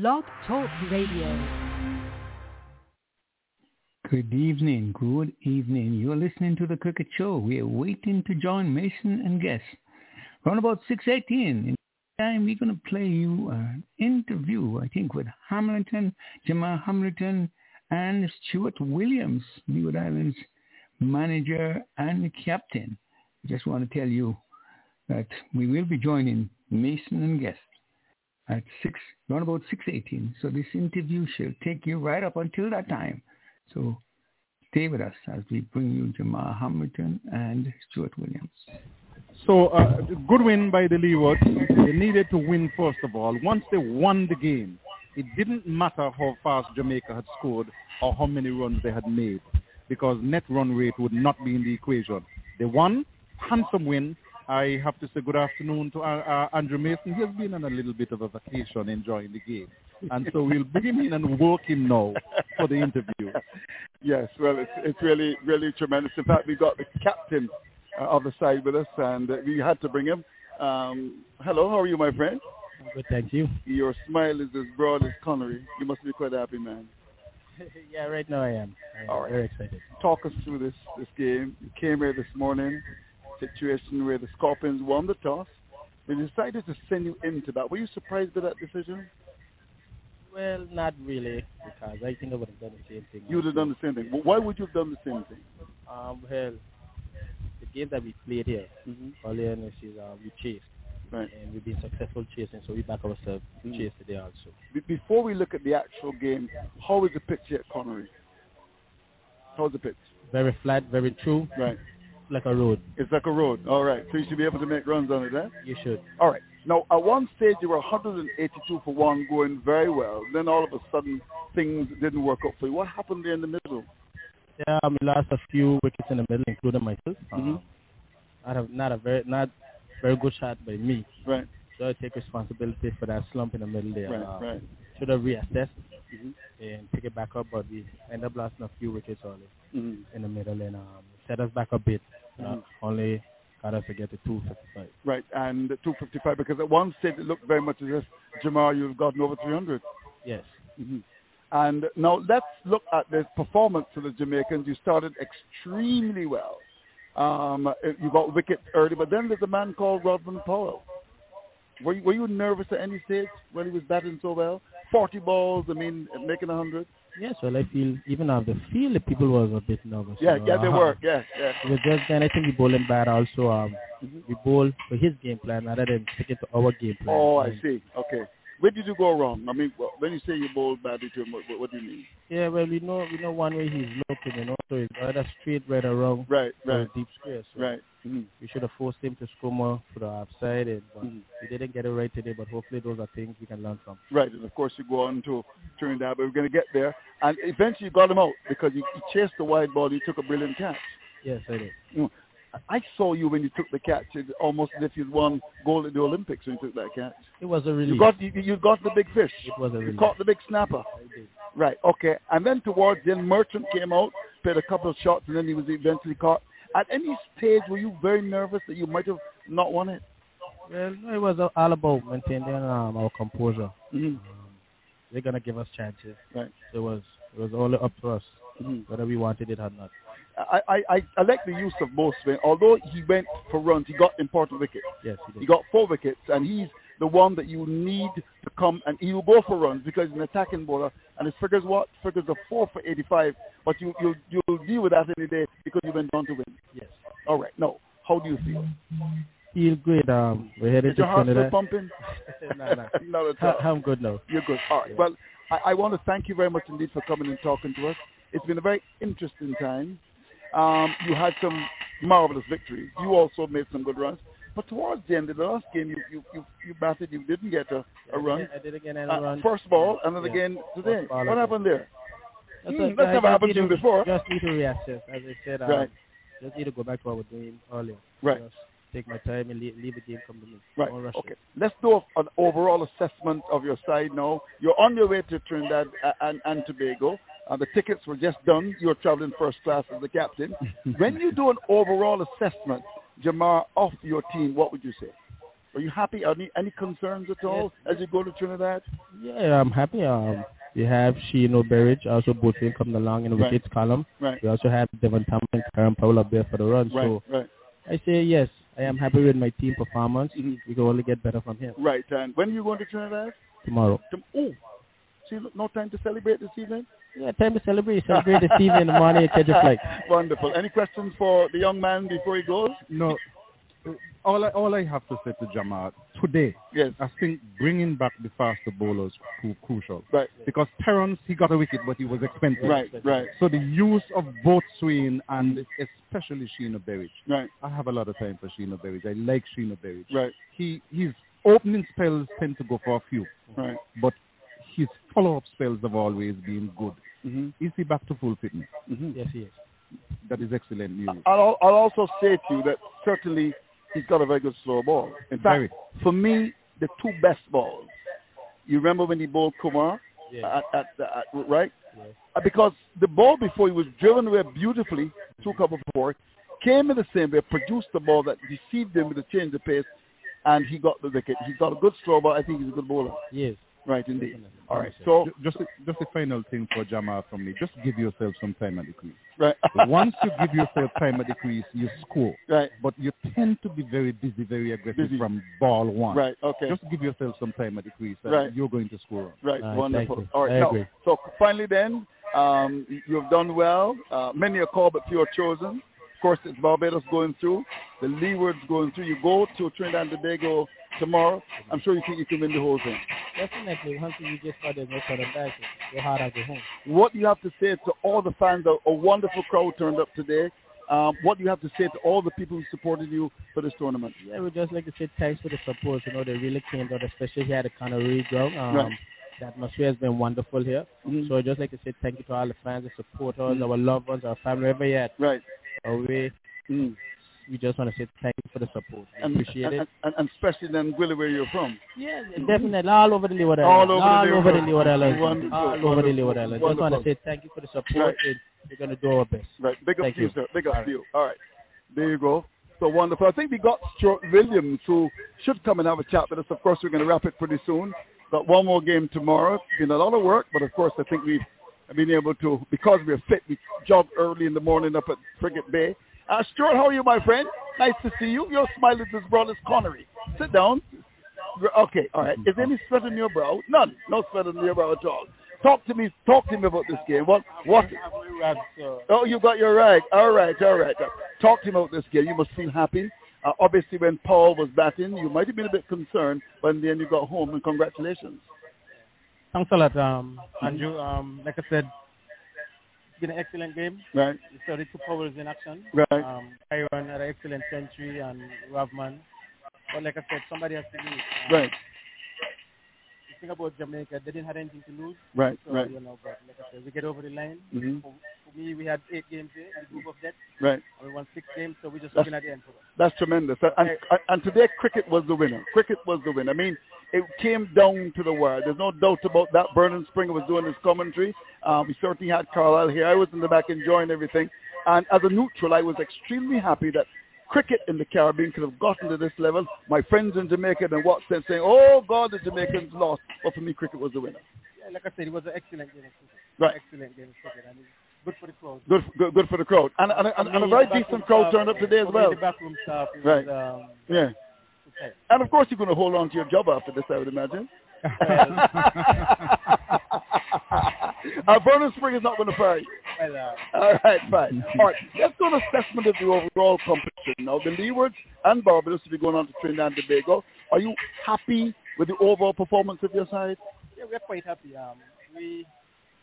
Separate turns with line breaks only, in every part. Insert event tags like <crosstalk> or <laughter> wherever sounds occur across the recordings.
Blog Talk Radio.
Good evening, good evening. You're listening to the Cricket Show. We are waiting to join Mason and guests. Around about 6.18 in time, we're going to play you an interview, I think, with Hamilton, Jahmar Hamilton, and Stuart Williams, Leeward Islands manager and captain. I just want to tell you that we will be joining Mason and guests at 6, around about 6.18. So this interview shall take you right up until that time. So stay with us as we bring you Jahmar Hamilton and Stuart Williams.
So uh, good win by the Leewards. They needed to win first of all. Once they won the game, it didn't matter how fast Jamaica had scored or how many runs they had made because net run rate would not be in the equation. They won, handsome win, I have to say good afternoon to uh, uh, Andrew Mason. He has been on a little bit of a vacation enjoying the game. And so we'll bring him in and work him now for the interview. <laughs>
Yes, well, it's, it's really, really tremendous. In fact, we've got the captain uh, of the side with us, and uh, we had to bring him. Um, hello, how are you, my friend?
I'm good, thank you.
Your smile is as broad as Conaree. You must be quite happy, man. <laughs>
yeah, right now I am. I am
All right.
very excited.
Talk us through this, this game. You came here this morning, situation where the Scorpions won the toss. They decided to send you into that. Were you surprised by that decision?
Well, not really, because I think I would have done the same thing.
You would have done the same thing. Well, why would you have done the same thing?
Um, well, the game that we played here
Mm-hmm.
earlier in this is uh, we chased,
Right.
and we've been successful chasing, so we back ourselves to
Mm.
chase today also.
Be- before we look at the actual game, how is the pitch at Conaree? How's the pitch?
Very flat, very true,
Right.
Like a road.
It's like a road. All right. So you should be able to make runs on it, eh?
You should.
All right. Now, at one stage, you were 182 for one, going very well. Then all of a sudden, things didn't work out for you. What happened there in the middle?
Yeah, we lost a few wickets in the middle, including myself.
Mhm.
Um, not a not a very not very good shot by me.
Right.
So I take responsibility for that slump in the middle there.
Right.
Um,
Right.
Should have reassessed
Mhm.
and pick it back up, but we end up losing a few wickets early
Mhm.
in the middle and um, set us back a bit. Uh,
Mhm.
only got us to get to 255.
Right. And 255 because at one stage it looked very much as if Jahmar you've gotten over 300.
Yes.
hmm And now let's look at the performance of the Jamaicans. You started extremely well. Um, you got wickets early, but then there's a man called Rovman Powell. Were you, were you nervous at any stage when he was batting so well? 40 balls, I mean, making 100?
Yes, well, I feel even on the field, the people was a bit nervous.
Yeah,
you know,
yeah, they
uh,
were. <laughs> Yeah, yeah.
Just then I think we bowling bad also. Um,
Mhm.
we bowl for his game plan rather than stick it to our game plan.
Oh, I see. Okay. Where did you go wrong? I mean, when you say you bowled badly to him, what, what do you mean?
Yeah, well, we know we know one way he's looking, you know, so it's either straight, right, or wrong.
Right, right,
deep square. So
right. Mhm.
we should have forced him to score more for the offside, and but
Mhm.
we didn't get it right today. But hopefully, those are things we can learn from.
Right, and of course you go on to turn Trinidad, but we're going to get there. And eventually you got him out because you, you chased the wide ball. You took a brilliant catch.
Yes, I did.
Know, I saw you when you took the catch. It's almost as if you'd won gold at the Olympics when you took that catch.
It was a relief.
You got you, you got the big fish.
it was a
You caught the big snapper. Right. Okay. And then towards the end, Merchant came out, played a couple of shots, and then he was eventually caught. At any stage, were you very nervous that you might have not won it?
Well, it was all about maintaining um, our composure.
Mm-hmm.
Um, they're gonna give us chances.
Right.
It was it was all up to us
Mm-hmm.
whether we wanted it or not.
I, I, I, I like the use of both. Swing. Although he went for runs, he got important wickets.
Yes, he did.
He got four wickets, and he's the one that you need to come and he will go for runs because he's an attacking bowler, and his figures what figures are four for 85. But you you you'll deal with that any day because you went on to win.
Yes.
All right. No. How do you feel?
Feel good. Um, we're headed
Is your
to
heart still <laughs> pumping?
no, no. <laughs>
Not at all.
I'm good now.
You're good. All right.
Yeah.
Well, I, I want to thank you very much indeed for coming and talking to us. It's been a very interesting time. Um, you had some marvelous victories. You also made some good runs. But towards the end of the last game, you you you, you batted. You didn't get a, a run.
I did again and
Uh,
run.
first ball, and then
Yeah.
again today. What
again.
happened there?
That's
Hmm,
what-
that's never happened to you before.
Just need to reassess, as I said. Um,
Right.
Just need to go back to what we're doing earlier.
Right.
Just take my time and leave, leave the game come to me.
Right. Okay.
it.
Let's do an overall assessment of your side now. You're on your way to Trinidad and, and Tobago. Uh, the tickets were just done. You're traveling first class as the captain. <laughs> when you do an overall assessment, Jahmar, of your team, what would you say? Are you happy? Any any concerns at all as you go to Trinidad?
Yeah, I'm happy. Um, we have Sheno Berridge, also both of coming along in the
Right.
wickets column.
Right.
We also have Devon Thomas and Kieran Powell up there for the run.
Right.
So
Right.
I say yes, I am happy with my team performance.
Mhm.
We can only get better from here
Right. And when are you going to Trinidad?
tomorrow.
Tom- oh, no time to celebrate this evening.
Yeah, time to celebrate. Celebrate this evening in the morning and catch a flight.
Wonderful. Any questions for the young man before he goes?
No, all I, all I have to say to Jahmar today,
Yes.
I think bringing back the faster bowlers cru- crucial
Right.
because Terrence he got a wicket, but he was expensive.
Right. Right.
So the use of both Swain and especially Sheno Berridge.
Right.
I have a lot of time for Sheno Berridge. I like Sheno Berridge.
Right.
He his opening spells tend to go for a few,
Right.
but his follow-up spells have always been good.
hmm
Is he back to full fitness?
hmm
Yes, yes.
That is excellent news.
I'll, I'll also say to you that certainly he's got a very good slow ball. In fact,
Very.
for me, the two best balls. You remember when he bowled Kumar
Yeah.
at, at, at right?
Yes.
Uh, Because the ball before he was driven away beautifully, two cover four, came in the same way, produced the ball that deceived him with a change of pace, and he got the wicket. He's got a good slow ball. I think he's a good bowler.
Yes.
Right, indeed. All right. So,
Just a, just a final thing for Jahmar from me. Just give yourself some time at the crease.
right. <laughs>
Once you give yourself time at the crease, you score.
right.
But you tend to be very busy, very aggressive
Busy.
from ball one.
Right. Okay.
Just give yourself some time at the crease, and
Right.
you're going to score.
Right,
All right,
wonderful. All right,
I
now, so finally then, um, you've done well. Uh, many are called, but few are chosen. Of course, it's Barbados going through, the Leewards going through. You go to Trinidad and Tobago tomorrow. I'm sure you think you can win the whole thing.
Definitely. Once you get started, no turning back. Go hard at home.
What do you have to say to all the fans? A, a wonderful crowd turned up today. Um, what do you have to say to all the people who supported you for this tournament?
Yeah, we just like to say thanks for the support. You know, they really came out, especially here at the Conaree ground. Um,
Right.
The atmosphere has been wonderful here.
Mhm.
So I just like to say thank you to all the fans, the supporters,
Mhm.
our loved ones, our family, wherever you're at.
Right.
Away.
Mm.
We just want to say thank you for the support. We
And,
appreciate
and,
it.
and, and especially then, Gwilly, where you're from.
Yeah, definitely. All over the Leeward
All
Islands.
over the
all over the Leeward Islands.
Wonderful,
All over the Leeward Islands. Just want to say thank you for the support.
Right.
We're going to do our best.
Right. Big up
Thank
to you, sir. Big up
All
to you. All right. There you go. So wonderful. I think we got Stuart Williams, who should come and have a chat with us. Of course, we're going to wrap it pretty soon. Got one more game tomorrow. It's been a lot of work, but of course, I think we've been able to, because we're fit, we jog early in the morning up at Frigate Bay. Uh, Stuart, how are you, my friend? Nice to see you. Your smile is as broad as Conaree. Sit down. Okay, all right. Is there any sweat on your brow? None. No sweat on your brow at all. Talk to me. Talk to me about this game. What? What? Oh, you got your rag. All right, all right. Talk to me about this game. You must feel happy. Uh, obviously, when Powell was batting, you might have been a bit concerned, but in the end, you got home, and congratulations.
Thanks a lot, um, Andrew. Um, like I said, been an excellent game.
Right,
We saw the two powers in action.
right,
Um, Iron had an excellent century and Rovman. But like I said, somebody has to. Um,
right,
About Jamaica, they didn't have anything to lose.
right,
So,
right.
you know, but like I said, we get over the line.
hmm
For, for me, we had eight games here the group of death.
Right.
We won six games, so we're just
That's-
looking at the end for us.
That's tremendous. And, and, and today, cricket was the winner. Cricket was the winner. I mean, it came down to the wire. There's no doubt about that. Vernon Springer was doing his commentary. Um, we certainly had Carlisle here. I was in the back enjoying everything. And as a neutral, I was extremely happy that cricket in the Caribbean could have gotten to this level. My friends in Jamaica then watched them saying, oh, God, the Jamaicans lost. But for me, cricket was the winner.
Yeah, like I said, it was an excellent game of cricket.
Right.
Excellent game of cricket. And it's good for the crowd.
Good, good, good for the crowd. And, and, and, and a very decent crowd turned up today as well.
The backroom staff
Right.
was, um,
Yeah.
okay.
And of course, you're going to hold on to your job after this, I would imagine. <laughs> <laughs> uh, Vernon Spring is not going to fire you.
Well, uh, <laughs>
All right, fine. All right, let's do an assessment of the overall competition. Now, the Leewards and Barbados will be going on to Trinidad and Tobago. Are you happy with the overall performance of your side?
yeah, we're quite happy. Um, we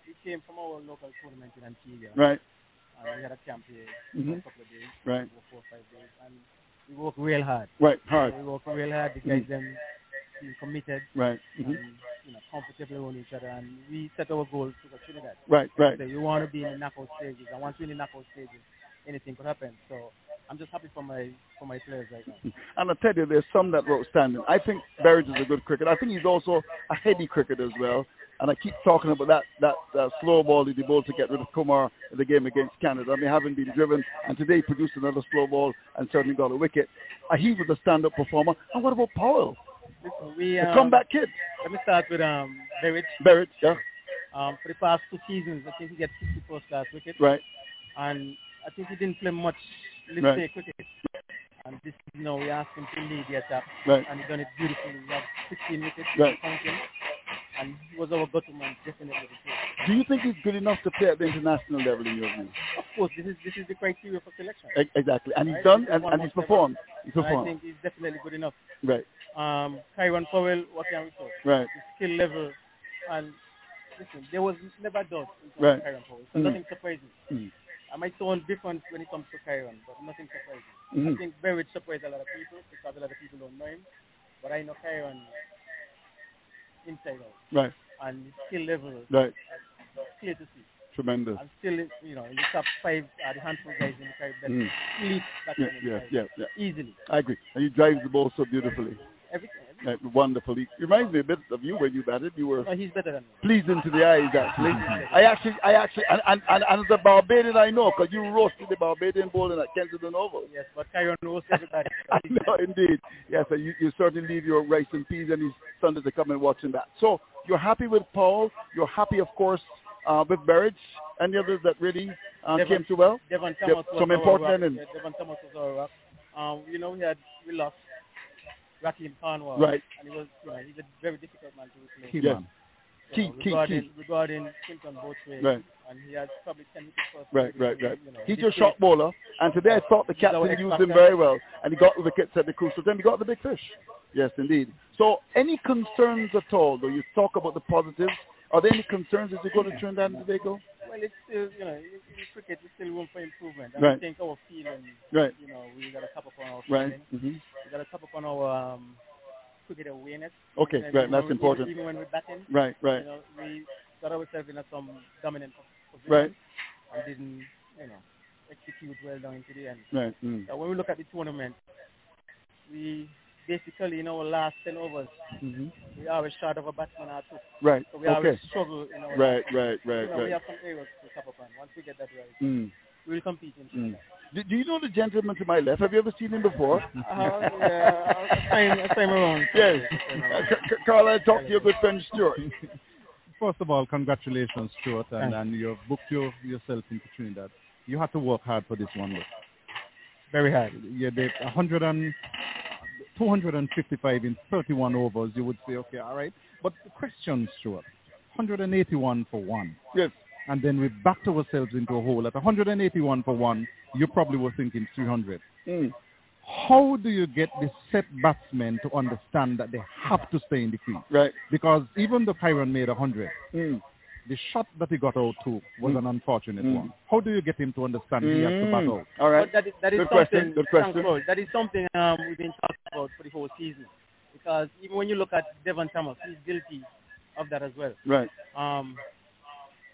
we came from our local tournament in Antigua.
Right,
And we had a camp here
Mhm.
for a couple of days,
right,
four or five days, and we worked real hard.
right, hard,
We worked real hard. The guys them being committed
right,
and
mhm.
you know comfortable on each other, and we set our goals to go Trinidad.
right, right,
So we want to be in the knockout stages, and once we're in the knockout stages, anything could happen. So I'm just happy for my for my players right now. <laughs>
And I tell you, there's some that were outstanding. I think Berridge is a good cricketer. I think he's also a heady cricketer as well. And I keep talking about that that slow ball he bowled to get rid of Kumar in the game against Canada. I mean, having been driven, and today he produced another slow ball and certainly got a wicket. Uh, he was a stand-up performer. And what about Powell,
Listen, we um,
comeback kid?
Let me start with um Berridge.
Berridge, yeah,
Um, for the past two seasons, I think he gets 60 first class wickets,
right,
and I think he didn't play much let's
Right.
say cricket. And this, you know, we asked him to lead the attack,
right,
and he done it beautifully. He had 16 wickets,
Right.
counting, and he was our go-to man, definitely.
Do you think he's good enough to play at the international level in your view?
Of course, this is this is the criteria for selection.
E- Exactly, and he's
Right.
done,
He's
and, and he's performed. He's
And I think he's definitely good enough.
Right,
Um, Kyron Powell, what can we say?
right,
The skill level, and listen, there was never doubt in
Right.
Kyron Powell, so
Mm.
nothing surprising.
Mm.
I might sound different when it comes to Kyron, but nothing surprising. I
Mhm.
think Berridge surprised a lot of people because a lot of people don't know him, but I know Kyron inside out,
right,
and his skill level
right.
clear to see.
Tremendous.
I'm still, you know, in the top five, uh, the handful guys in the that
Mm.
elite
Yeah,
batsmen in the
yeah, yeah, yeah.
easily.
I agree. And he drives the ball so beautifully.
Everything. everything.
Uh, wonderfully. Reminds me a bit of you when you batted. You were
Oh, he's better than me.
pleasing to the eyes, actually. <laughs> I actually, I actually, and, and, and, and as a Barbadian, I know, because you roasted the Barbadian bowling at Kensington Oval.
Yes, but Kyron knows everybody.
I know, indeed. Yes, and you, you certainly leave your rice and peas and his Sunday to come and watch watching that. So you're happy with Powell. You're happy, of course, uh, with Berridge. Any others that really uh,
Devon-
came too well?
Devon Thomas was
some important
rock. Devon Thomas was our rock. Um, you know, we had we lost Rahkeem Cornwall.
Right.
And he was, know, he's a very difficult man to replace.
Key
Yes.
You
Key,
know,
key,
regarding,
key.
Regarding Clinton both ways.
Right.
And he had probably 10 wickets first.
Right, right, right.
You know,
He's your shot bowler, and today I thought the captain used him very well, and he got the wickets at the crucial time. He got the big fish. Yes, indeed. So, any concerns at all? Though you talk about the positives, are there any concerns as you go to Trinidad and Tobago?
Well, it's still, you know, in, cricket, there's still room for improvement. And
Right.
I think our feeling,
Right,
you know, we got to top up on our
right.
feeling.
hmm
We got to top up on our um, cricket awareness.
Okay,
Even
right. That's
we-
important.
Even when we're batting,
Right, right,
you know, we got ourselves in a some dominant position
right,
and didn't, you know, execute well down into the end.
right. Mm.
So when we look at the tournament, we basically in our last 10 overs,
hmm
we are short of a batsman or two.
Right.
So we always
Okay.
struggle in our
Right,
last-
right,
You
right,
we have some areas to top up on. Once we get that right,
Mm.
we will compete in
Mm. Do, do you know the gentleman to my left? Have you ever seen him before? <laughs>
Uh, yeah, <laughs> I'll time, around.
Yes. Uh, C- C- Carl, I talked to your good friend Stuart. <laughs>
First of all, congratulations, Stuart, and, and you've booked your, yourself into Trinidad. You had to work hard for this one. Look.
Very hard.
Yeah, they 100 and 255 in 31 overs. You would say, okay, all right. But the question, Stuart, 181 for one.
Yes.
And then we backed ourselves into a hole. At 181 for one, you probably were thinking 300.
Mm.
How do you get the set batsmen to understand that they have to stay in the crease?
Right.
Because even though Kyron made 100,
Mm.
The shot that he got out to was
Mm.
an unfortunate
Mm.
one. How do you get him to understand he has to bat
Mm. All right.
But that is, that is
Good
something,
question, good question.
Paul. That is something um, we've been talking about for the whole season. Because even when you look at Devon Thomas, he's guilty of that as well.
Right.
Um,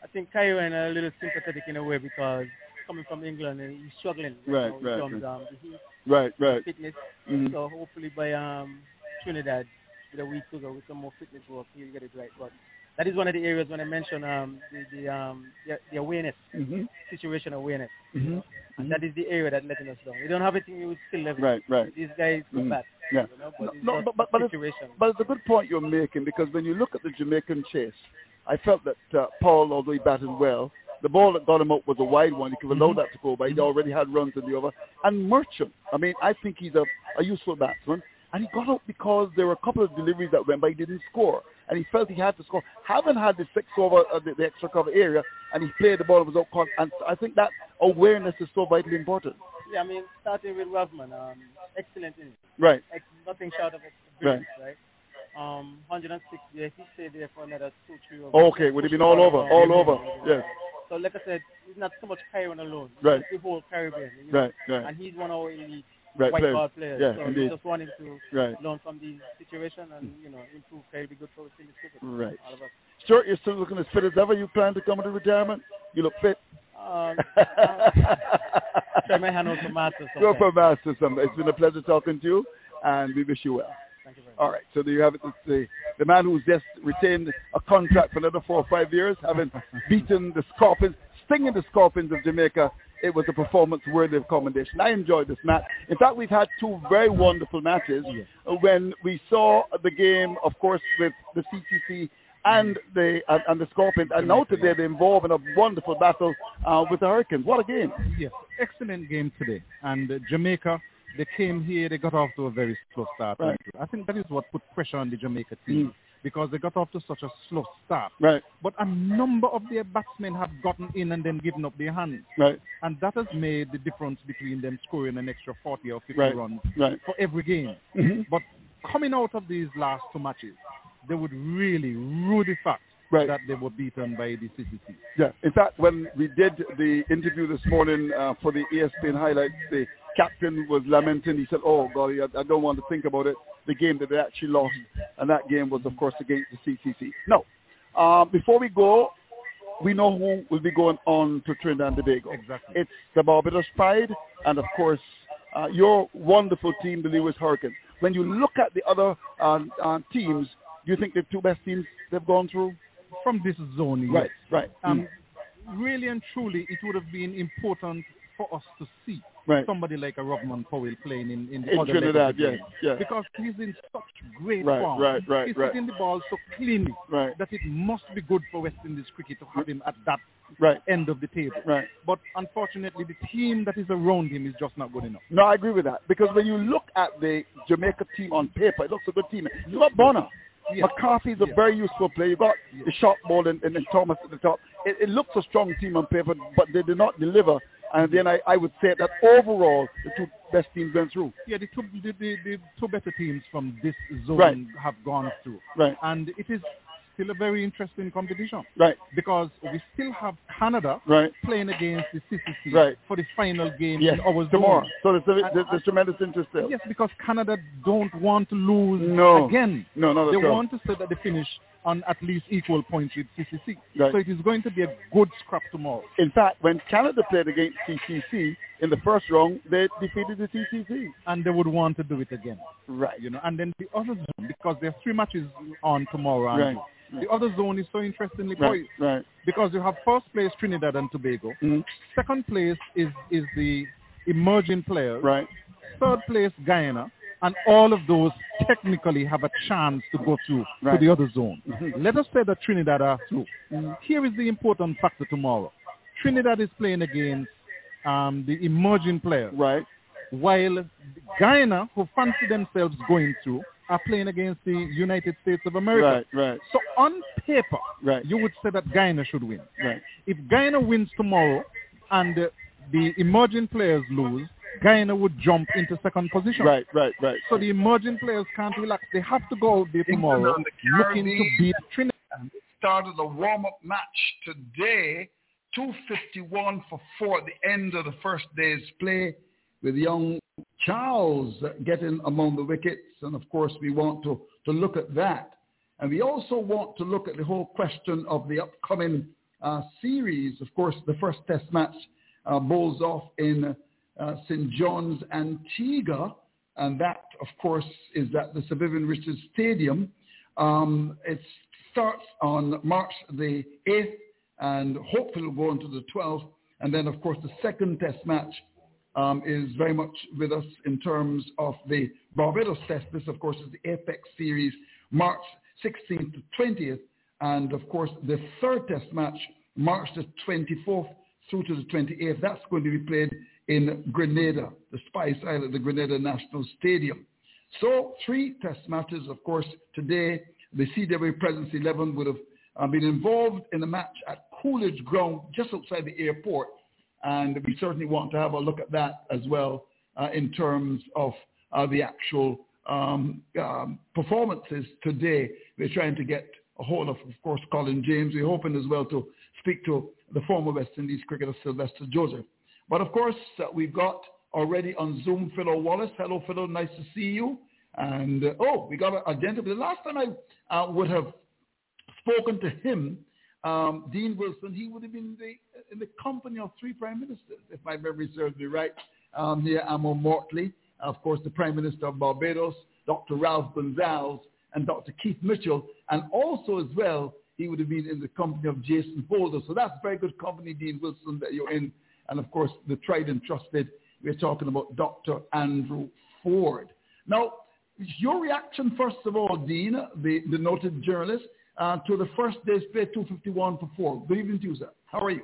I think Kyron are a little sympathetic in a way because coming from England and he's struggling
Right,
now
right,
terms
right.
um, the heat,
Right. Right.
fitness.
Mhm.
So hopefully by um, Trinidad, with a week to go, with some more fitness work, he'll get it right. But that is one of the areas when I mentioned um, the, the, um, the, the awareness,
hmm
situation awareness.
hmm
And that is the area that letting us down. We don't have anything with still level.
Right. Right.
These guys go
Mhm.
back.
Yeah.
You know, but
No,
it's
no, but- but- but it's- But it's a good point you're making because when you look at the Jamaican chase, I felt that uh, Powell, although he batted well, the ball that got him up was a wide one. He could have allowed that to go, but he'd already had runs in the over. And Merchant, I mean, I think he's a, a useful batsman. And he got out because there were a couple of deliveries that went by, he didn't score. And he felt he had to score. Haven't had the six over, uh, the, the extra cover area, and he played the ball, was out caught. And I think that awareness is so vitally important.
Yeah, I mean, starting with Rovman, um, excellent innings.
Right,
Ex- nothing short of ex- brilliant, right? Um, 106, yeah, he stayed there for another two, three overs.
Okay, would have been all over, all over, yes.
So like I said, it's not so much Kyron alone.
Right.
It's the whole Caribbean. You know?
right, right,
And he's one of our elite
right.
white
players.
ball players.
Yeah,
so
indeed.
we just want him to
Right,
learn from these situations and, you know, improve Caribbean good for in the cricket.
right.
All of us.
Stuart, you're still looking as fit as ever. You plan to come into retirement? You look fit.
Um, <laughs> try my hand out for Masters.
Go for Masters. It's been a pleasure talking to you, and we wish you well.
Thank you very much.
All right, so there you have it. The, the man who's just retained a contract for another four or five years, having <laughs> beaten the Scorpions, stinging the Scorpions of Jamaica. It was a performance worthy of commendation. I enjoyed this match. In fact, we've had two very wonderful matches. When we saw the game, of course, with the CCC and the and, and the Scorpions, and now today they're involved in a wonderful battle uh, with the Hurricanes. What a game!
Yes, excellent game today. And uh, Jamaica, they came here, they got off to a very slow start.
Right.
I think that is what put pressure on the Jamaica team because they got off to such a slow start.
Right,
But a number of their batsmen have gotten in and then given up their hands.
right,
And that has made the difference between them scoring an extra 40 or 50
Right.
runs
right.
for every game.
Mhm.
But coming out of these last two matches, they would really rue the fact
Right.
that they were beaten by the CCC.
Yeah. In fact, when we did the interview this morning uh, for the ESPN highlights, the captain was lamenting. He said, "Oh God, I, don't want to think about it. The game that they actually lost, and that game was, of course, against the CCC." No. Uh, before we go, we know who will be going on to Trinidad and Tobago.
Exactly.
It's the Barbados Pride, and of course, uh, your wonderful team, the Leewards Hurricanes. When you look at the other uh, uh, teams, do you think the two best teams they've gone through?
From this zone.
Right, right.
Um, really and truly, it would have been important for us to see
Right.
somebody like a Rovman Powell playing in, in the
In
other
Trinidad, yes, yes.
Because he's in such great
Right,
form.
right, right,
He's
right.
hitting the ball so cleanly
Right.
that it must be good for West Indies cricket to have him at that
Right,
end of the table.
right.
But unfortunately, the team that is around him is just not good enough.
No, I agree with that because when you look at the Jamaica team on paper, it looks a good team. You got Bonner.
Yeah.
McCarthy is a
Yeah.
very useful player. You got the shot ball and, and then Thomas at the top. It, it looks a strong team on paper, but they did not deliver. And then I, I would say that overall, the two best teams went through.
Yeah, the two, the, the, the two better teams from this zone
Right.
have gone through.
Right,
And it is still a very interesting competition
right,
because we still have Canada
right.
playing against the CCC
Right.
for the final game
Yes,
in our zone.
tomorrow. So there's,
And-
there's, there's tremendous interest there.
Yes, because Canada don't want to lose
No.
again.
No, not
They want to say that they finish on at least equal points with CCC.
Right.
So it is going to be a good scrap tomorrow.
In fact, when Canada played against CCC in the first round, they defeated the CCC.
And they would want to do it again.
Right.
You know, and then the other zone, because there are three matches on tomorrow.
Right.
The other zone is so interestingly
Right.
poised
Right.
because you have first place Trinidad and Tobago.
Mhm.
Second place is, is the emerging players.
Right.
Third place Guyana. And all of those technically have a chance to go through
Right.
to the other zone.
Mhm.
Let us say that Trinidad are through.
Mhm.
Here is the important factor tomorrow. Trinidad is playing against um, the emerging players,
Right.
while Guyana, who fancy themselves going through, are playing against the United States of America.
Right. Right.
So on paper,
Right.
you would say that Guyana should win.
Right.
If Guyana wins tomorrow and uh, the emerging players lose, Guyana would jump into second position.
Right. Right. Right.
So the emerging players can't relax. They have to go out there tomorrow
the
looking to
Caribbean.
beat Trinidad.
started a warm-up match today, 251 for four at the end of the first day's play with young Charles getting among the wickets. And of course, we want to, to look at that. And we also want to look at the whole question of the upcoming uh, series. Of course, the first test match uh, bowls off in uh, St. John's, Antigua. And that, of course, is at the Sir Vivian Richards Stadium. Um, it starts on March the 8th and hopefully will go into the 12th. And then, of course, the second test match um, is very much with us in terms of the Barbados test. This, of course, is the Apex series, March 16th to 20th. And, of course, the third test match, March the 24th through to the 28th. That's going to be played in Grenada, the Spice Island, the Grenada National Stadium. So three test matches, of course, today the CW President's 11 would have uh, been involved in the match at Coolidge Ground just outside the airport. And we certainly want to have a look at that as well uh, in terms of uh, the actual um, um, performances today. We're trying to get a hold of, of course, Colin James. We're hoping as well to speak to the former West Indies cricketer Sylvester Joseph. But of course, uh, we've got already on Zoom Philo Wallace. Hello, Philo. Nice to see you. And uh, oh, we got a, a gentleman. The last time I uh, would have spoken to him,
um, Dean Wilson, he would have been in the, in the company of three prime ministers, if my memory serves me right. Um, here, Amor Mottley, of course, the Prime Minister of Barbados, Dr. Ralph Gonsalves, and Dr. Keith Mitchell, and also as well, he would have been in the company of Jason Holder. So that's very good company, Dean Wilson, that you're in. And of course, the tried and trusted, we're talking about Dr. Andrew Ford. Now, your reaction, first of all, Dean, the, the noted journalist, uh, to the first day's play 251 for 4. Good evening to you, sir. How are you?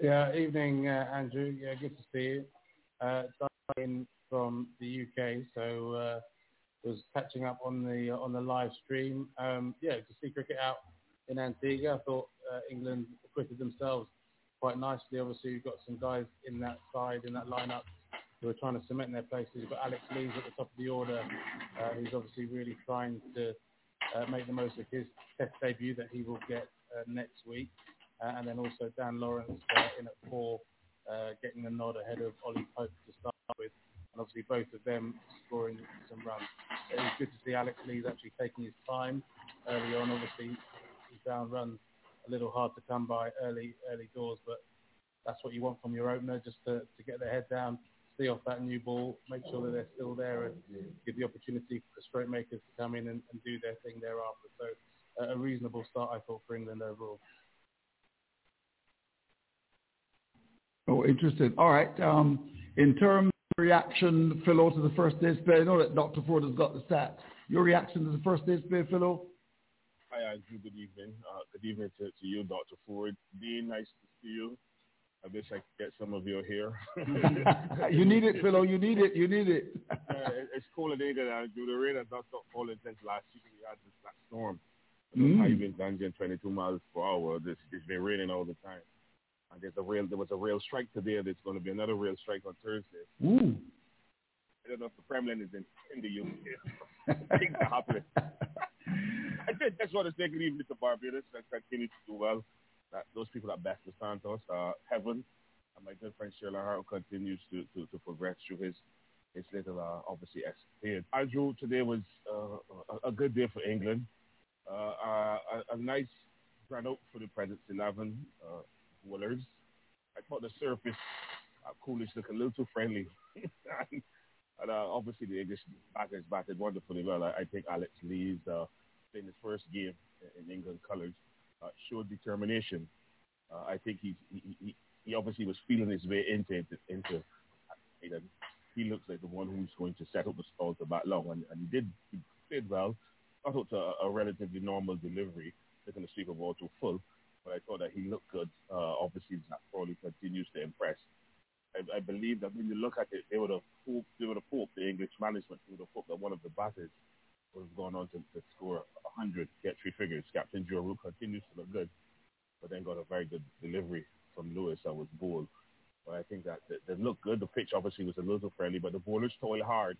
Yeah, evening, uh, Andrew. Yeah, good to see you. Uh, in from the UK, so uh, was catching up on the on the live stream. Um, yeah, to see cricket out in Antigua, I thought uh, England acquitted themselves quite nicely. Obviously, you've got some guys in that side in that lineup who are trying to cement their places. You've got Alex Lees at the top of the order, uh, who's obviously really trying to make the most of his Test debut that he will get uh, next week. Uh, and then also Dan Lawrence in at four, getting the nod ahead of Ollie Pope to start with. And obviously both of them scoring some runs. It was good to see Alex Lees actually taking his time early on. Obviously, he found runs a little hard to come by early early doors, but that's what you want from your opener, just to, to get their head down, see off that new ball, make sure that they're still there, and give the opportunity for the stroke makers to come in and, and do their thing thereafter. So uh, a reasonable start, I thought, for England overall.
Oh, interesting. All right. Um, in terms of reaction, Philo, to the first day's play, I know that Dr. Ford has got the stats. Your reaction to the first day's play, Philo?
Hi, Andrew. Good evening. Uh, good evening to, to you, Dr. Ford. Dean, nice to see you. I wish I could get some of your hair. <laughs>
you need it, Philo. You need it. You need it. <laughs>
uh, it's cold in England, Andrew. The rain has not stopped falling since last week. We had this black storm.
Mm.
High winds 122 miles per hour. This, it's been raining all the time. And there's a real, there was a real strike today. There's going to be another real strike on Thursday.
Ooh.
I don't know if the Kremlin is in, in the UK. <laughs> Things are happening. I think that's what it's taking even to Barbados and continue to do well that those people at Best Santos, uh, Heaven, and my good friend Sheila Hart continues to, to, to progress through his his little uh, obviously escapade. Andrew, today was uh, a, a, good day for England. Uh, a, a, nice run out for the President's 11 uh, bowlers. I thought the surface uh, Coolidge looked a little too friendly. <laughs> and, uh, obviously the English backers batted wonderfully well. I, I think Alex Lees uh, in his first game in England colours showed determination. Uh, I think he, he he obviously was feeling his way into into. You know, he looks like the one who's going to set up the stall to bat long, and, and he did he did well. I thought a, a relatively normal delivery, taking the Super Bowl to full, but I thought that he looked good. Uh, obviously, Zach Crawley continues to impress. I, I believe that when you look at it, they would have hoped, they would have hoped the English management would have hoped that one of the batters have gone on to, to score 100, get three figures. Captain Joe continues to look good, but then got a very good delivery from Lewis that was bowled. But I think that they, they looked good. The pitch obviously was a little friendly, but the bowlers toil hard.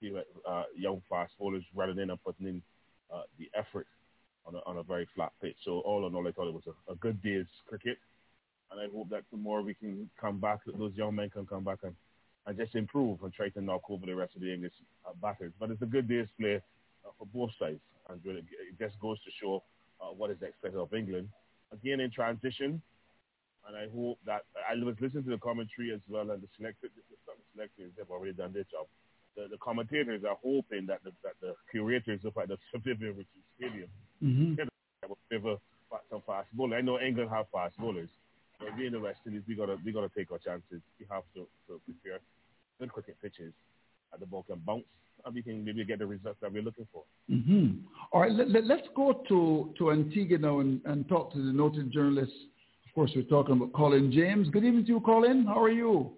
See uh, young fast bowlers running in and putting in uh, the effort on a, on a very flat pitch. So all in all, I thought it was a, a good day's cricket, and I hope that tomorrow we can come back. Those young men can come back and and just improve and try to knock over the rest of the English uh, batters. But it's a good day's play uh, for both sides, and really, it just goes to show uh, what is expected of England. Again, in transition, and I hope that I was listening to the commentary as well, and the selectors, the selectors have already done their job. The, the commentators are hoping that the, that the curators of at the <laughs> Richie Stadium
mm-hmm.
will favor some fast bowling. I know England have fast bowlers, but we in the West Indies, we gotta we gotta take our chances. We have to, to prepare good cricket pitches at the ball can bounce and we can maybe get the results that we're looking for.
Mm-hmm. All right, let, us let, go to, to Antigua now and, and talk to the noted journalist. Of course, we're talking about Colin James. Good evening to you, Colin. How are you?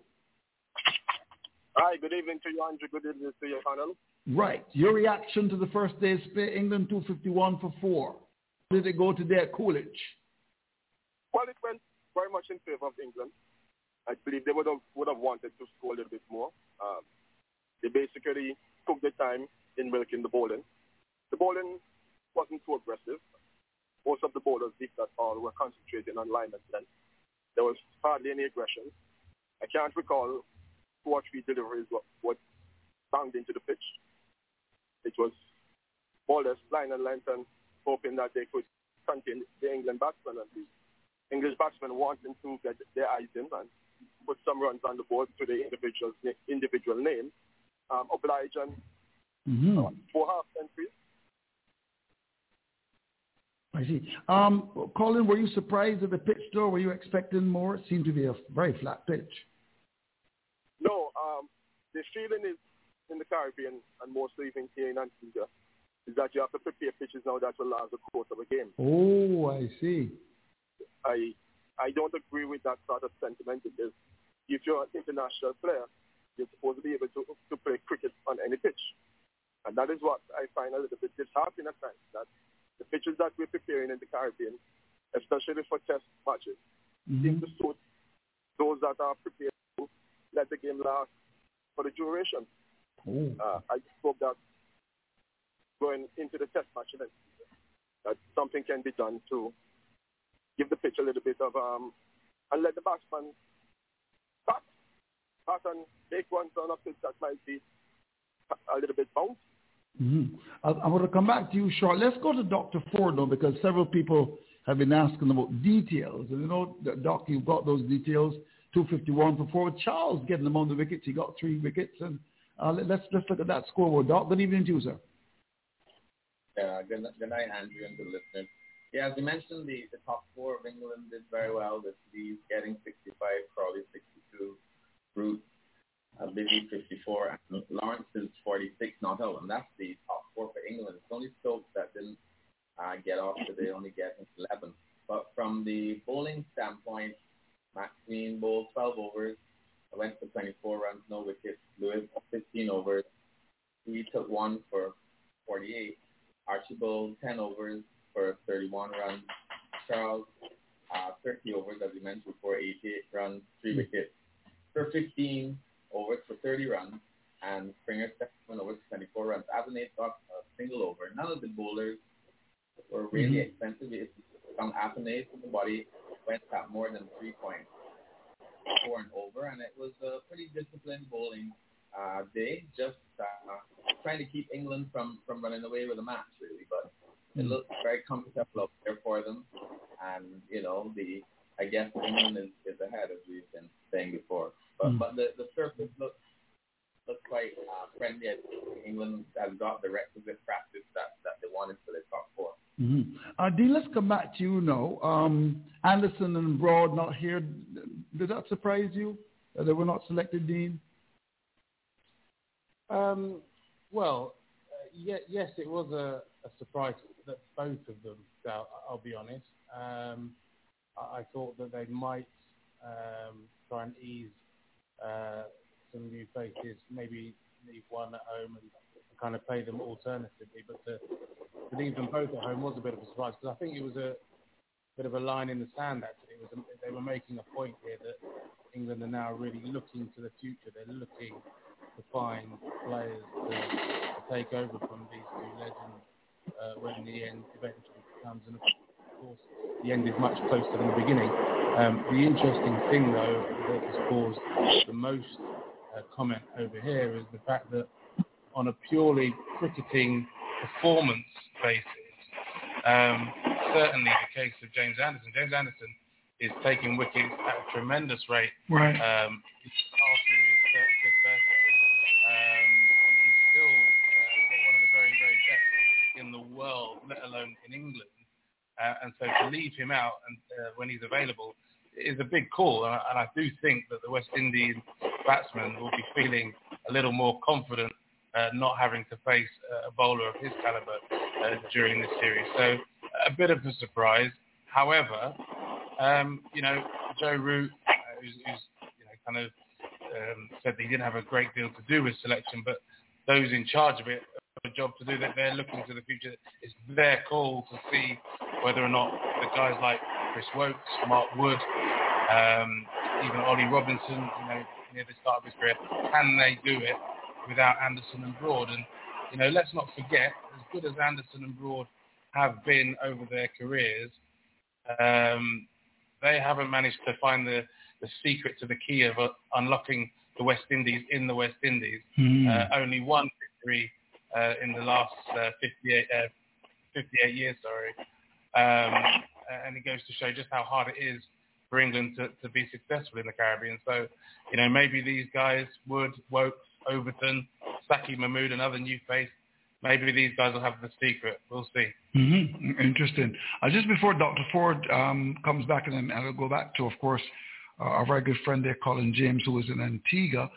Hi, good evening to you, Andrew. Good evening to your panel.
Right. Your reaction to the first day's play, England 251 for four. How did it go today at Coolidge?
Well, it went very much in favor of England. I believe they would have would have wanted to score a little bit more. Um, they basically took their time in milking the bowling. The bowling wasn't too aggressive. Most of the bowlers, if that all, were concentrating on line and length. There was hardly any aggression. I can't recall two or three deliveries what banged into the pitch. It was bowlers line and length and hoping that they could contained the England batsmen and the English batsmen wanting to get their eyes in and put some runs on the board to the individual individual name, um, oblige and
Mm-hmm.
four half centuries.
I see. Um, Colin, were you surprised at the pitch though? Were you expecting more? It seemed to be a very flat pitch.
No, um, the feeling is in the Caribbean and mostly even here in Antigua is that you have to prepare pitches now that will last the course of a game.
Oh, I see.
I I don't agree with that sort of sentiment because if you're an international player, you're supposed to be able to to play cricket on any pitch, and that is what I find a little bit disheartening at times. That the pitches that we're preparing in the Caribbean, especially for test matches, seem to suit those that are prepared to let the game last for the duration.
Oh.
Uh, I hope that going into the test match that something can be done to give the pitch a little bit of um, and let the batsman bat, bat and make ones on a pitch that might be a little bit bouncy.
Mm-hmm. I, I want to come back to you short. Let's go to Dr. Ford though, because several people have been asking about details. And you know, Doc, you've got those details. 251 for forward. Charles getting them on the wickets. He got three wickets. And uh, let, let's let's look at that scoreboard, Doc. Good evening to you, sir.
Yeah, good, good night, Andrew, and good listeners. Yeah, as you mentioned, the, the top four of England did very well. The Lees getting 65, Crawley 62, Root, uh, Busy 54, and Lawrence is 46 not out, and that's the top four for England. It's only Stokes that didn't uh, get off, they only get 11. But from the bowling standpoint, Maxine bowled 12 overs, went for 24 runs, no wickets. Lewis 15 overs. He took one for 48. Archibald 10 overs for 31 runs. Charles uh, 30 overs, as you mentioned, before, 88 runs, three wickets. For 15 overs for 30 runs, and Springer 7 overs for 24 runs. Athanaze got a single over. None of the bowlers were really
Mhm.
expensive. It's from Athanaze to the body went at more than three points, four and over, and it was a pretty disciplined bowling uh, day, just uh, trying to keep England from, from running away with the match, really. But it looks very comfortable up there for them, and you know the I guess England is, is ahead as we've been saying before. But
Mm.
but the the surface looks looks quite uh, friendly. England has got the requisite practice that, that they wanted for the top four.
Mm-hmm. Uh, Dean, let's come back to you now. Um, Anderson and Broad not here. Did that surprise you? that they were not selected, Dean?
Um, well, uh, ye- yes, it was a, a surprise that both of them. I'll be honest. Um, I, thought that they might um, try and ease uh, some new faces, maybe leave one at home and kind of play them alternatively. But to, to leave them both at home was a bit of a surprise because I think it was a bit of a line in the sand. Actually, it was a, they were making a point here that England are now really looking to the future. They're looking to find players to, to take over from these two legends when the end eventually comes. And of course, the end is much closer than the beginning. Um, the interesting thing, though, that has caused the most uh, comment over here is the fact that on a purely cricketing performance basis, um, certainly the case of James Anderson. James Anderson is taking wickets at a tremendous rate.
Right.
Um, and so to leave him out and uh, when he's available is a big call. And I, and I do think that the West Indian batsmen will be feeling a little more confident uh, not having to face a bowler of his caliber uh, during this series. So a bit of a surprise. However, um, you know, Joe Root, uh, who's, who's you know, kind of um, said that he didn't have a great deal to do with selection, but those in charge of it have a job to do that they're looking to the future. It's their call to see whether or not the guys like Chris Woakes, Mark Wood, um, even Ollie Robinson, you know, near the start of his career, can they do it without Anderson and Broad? And, you know, let's not forget, as good as Anderson and Broad have been over their careers, um, they haven't managed to find the, the secret to the key of uh, unlocking the West Indies in the West Indies.
Hmm.
Uh, only one victory uh, in the last uh, 58, uh, 58 years, sorry. Um, and it goes to show just how hard it is for England to, to be successful in the Caribbean. So, you know, maybe these guys, Wood, Woakes, Overton, Saqib Mahmood another new face, maybe these guys will have the secret. We'll see.
Mm-hmm. Interesting. Uh, just before Dr. Ford um, comes back, and I'll go back to, of course, uh, our very good friend there, Colin James, who was in Antigua.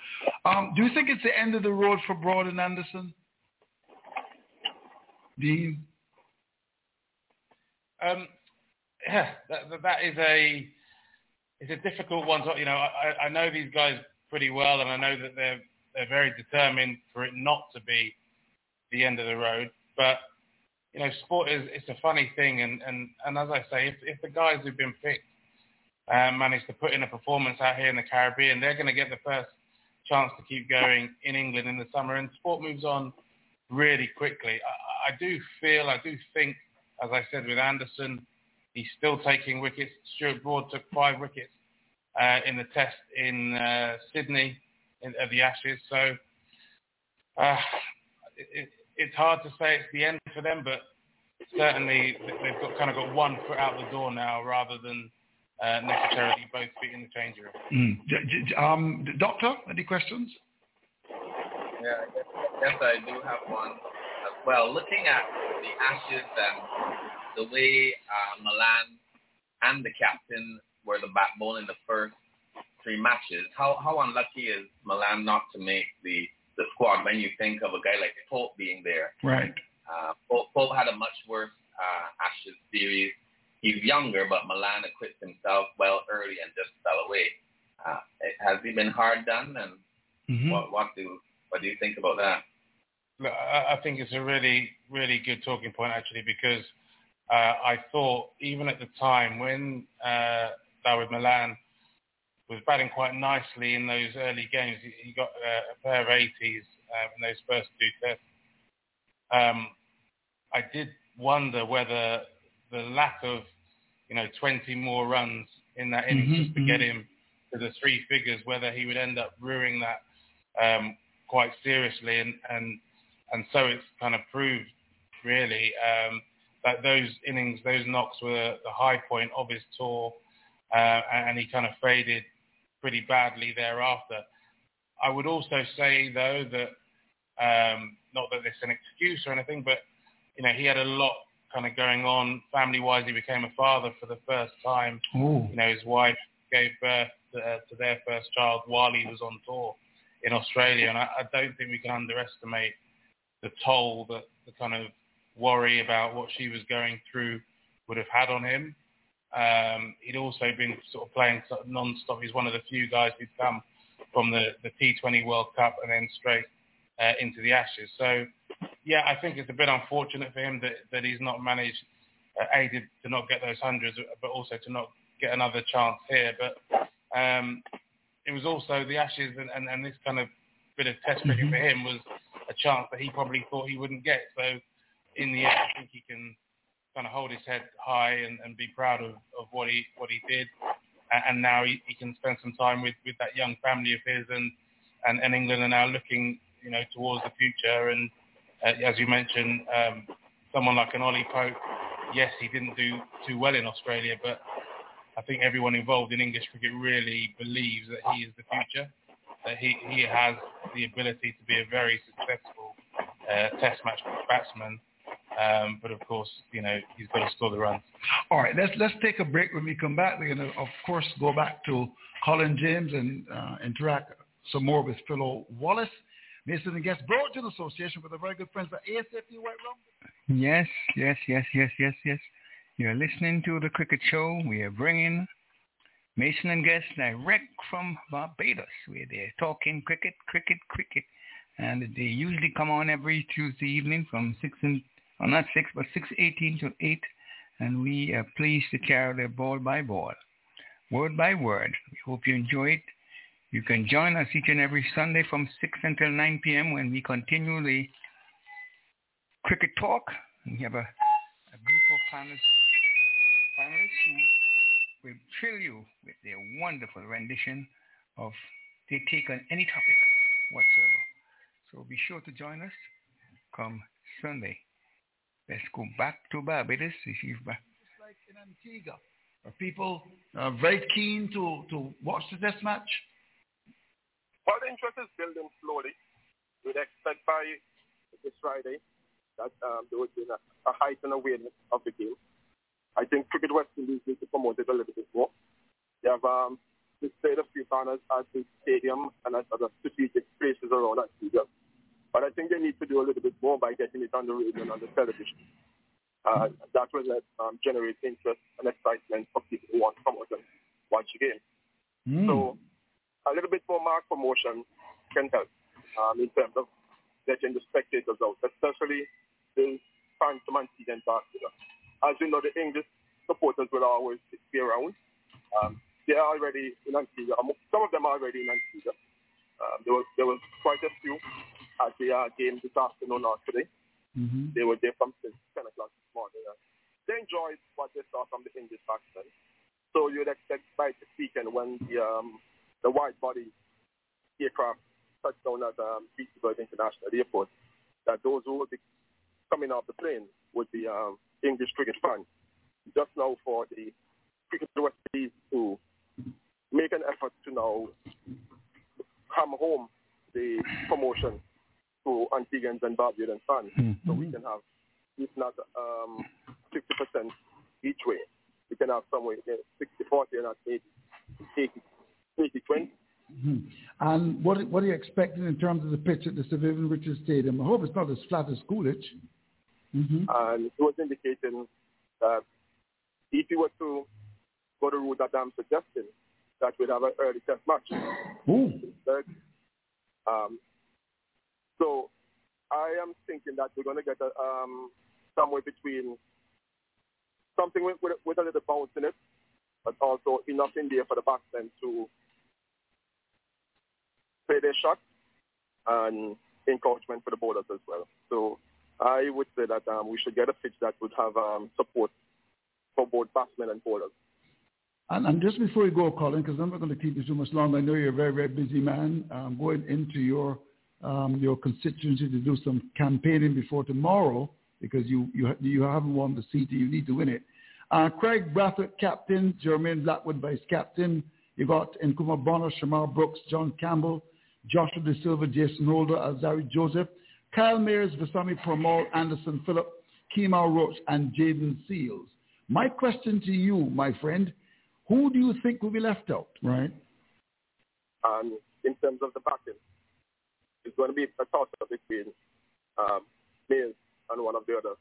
Um, do you think it's the end of the road for Broad and Anderson? Dean?
Um, yeah, that, that is a it's a difficult one. To, you know, I, I know these guys pretty well, and I know that they're they're very determined for it not to be the end of the road. But you know, sport is it's a funny thing, and and and as I say, if if the guys who've been picked uh, manage to put in a performance out here in the Caribbean, they're going to get the first chance to keep going in England in the summer, and sport moves on really quickly. I, I do feel, I do think, as I said with Anderson, he's still taking wickets. Stuart Broad took five wickets uh, in the test in uh, Sydney in, at the Ashes, so uh, it, it's hard to say it's the end for them, but certainly they've got kind of got one foot out the door now rather than uh, necessarily both feet in the change room.
Mm. Um, doctor, any questions?
Yeah, yes, I do have one as well. Looking at the Ashes and the way uh, Malan and the captain were the backbone in the first three matches, how, how unlucky is Malan not to make the the squad when you think of a guy like Pope being there.
Right.
Uh, Pope, Pope had a much worse uh, Ashes series. He's younger, but Malan equipped himself well early and just fell away. Uh, has he been hard done? And mm-hmm. what, what do what do you think about that?
Look, I think it's a really, really good talking point actually because uh, I thought even at the time when uh, Dawid Malan was batting quite nicely in those early games. He, got uh, a pair of 80s uh, in those first two tests. Um, I did wonder whether the lack of, you know, 20 more runs in that innings mm-hmm, just to mm-hmm. get him to the three figures, whether he would end up ruining that um, quite seriously. And, and, and so it's kind of proved, really, um, that those innings, those knocks were the high point of his tour. Uh, and he kind of faded pretty badly thereafter. I would also say though that um, not that it's an excuse or anything, but you know he had a lot kind of going on family-wise. He became a father for the first time.
Ooh.
You know his wife gave birth to, uh, to their first child while he was on tour in Australia, and I, I don't think we can underestimate the toll that the kind of worry about what she was going through would have had on him. Um, he'd also been sort of playing sort of non-stop. He's one of the few guys who'd come from the, the T20 World Cup and then straight uh, into the Ashes. So, yeah, I think it's a bit unfortunate for him that, that he's not managed, uh, A, to, to not get those hundreds, but also to not get another chance here. But um, it was also the Ashes and, and, and this kind of bit of test cricket mm-hmm. for him was a chance that he probably thought he wouldn't get. So in the end, I think he can kind of hold his head high and, and be proud of, of what he what he did. And, now he, he can spend some time with, with that young family of his, and, and, and England are now looking you know towards the future. And uh, as you mentioned, um, someone like an Ollie Pope, yes, he didn't do too well in Australia, but I think everyone involved in English cricket really believes that he is the future, that he, he has the ability to be a very successful uh, Test match batsman um, but of course, you know, he's got to score the runs.
All right, let's let's take a break. When we come back, we're going to, of course, go back to Colin James and uh, interact some more with Philo Wallace. Mason and guest brought to the association with our very good friends at ASFP White Rum.
Yes, yes, yes, yes, yes, yes. You're listening to the Cricket Show. We are bringing Mason and guest direct from Barbados, where they're talking cricket, cricket, cricket. And they usually come on every Tuesday evening from 6 and or oh, not 6, but 6.18 to 8, and we uh, are pleased to carry their ball by ball, word by word. We hope you enjoy it. You can join us each and every Sunday from 6 until 9 p.m. when we continue the cricket talk. We have a, a group of panelists, panelists will fill you with their wonderful rendition of they take on any topic whatsoever. So be sure to join us come Sunday. Let's go back to Barbados. To see if...
Just like in Antigua? Are people uh, very keen to, to watch the test match?
Well, the interest is building slowly. We'd expect by this Friday that um, there would be a, a heightened awareness of the game. I think Cricket West Indies need to promote it a little bit more. They have um, displayed a few banners at the stadium and at other strategic places around that stadium. But I think they need to do a little bit more by getting it on the radio and on the television. Uh, that will um, generate interest and excitement for people who want to come out and watch the game.
Mm.
So a little bit more mark promotion can help um, in terms of getting the spectators out, especially the fans from Antigua and Barbuda. As you know, the English supporters will always be around. Um, they are already in Antigua. Some of them are already in Antigua. Um, there was there was quite a few at the uh, game this afternoon or today.
Mm-hmm.
They were there from 10 o'clock this morning. Uh, they enjoyed what they saw from the English batsmen. So you'd expect by this weekend when the um, the wide body aircraft touched down at um, Petersburg International Airport, that those who would be coming off the plane would be um, English cricket fans. Just now for the cricket West Indies to make an effort to now come home the promotion to Antiguans and Barbadians fans,
Mm-hmm.
so we can have, if not um, 50% each way, we can have somewhere 60-40 and not 80, 80, 80 20.
Hmm. And what what are you expecting in terms of the pitch at the Sir Vivian Richards Stadium? I hope it's not as flat as Coolidge. Mm-hmm.
And he was indicating that if you were to go the route that I'm suggesting, that we'd have an early test match.
Ooh.
Um, so I am thinking that we're going to get a, um, somewhere between something with, with, with a little bounce in it, but also enough in there for the batsmen to play their shot and encouragement for the bowlers as well. So I would say that um, we should get a pitch that would have um, support for both batsmen and bowlers.
And, and just before you go, Colin, because I'm not going to keep you too much longer. I know you're a very, very busy man. Um, going into your um, your constituency to do some campaigning before tomorrow because you you you haven't won the seat. You need to win it. Uh, Craig Brathwaite, captain. Jermaine Blackwood, vice captain. You got Nkrumah Bonner, Shamar Brooks, John Campbell, Joshua Da Silva, Jason Holder, Alzari Joseph, Kyle Mayers, Veerasammy Permaul, Anderson Phillip, Kemar Roach, and Jayden Seales. My question to you, my friend, who do you think will be left out? Right.
And in terms of the batting, it's going to be a toss-up between um, Mills and one of the other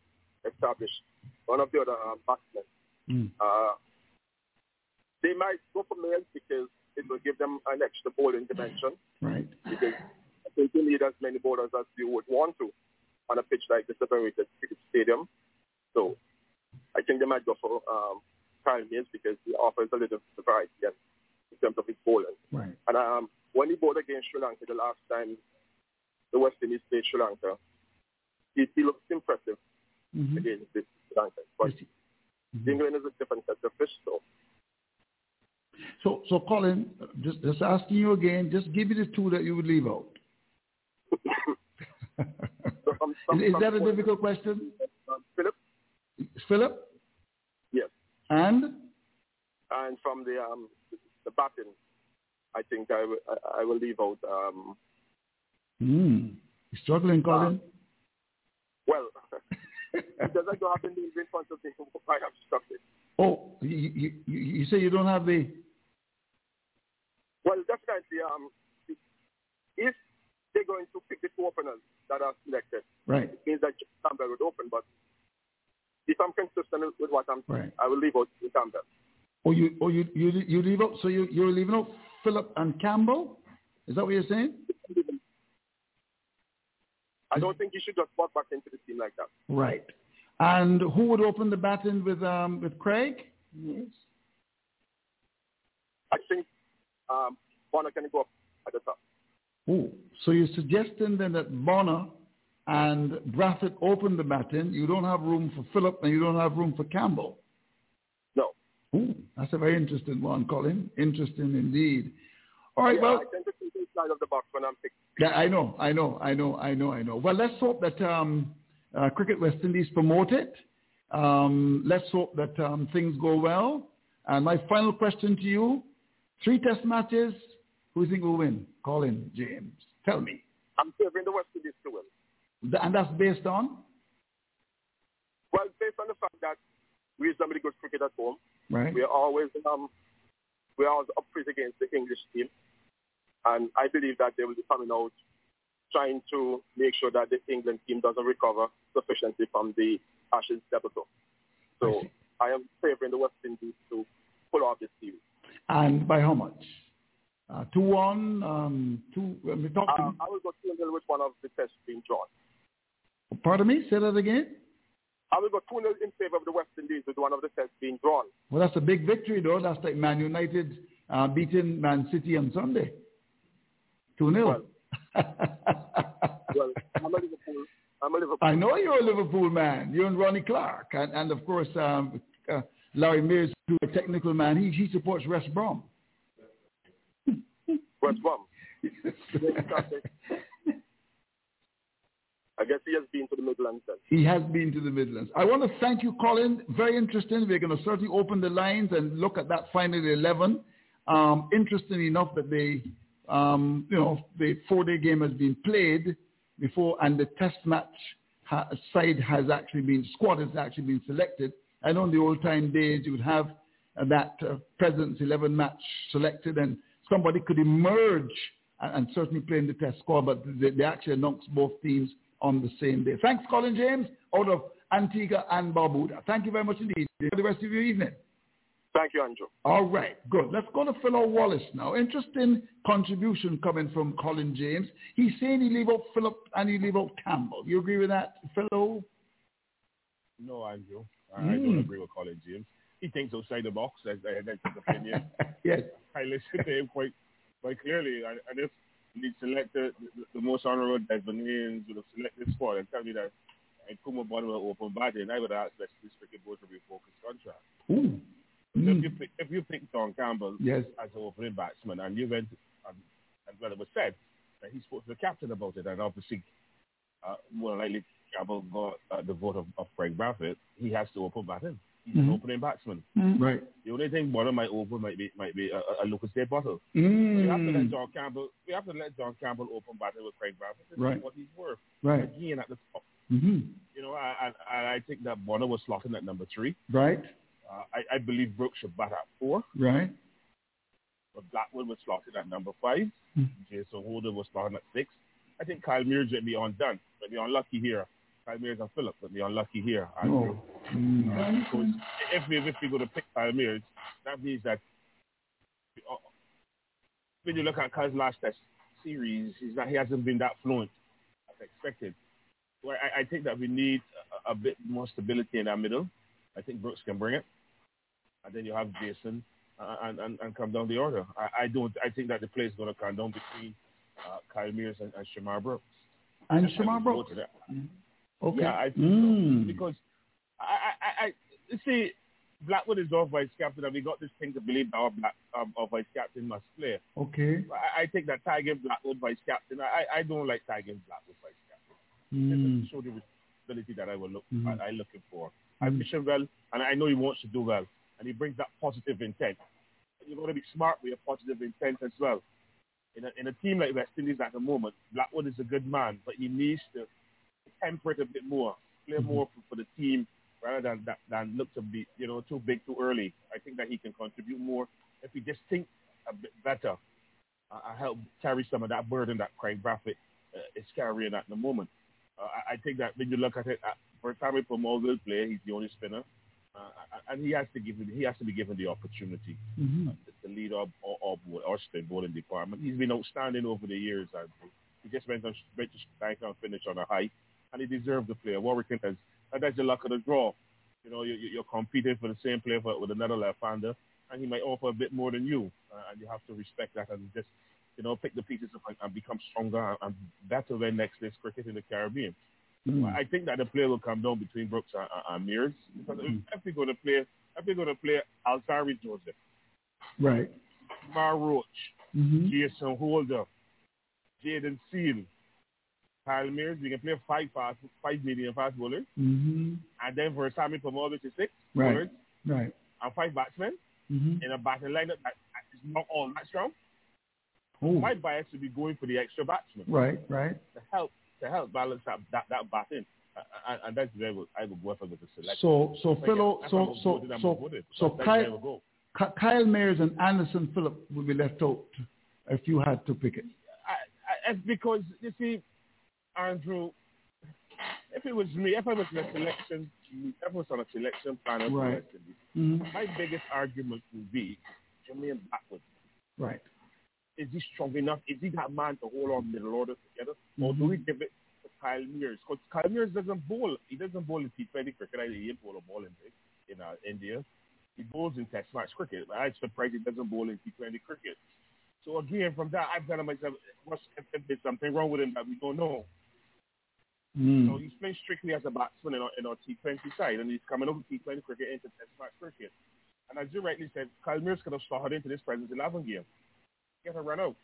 established, one of the other um, batsmen.
Mm.
Uh, they might go for Mills because it will give them an extra bowling dimension.
Right.
Because Think you need as many bowlers as you would want to on a pitch like the separated cricket stadium. So I think they might go for um, Kyle Mills because he offers a little variety in terms of his bowling.
Right.
And um, when he bowled against Sri Lanka the last time the West Indies played Sri Lanka, he, he looked impressive
Mm-hmm.
against this Sri Lanka. But England is a different set of fish, so
So, so Colin, just, just asking you again, just give me the two that you would leave out.
So some, some,
Is, is that a difficult question?
Um, Philip,
Philip?
yes.
And?
And from the um, the batting, I think I will- I- will leave out. Um.
You struggling, Colin?
well, <laughs> because I don't have the names in front of me, <laughs> I have stuck it.
oh, you, you, you, you say you don't have the...
Well, definitely, um, if they're going to pick the two openers that are selected,
Right.
it means that Campbell would open. But if I'm consistent with what I'm saying,
Right.
I will leave out Campbell.
Oh, you, oh, you, you, you leave out, so you, you're leaving out Philip and Campbell? Is that what you're saying?
I don't think you should just walk back into the team like that.
Right. And who would open the batting with, um, with Craig? Yes.
I think um, Bonner can go up at the top.
Oh, so you're suggesting then that Bonner and Brathwaite open the batting. You don't have room for Philip and you don't have room for Campbell.
No.
Oh, that's a very interesting one, Colin. Interesting indeed. All right,
yeah,
well,
I tend to think inside of the box when I'm picking.
yeah, I know, I know, I know, I know, I know. Well, let's hope that um, uh, Cricket West Indies promote it. Um, let's hope that um, things go well. And my final question to you, three test matches, who do you think will win? Colin James, tell me.
I'm favoring the West Indies to win.
And that's based on?
Well, based on the fact that we reasonably good cricket at home.
Right.
We are always um, we are always up for it against the English team, and I believe that they will be coming out trying to make sure that the England team doesn't recover sufficiently from the Ashes debacle. So I, I am favouring the West Indies to pull off this series.
And by how much? Uh, two one, um, two. Uh,
Uh, I will go two nil with one of the tests being drawn.
pardon me. Say that again.
I will go two nil in favour of the West Indies with one of the tests being drawn.
Well, that's a big victory, though. That's like Man United uh, beating Man City on Sunday. Two 0
Well, I'm a <laughs> Liverpool. I'm a Liverpool.
I know you're a Liverpool man. You and Ronnie Clark, and, and of course um, uh, Larry Mears, who's a technical man. He he supports West Brom.
West Brom. I guess he has been to the Midlands then.
He has been to the Midlands. I want to thank you, Colin. Very interesting. We're going to certainly open the lines and look at that final 11. Um, interesting enough that they, um, you know, the four-day game has been played before, and the test match ha- side has actually been, squad has actually been selected. Know in the old-time days you would have that uh, President's 11 match selected, and somebody could emerge and, and certainly play in the test squad, but they, they actually announced both teams on the same day. Thanks, Colin James, out of Antigua and Barbuda. Thank you very much indeed. For the rest of your evening.
Thank you, Andrew.
All right, good. Let's go to Philo Wallace now. Interesting contribution coming from Colin James. He's saying he leave out Philip and he leave out Campbell. You agree with that, Philo?
No, Andrew. I, I
Mm.
don't agree with Colin James. He thinks outside the box. That's, that's his opinion. <laughs>
yes.
I listen to him quite quite clearly. And, and if he selected the, the most honorable Tasmanians would have selected squad and tell me that and Nkrumah Bonner will open batting, I would ask that this cricket board to his contract.
Ooh.
So
Mm.
If you pick, if you pick John Campbell
Yes.
as an opening batsman and you went and, and well it was said that he spoke to the captain about it and obviously uh, more likely Campbell got uh, the vote of, of Craig Brathwaite, he has to open batting. He's an
Mhm.
opening batsman.
Right.
The only thing Bonner might open might be might be a, a, a Lucozade bottle.
Mm.
We have to let John Campbell. We have to let John Campbell open batting with Craig Brathwaite. This
Right.
is what he's worth.
Right.
Again at the top.
hmm
You know, I, I, I I think that Bonner was slotted at number three.
Right.
Uh, I, I believe Brooks should bat at four,
Right.
but Blackwood was slotted at number five.
Mm.
Jason Holder was slotted at six. I think Kyle Mayers would be undone, but be unlucky here. Kyle Mayers and Phillips would be unlucky here.
Oh. Mm.
Because if we if we go to pick Kyle Mayers, that means that uh, when you look at Kyle's last test series, is that he hasn't been that fluent as expected. Well, I, I think that we need a, a bit more stability in our middle. I think Brooks can bring it, and then you have Jason uh, and, and and come down the order. I, I don't. I think that the play is going to come down between uh, Kyle Mayers and, and Shamar Brooks.
And Shamar Brooks.
that.
Okay.
Yeah, I think
Mm.
so. Because I, I, I, see Blackwood is our vice captain, and we got this thing to believe that our, black, um, our vice captain must play.
Okay.
I, I think that Tiger Blackwood vice captain. I, I don't like Tiger Blackwood vice captain.
Mm.
doesn't show the responsibility that I will look.
Mhm.
I, I looking for. I wish him well, and I know he wants to do well, and he brings that positive intent. You're going to be smart with your positive intent as well. In a, in a team like West Indies at the moment, Blackwood is a good man, but he needs to temper it a bit more, play more for, for the team rather than that, than look to be you know too big too early. I think that he can contribute more if he just think a bit better. Uh, I help carry some of that burden that Craig Brathwaite uh, is carrying at the moment. Uh, I, I think that when you look at it, uh, for Tommy Permaul will play. He's the only spinner, uh, and he has to give he has to be given the opportunity
Mhm.
to lead up our, board, our spin bowling department. He's been outstanding over the years. And he just went on went to bank and finish on a high, and he deserved to play. Warrican has and that's the luck of the draw. You know, you, you- you're competing for the same player for, with another left-hander, and he might offer a bit more than you, uh, and you have to respect that and just, you know, pick the pieces up and, and become stronger and better when next is cricket in the Caribbean.
Mm.
I think that the play will come down between Brooks and, and- Mayers because if, if we're going to play, if we're going to play Alzari Joseph,
Right.
Mar Roach,
Mhm.
Jason Holder, Jaden Seal, Kyle Mayers, we can play five fast, five medium fast bowlers,
Mm-hmm.
and then for Sammy Permaul, which is six
Right.
bowlers
Right.
and five batsmen
Mm-hmm.
in a batting lineup that is not all that strong.
Oh.
My bias would be going for the extra batsman
Right. Right.
to help to help balance that that, that batting, and, and that's where I would, I would go for the selection.
So so
But
fellow
yeah,
so so so
voted.
so
That's
Kyle. Kyle Mayers and Anderson Phillip would be left out if you had to pick it.
I, I, it's because you see, Andrew, if it was me, if I was in a selection, if I was on a selection panel,
Right. Mhm.
my biggest argument would be Jermaine Blackwood.
Right.
Is he strong enough? Is he that man to hold on middle order together, or do we give it to Kyle Mayers? Because Kyle Mayers doesn't bowl. He doesn't bowl in T20 cricket. He didn't bowl a ball in in uh, India. He bowls in Test match cricket. I'm surprised he doesn't bowl in T20 cricket. So again, from that, I'm telling myself, what's, if, if there's something wrong with him that we don't know.
Mm.
So he's playing strictly as a batsman in our, in our T20 side, and he's coming over T20 cricket into Test match cricket. And as you rightly said, Kyle Mayers could have started into this present 11 game. Get a run out.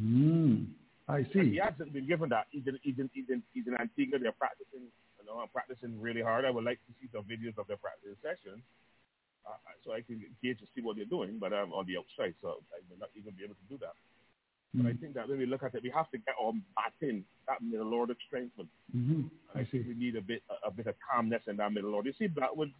Mm. I
And
see.
he hasn't been given that. He's in, he's in, he's in, he's in Antigua. They're practicing, you know, I'm practicing really hard. I would like to see some videos of their practice sessions uh, so I can gauge to see what they're doing, but I'm on the outside, so I will not even be able to do that. But I
Mm.
think that when we look at it, we have to get our batting, that middle order strengthened.
Mm-hmm.
I think we need a bit a, a bit of calmness in that middle order. You see, Blackwood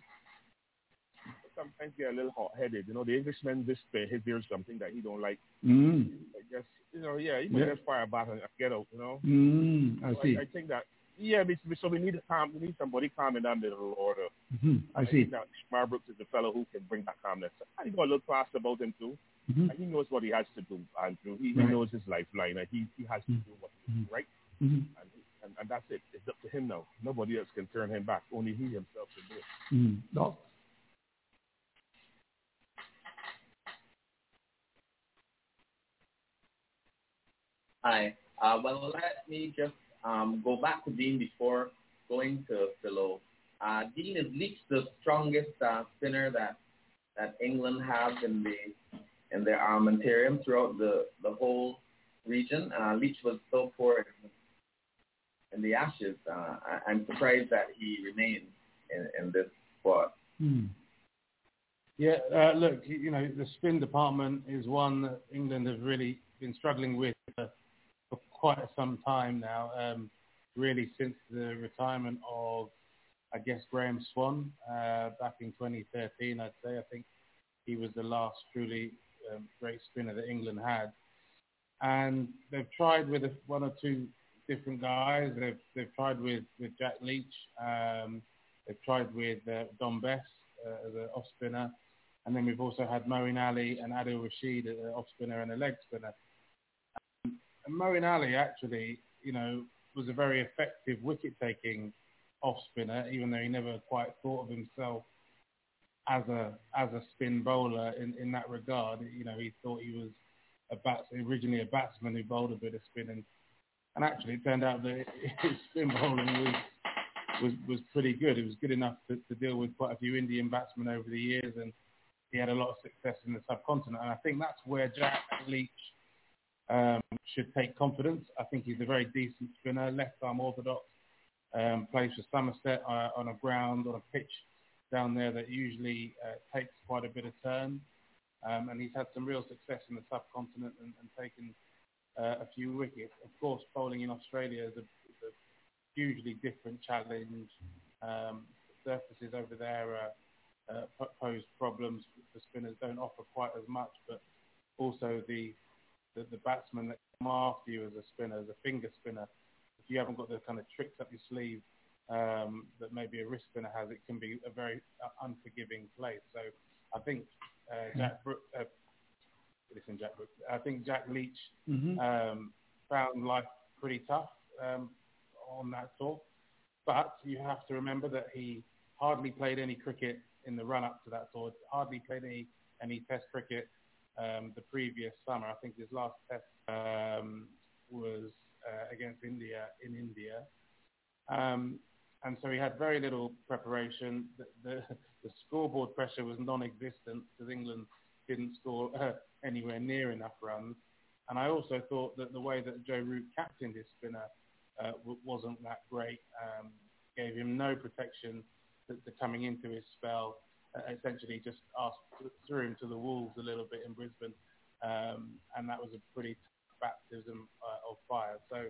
sometimes get a little hot-headed. You know, the Englishman this he hears something that he don't like.
Mm.
I guess you know, yeah, he might
Yeah.
just fire a bat and get out. You know.
Mm. I
So
see.
I, think that yeah, we, so we need a calm, we need somebody calm in that middle order.
Mm-hmm. I see.
think that Marbrooks is the fellow who can bring that calmness. He got a little class about him too.
Mhm.
And he knows what he has to do, Andrew. He, he knows his lifeline, and he, he has to do what he
Mhm.
right. And, and and that's it. It's up to him now. Nobody else can turn him back. Only he himself can do it.
Mm. No.
Hi. Uh, well, let me just um, go back to Dean before going to Philo. Uh, Dean is Leach the strongest uh, spinner that that England have in the in their armamentarium throughout the, the whole region. Uh, Leach was so poor in, the Ashes. Uh, I, I'm surprised that he remains in, in this spot.
Mm.
Yeah, uh, look, you know, the spin department is one that England have really been struggling with uh, for quite some time now, um, really since the retirement of, I guess, Graeme Swann uh, back in 2013, I'd say. I think he was the last truly um, great spinner that England had. And they've tried with a, one or two different guys. They've, they've tried with, with Jack Leach. Um, they've tried with uh, Dom Bess uh, off spinner. And then we've also had Moeen Ali and Adil Rashid as an off spinner and a leg spinner. Um, and Moeen Ali actually, you know, was a very effective wicket taking off spinner, even though he never quite thought of himself as a as a spin bowler in, in that regard. You know, he thought he was a bats originally a batsman who bowled a bit of spin and and actually it turned out that <laughs> his spin bowling was was, was pretty good. It was good enough to, to deal with quite a few Indian batsmen over the years and he had a lot of success in the subcontinent. And I think that's where Jack Leach um, should take confidence. I think he's a very decent spinner, left arm orthodox, um, plays for Somerset uh, on a ground, on a pitch down there that usually uh, takes quite a bit of turn. Um, and he's had some real success in the subcontinent and, and taken uh, a few wickets. Of course, bowling in Australia is a, is a hugely different challenge. Um, surfaces over there uh, pose problems for spinners, don't offer quite as much, but also the, the, the batsmen that come after you as a spinner, as a finger spinner, if you haven't got the kind of tricks up your sleeve um, that maybe a wrist spinner has, it can be a very uh, unforgiving place. So I think uh, Jack Brook, uh, listen, Jack Brook, I think Jack Leach
Mhm.
um, found life pretty tough um, on that tour. But you have to remember that he hardly played any cricket in the run-up to that tour. Hardly played any any Test cricket um, the previous summer. I think his last Test um, was uh, against India in India, um, and so he had very little preparation. The, the, the scoreboard pressure was non-existent because England didn't score uh, anywhere near enough runs. And I also thought that the way that Joe Root captained his spinner uh, wasn't that great. Um, gave him no protection to, to coming into his spell. Uh, essentially, just asked, threw him to the wolves a little bit in Brisbane, um, and that was a pretty baptism uh, of fire. So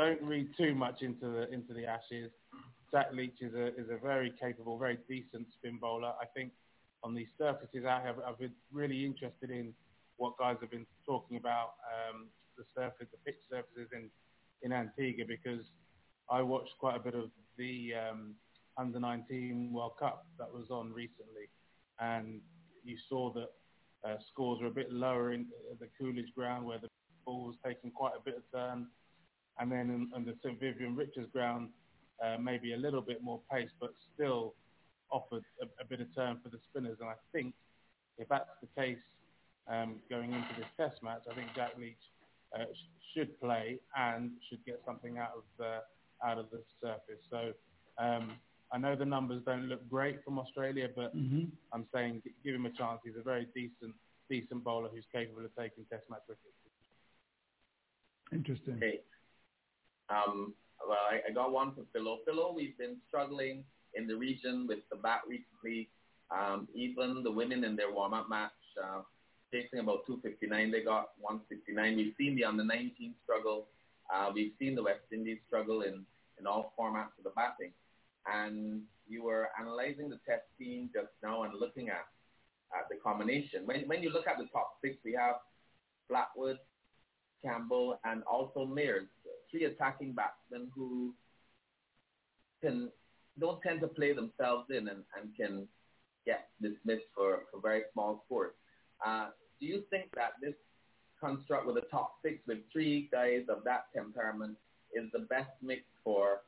don't read too much into the into the Ashes. Jack Leach is a is a very capable, very decent spin bowler. I think on these surfaces I have I've been really interested in what guys have been talking about um, the surface, the pitch surfaces in in Antigua because I watched quite a bit of the um, under 19 World Cup that was on recently, and you saw that uh, scores were a bit lower in the Coolidge ground where the ball was taking quite a bit of turn, and then in, in the St Vivian Richards ground, uh, maybe a little bit more pace, but still offered a, a, bit of turn for the spinners. And I think if that's the case um, going into this Test match, I think Jack Leach uh, sh- should play and should get something out of the out of the surface. So um, I know the numbers don't look great from Australia, but mm-hmm. I'm saying give him a chance. He's a very decent decent bowler who's capable of taking Test match wickets.
Interesting.
Okay. Um, well, I, I, got one for Philo. Philo, we've been struggling in the region with the bat recently. Um, even the women in their warm-up match, uh, chasing about 259, they got 169. We've seen the under 19 struggle. Uh, we've seen the West Indies struggle in, in all formats of the batting. And you were analyzing the test team just now and looking at, at the combination. When, when you look at the top six, we have Blackwood, Campbell, and also Mayers, three attacking batsmen who can don't tend to play themselves in and, and can get dismissed for, for very small scores. Uh, do you think that this construct with a top six with three guys of that temperament is the best mix for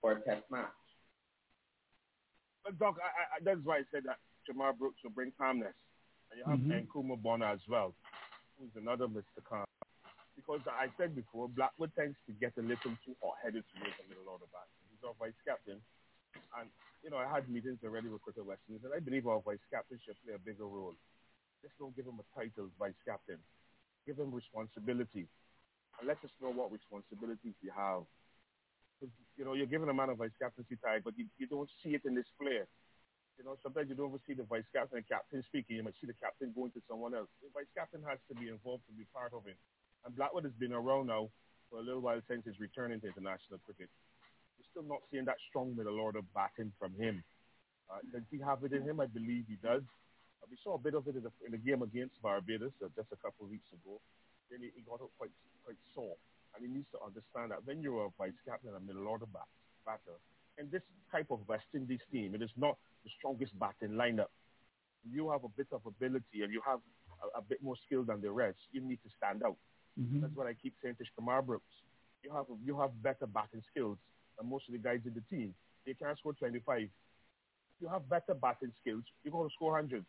for a test match?
But Doc, I, I, that's why I said that Shamar Brooks will bring calmness, and you have mm-hmm. Nkrumah Bonner as well, who's another Mr. Calm. Because I said before, Blackwood tends to get a little too hot-headed to make a little out of that. He's our vice captain, and you know I had meetings already with Cricket West Indies, and I believe our vice captain should play a bigger role. Just don't give him a title, vice captain. Give him responsibility, and let us know what responsibilities you have. You know, you're giving a man a vice captaincy title, but you, you don't see it in this player. You know, sometimes you don't even see the vice captain and captain speaking. You might see the captain going to someone else. The vice captain has to be involved to be part of it. And Blackwood has been around now for a little while since his return into international cricket. We're still not seeing that strong middle order batting from him. Uh, does he have it in him? I believe he does. Uh, we saw a bit of it in the, in the game against Barbados uh, just a couple of weeks ago. Then he, he got up quite quite sore, and he needs to understand that when you're a vice captain and a middle order bat, batter, and this type of West Indies team, it is not the strongest batting lineup. You have a bit of ability and you have a, a bit more skill than the rest. You need to stand out. Mm-hmm. That's what I keep saying to Kumar Brooks. You have you have better batting skills than most of the guys in the team. They can't score 25. You have better batting skills, you're going to score hundreds.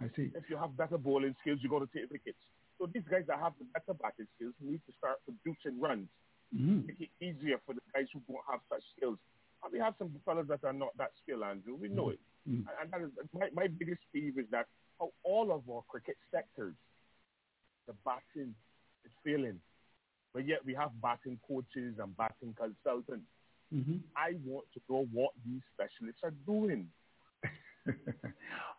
I see.
If you have better bowling skills, you're going to take wickets. So these guys that have the better batting skills need to start producing runs. Mm-hmm. Make it easier for the guys who don't have such skills. And we have some fellas that are not that skilled, Andrew. We know it. Mm-hmm. And that is, my, my biggest peeve is that how all of our cricket sectors the batting is failing. But yet we have batting coaches and batting consultants. Mm-hmm. I want to know what these specialists are doing. <laughs>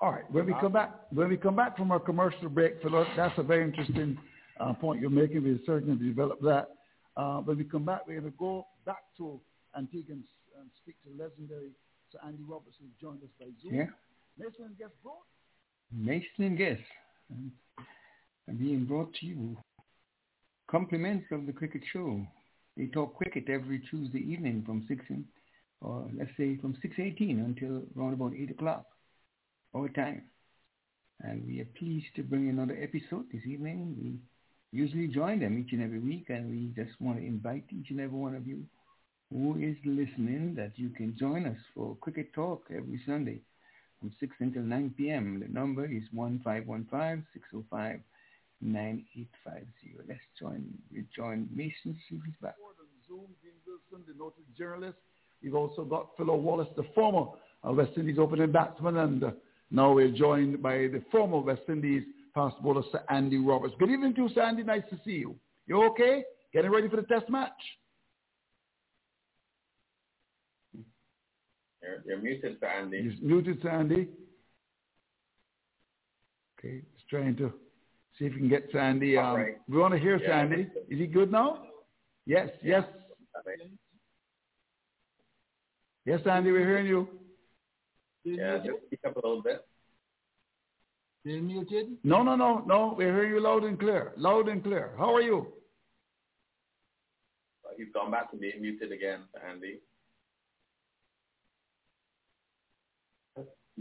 All right. When we come back, when we come back from our commercial break, Philip, that's a very interesting uh, point you're making. We're certainly to develop that. Uh, when we come back, we're going to go back to Antigua and, and speak to legendary Sir Andy Roberts, joined us by Zoom.
Yeah.
Mason and Guest brought.
Mason and Guest being brought to you. Compliments of the cricket show. They talk cricket every Tuesday evening from 6, in, or let's say from 6.18 until around about 8 o'clock our time. And we are pleased to bring another episode this evening. We usually join them each and every week and we just want to invite each and every one of you who is listening that you can join us for Cricket Talk every Sunday from 6 until 9 p.m. The number is 1515 605 9850. Let's join rejoin Mason Series back.
Zoom, Dean Wilson, the noted journalist. You've also got Philo Wallace, the former West Indies opening batsman, and uh, now we're joined by the former West Indies fast bowler, Sir Andy Roberts. Good evening to you, Sir Andy. Nice to see you. You okay? Getting ready for the test match?
You're, you're muted, Sandy.
You're muted, Sandy. Okay, he's trying to see if we can get Sandy. Um,
right.
We want to hear
Yeah.
Sandy. Is he good now? Yes, yes. Yes, Sandy, we're hearing you.
Yeah, just speak up a little bit.
Still muted?
No, no, no, no. We're hearing you loud and clear. Loud and clear. How are you?
He's gone back to being muted again, Sir Andy.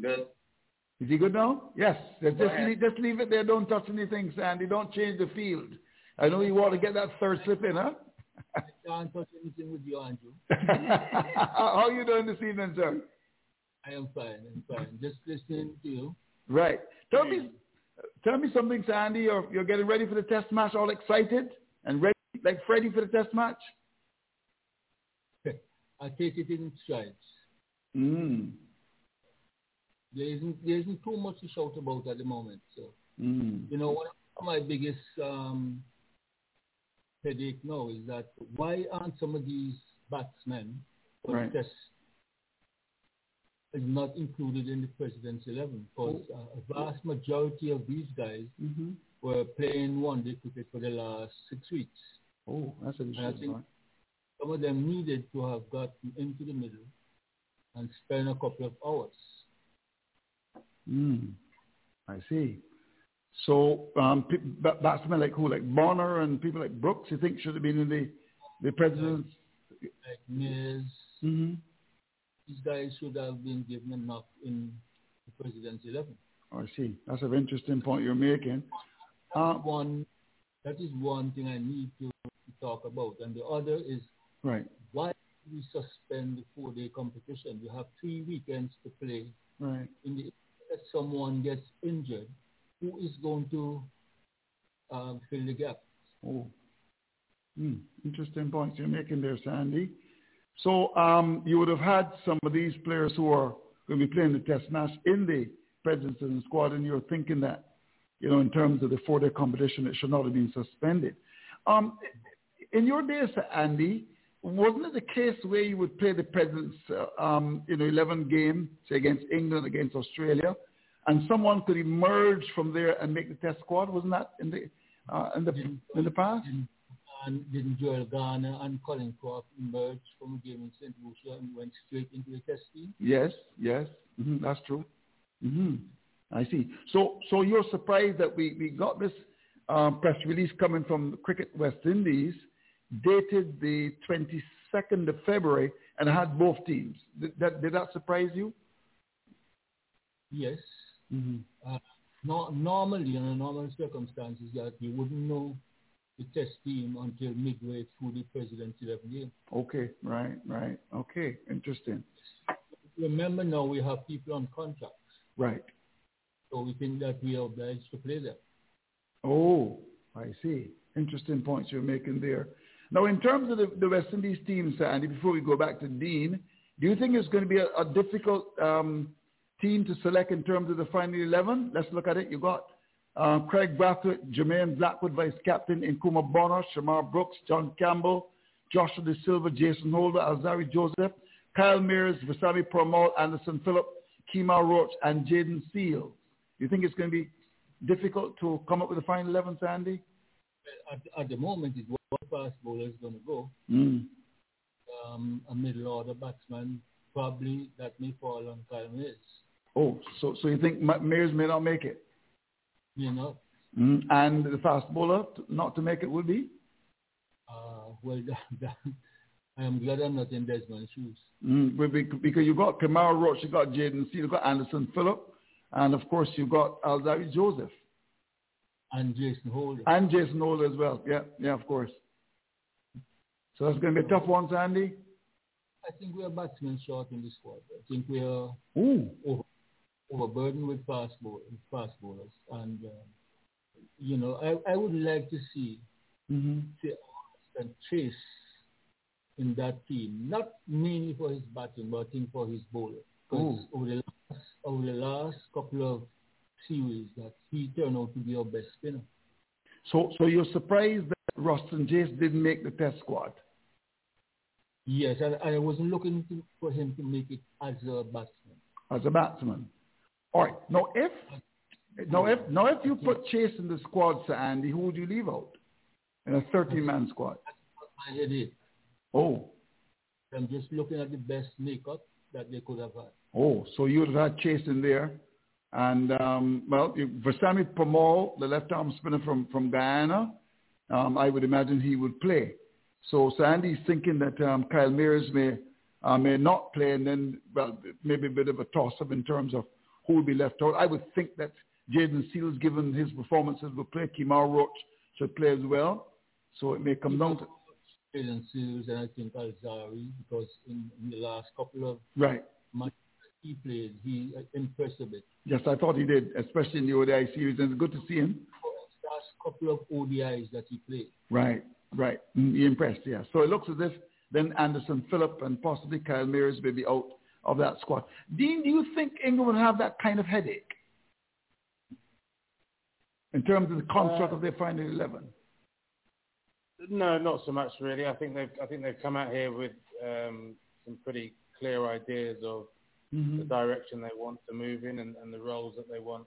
Good.
Is he good now? Yes. Just, leave, just leave it there. Don't touch anything, Sandy. Don't change the field. I know you want to get that third slip in, huh? <laughs>
I can't touch anything with you, Andrew. <laughs>
How are you doing this evening, sir?
I am fine. I'm fine. Just listening to you.
Right. Tell me, tell me something, Sandy. You're, you're getting ready for the test match, all excited and ready, like Freddie for the test match. <laughs>
I take it in strides.
Mm.
There isn't there isn't too much to shout about at the moment. So
Mm.
you know, one of my biggest um, headache now is that why aren't some of these batsmen for
Right.
test is not included in the president's eleven? Because uh, a vast majority of these guys
Mm-hmm.
were playing one day cricket for the last six weeks.
Oh, that's an
And I
interesting
some of them needed to have gotten into the middle and spend a couple of hours.
Mm. I see. So um, pe- batsmen like who, like Bonner and people like Brooks, you think should have been in the the president's?
Like Mills,
Mm-hmm.
these guys should have been given enough in the president's eleven.
I see. That's an interesting point you're making. Uh,
one, that is one thing I need to, talk about, and the other is
right.
why do we suspend the four-day competition? You have three weekends to play.
Right.
In the someone gets injured, who is going to um, fill the gap?
Oh, Hmm. Interesting points you're making there, Sandy. So um, you would have had some of these players who are going to be playing the test match in the president's squad, and you're thinking that, you know, in terms of the four-day competition, it should not have been suspended. Um, in your days, Andy, wasn't it the case where you would play the president's, uh, um, you know, 11 game, say against England, against Australia, and someone could emerge from there and make the test squad? Wasn't that in the uh, in the in the past?
And didn't Joel Garner and Colin Croft emerge from a game in St. Lucia and went straight into the test team?
Yes, yes, hmm that's true. hmm I see. So, so you're surprised that we, we got this um, press release coming from Cricket West Indies, dated the 22nd of February, and had both teams. Did that, did that surprise you?
Yes.
Mm-hmm.
Uh, no, normally, under normal circumstances, that you wouldn't know the test team until midway through the president's 11 game.
Okay, right, right. Okay, interesting.
Remember now we have people on contracts.
Right.
so we think that we are obliged to play them.
Oh, I see. Interesting points you're making there. Now, in terms of the, the West Indies team, Sandy, before we go back to Dean, do you think it's going to be a, a difficult um, team to select in terms of the final 11? Let's look at it. You got uh, Craig Brathwaite, Jermaine Blackwood, vice captain, Nkrumah Bonner, Shamar Brooks, John Campbell, Joshua De Silva, Jason Holder, Alzari Joseph, Kyle Mayers, Veerasammy Permaul, Anderson Phillip, Kemar Roach, and Jaden Seal. Do you think it's going to be difficult to come up with a final 11, Sandy?
At, at the moment, it's one fast bowler is going to go.
Mm.
Um, a middle order batsman, probably that may fall on Kyle Mills.
Oh, so so you think Ma- Mayers may not make it?
You know,
Mm. And the fast bowler t- not to make it would be?
uh, well, <laughs> that, that, I am glad I'm not in Desmond's shoes.
Mm. Because you've got Kamara Roach, you've got Jaden Seal, you've got Anderson Phillip, and of course you've got Alzari Joseph.
And Jason Holder.
And Jason Holder as well. Yeah, yeah, of course. So that's going to be a tough one, Sandy.
I think we are batsmen short in the squad. I think we are
Ooh.
over, overburdened with fast, bowl, fast bowlers. And, uh, you know, I, I would like to see
Mm-hmm.
and Chase in that team, not mainly for his batting, but I think for his bowling. Because over the last over the last couple of series, that he turned out to be our best spinner.
So, so you're surprised that Roston Chase didn't make the test squad?
Yes, and, and I wasn't looking to, for him to make it as a batsman.
As a batsman. All right. Now, if now if now if you put Chase in the squad, Sir Andy, who would you leave out in a 13-man squad?
Did it.
Oh,
I'm just looking at the best makeup that they could have had.
oh, so you would have had Chase in there, and um, well, Veerasammy Permaul, the left-arm spinner from from Guyana, um, I would imagine he would play. So Sandy's thinking that um, Kyle Mayers may uh, may not play, and then well, maybe a bit of a toss-up in terms of who will be left out. I would think that Jayden Seales, given his performances, will play. Kemar Roach should play as well. So it may come down to
Jayden Seales and I think Alzari because in, in the last couple of
right.
matches he played, he uh, impressed a bit.
Yes, I thought he did, especially in the ODI series, and it's good to see him.
Last couple of ODIs that he played.
Right, right. Mm, impressed, yeah. So it looks as if then Anderson, Phillip, and possibly Kyle Mayers may be out of that squad. Dean, do you think England would have that kind of headache in terms of the construct
Uh,
of their final eleven?
No, not so much really. I think they've I think they've come out here with um, some pretty clear ideas of the direction they want to move in and, and the roles that they want.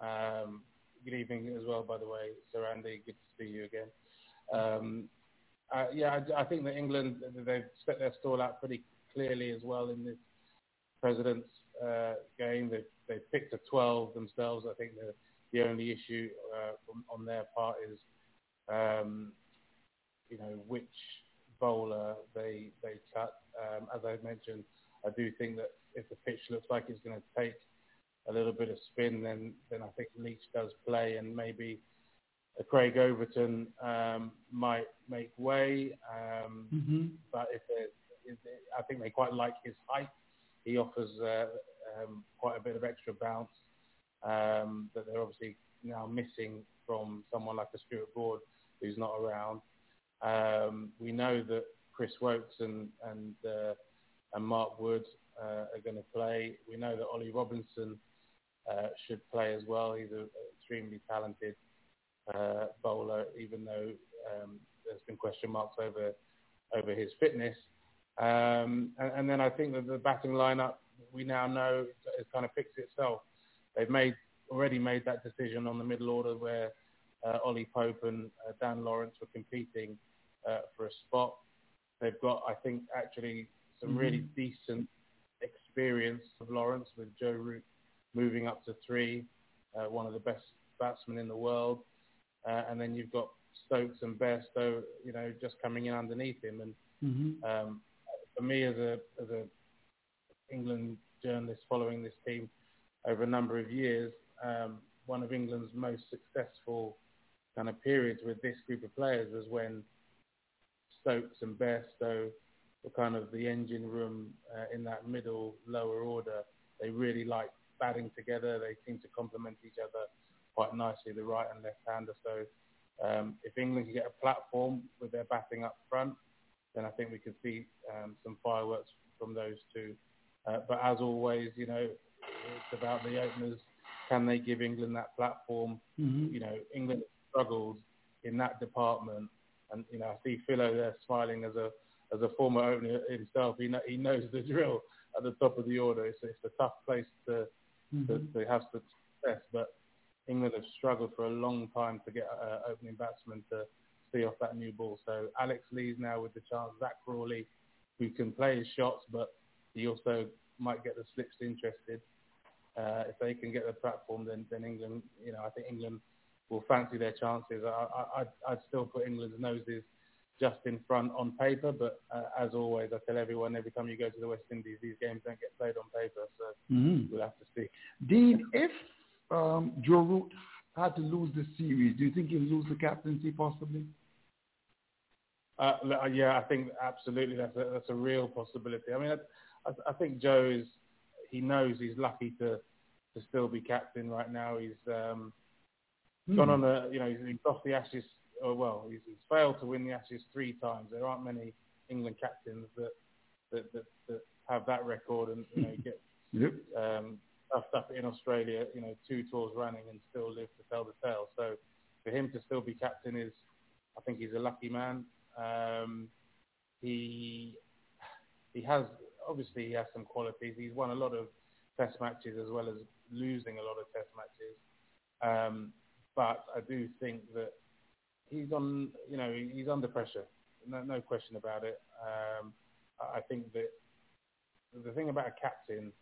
Um, good evening as well, by the way, Sir Andy. Good to see you again. Um, uh, yeah, I, I think that England they've set their stall out pretty clearly as well in this president's uh, game. They've they picked a 12 themselves. I think the the only issue uh, from, on their part is um, you know, which bowler they they cut. Um, as I mentioned, I do think that if the pitch looks like it's going to take a little bit of spin, then then I think Leach does play, and maybe Craig Overton um, might make way. Um,
Mm-hmm.
But if if I think they quite like his height. He offers uh, um, quite a bit of extra bounce um, that they're obviously now missing from someone like a Stuart Broad who's not around. Um, we know that Chris Woakes and and, uh, and Mark Wood uh, are going to play. We know that Ollie Robinson uh, should play as well. He's an extremely talented uh, bowler, even though um, there's been question marks over over his fitness. Um, and, and then I think that the batting lineup we now know it kind of fixed itself. They've made already made that decision on the middle order where uh, Ollie Pope and uh, Dan Lawrence were competing uh, for a spot. They've got, I think, actually some really
Mhm.
decent experience of Lawrence with Joe Root moving up to three, uh, one of the best batsmen in the world. Uh, and then you've got Stokes and Bairstow, you know, just coming in underneath him. And
Mm-hmm.
um, for me, as a as a England journalist following this team over a number of years, um, one of England's most successful kind of periods with this group of players was when Stokes and Bairstow were kind of the engine room uh, in that middle lower order. They really liked batting together. They seemed to complement each other quite nicely, the right and left hander. So um, if England can get a platform with their batting up front, then I think we could see um, some fireworks from those two. Uh, but as always, you know, it's about the openers. Can they give England that platform?
Mhm.
You know, England struggles in that department, and you know, I see Philo there smiling as a as a former opener himself. He know, he knows the drill at the top of the order. It's, it's a tough place to, to
Mhm.
to have success, but England have struggled for a long time to get uh, opening batsmen to see off that new ball. So Alex Lees now with the chance. Zach Crawley, who can play his shots, but he also might get the slips interested. Uh, if they can get the platform, then, then England, you know, I think England will fancy their chances. I, I, I'd, I'd still put England's noses just in front on paper, but uh, as always, I tell everyone every time you go to the West Indies, these games don't get played on paper, so
Mhm.
we'll have to see.
Dean, if um, Joe Root had to lose this series, do you think he'll lose the captaincy possibly?
Uh, uh, yeah, I think absolutely that's a, that's a real possibility. I mean, I, I, I think Joe is he knows he's lucky to to still be captain right now. He's um,
Hmm.
gone on a you know he's, he's lost the Ashes. Or well, he's, he's failed to win the Ashes three times. There aren't many England captains that that, that, that have that record and you know <laughs> get
Yep.
um, stuffed up in Australia, you know, two tours running and still live to tell the tale. So for him to still be captain is, I think he's a lucky man. Um, he he has obviously he has some qualities. He's won a lot of Test matches as well as losing a lot of Test matches. Um, but I do think that he's on, you know, he's under pressure. No, no question about it. Um, I think that the thing about a captain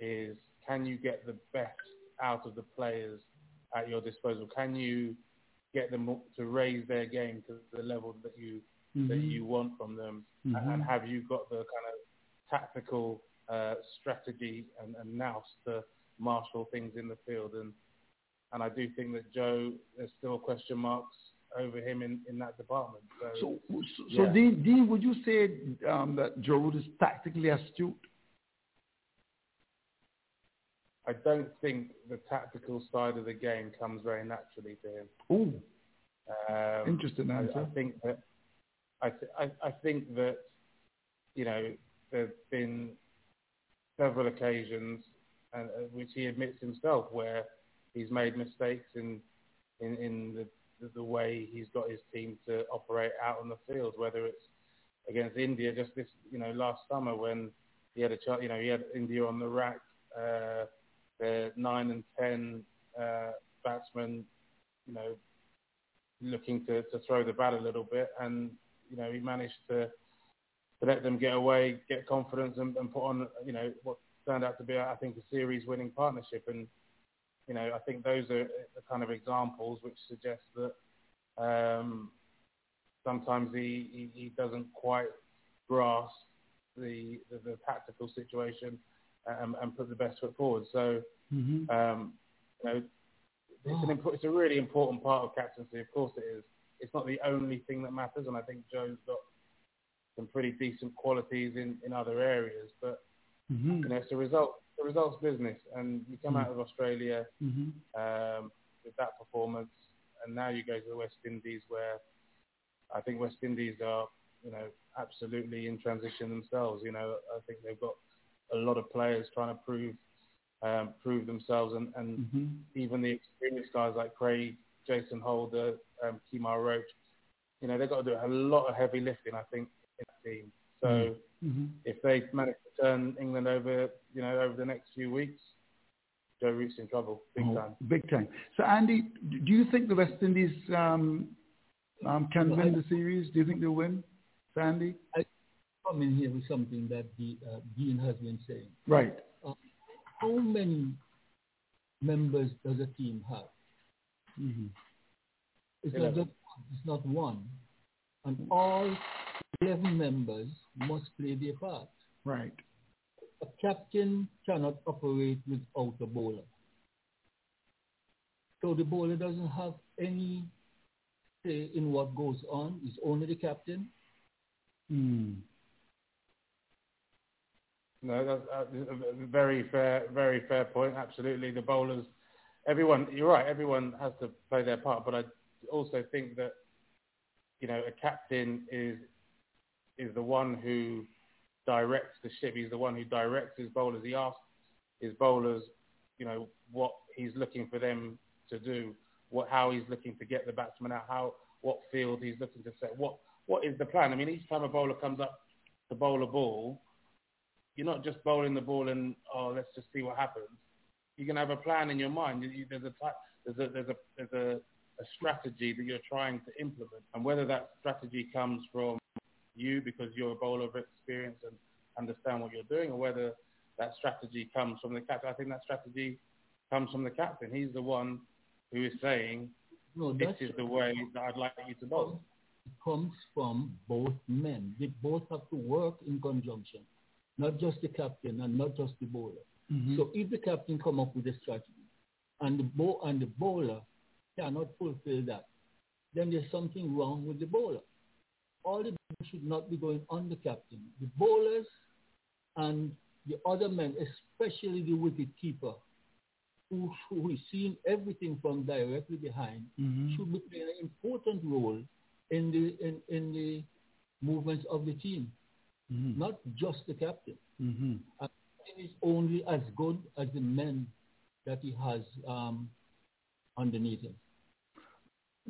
is can you get the best out of the players at your disposal? Can you get them to raise their game to the level that you mm-hmm. that you want from them? Mm-hmm. And have you got the kind of tactical uh, strategy and, and nous to marshal things in the field? And and I do think that Joe, there's still question marks over him in, in that department.
So, so, so, yeah. Dean, Dean, would you say um, that Joe Root is tactically astute?
I don't think the tactical side of the game comes very naturally to him.
Oh, um, interesting answer.
I, I, think that I, th- I, I think that you know there's been several occasions, and uh, which he admits himself, where he's made mistakes in in, in the the way he's got his team to operate out on the field, whether it's against India just this, you know, last summer when he had a chance, you know, he had India on the rack, uh, the nine and ten uh, batsmen, you know, looking to, to throw the bat a little bit, and you know, he managed to to let them get away, get confidence, and, and put on, you know, what turned out to be, I think, a series-winning partnership. And you know, I think those are the kind of examples which suggest that um, sometimes he, he, he, doesn't quite grasp the, the, the tactical situation and, and, put the best foot forward. So, mm-hmm. um, you know, it's, an impo- it's a really important part of captaincy. Of course, it is. It's not the only thing that matters, and I think Joe's got some pretty decent qualities in, in other areas. But mm-hmm. you know, it's a result the results business, and you come mm-hmm. out of Australia mm-hmm. um, with that performance, and now you go to the West Indies, where I think West Indies are, you know, absolutely in transition themselves. You know, I think they've got a lot of players trying to prove um, prove themselves, and, and mm-hmm. even the experienced guys like Craig, Jason Holder, um, Kemar Roach, you know, they've got to do a lot of heavy lifting, I think, in the team. So mm-hmm. mm-hmm. if they manage to turn England over, you know, over the next few weeks, Joe Root's in trouble, big oh, time.
Big time. So Andy, do you think the West Indies um, um, can well, win I, the series? Do you think they'll win, Sandy?
I come in here with something that the, uh, Dean has been saying.
Right.
Uh, how many members does a team have? Mm-hmm. It's, not just, it's not one. And all 11 members must play their part.
Right.
A captain cannot operate without a bowler. So the bowler doesn't have any say in what goes on. It's only the captain.
Hmm.
No, that's a very fair, very fair point. Absolutely, the bowlers, everyone. You're right. Everyone has to play their part, but I also think that you know a captain is is the one who directs the ship. He's the one who directs his bowlers. He asks his bowlers, you know, what he's looking for them to do, what how he's looking to get the batsman out, how what field he's looking to set. What what is the plan? I mean, each time a bowler comes up to bowl a ball, you're not just bowling the ball and oh, let's just see what happens. You can have a plan in your mind. You, there's a there's a there's a there's a, a strategy that you're trying to implement, and whether that strategy comes from you because you're a bowler of experience and understand what you're doing, or whether that strategy comes from the captain. I think that strategy comes from the captain. He's the one who is saying, no, this is the way that I'd like you to bowl.
It comes from both men. They both have to work in conjunction, not just the captain and not just the bowler. Mm-hmm. So if the captain come up with a strategy and the, bow- and the bowler cannot fulfill that, then there's something wrong with the bowler all the bowlers should not be going on the captain. The bowlers and the other men, especially the wicket keeper, who, who is seeing everything from directly behind, mm-hmm. should be playing an important role in the in, in the movements of the team, mm-hmm. not just the captain. Mm-hmm. And is only as good as the men that he has um, underneath him.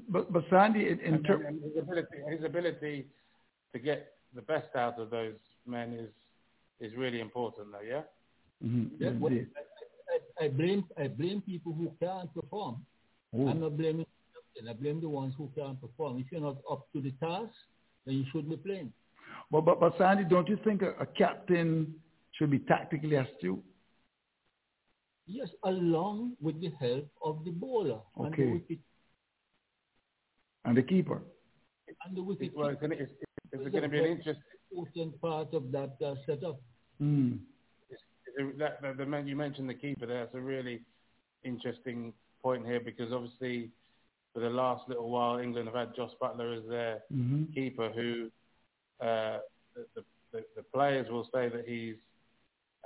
But but Sandy, in,
in ter- his ability his ability to get the best out of those men is is really important, though. Yeah.
Mm-hmm.
Yeah, well, I, I, I blame I blame people who can't perform.
Ooh.
I'm not blaming them. I blame the ones who can't perform. If you're not up to the task, then you shouldn't be playing.
Well, but, but Sandy, don't you think a, a captain should be tactically astute?
Yes, along with the help of the bowler and the
Okay.
wicket
And the keeper.
and the wicket.
Well, it's gonna, it's, it's going to be an interesting.
important part of that uh, setup.
Mm.
That, the, the man you mentioned the keeper there. That's a really interesting point here because obviously for the last little while England have had Josh Buttler as their
Mhm.
keeper, who uh, the, the, the, players will say that he's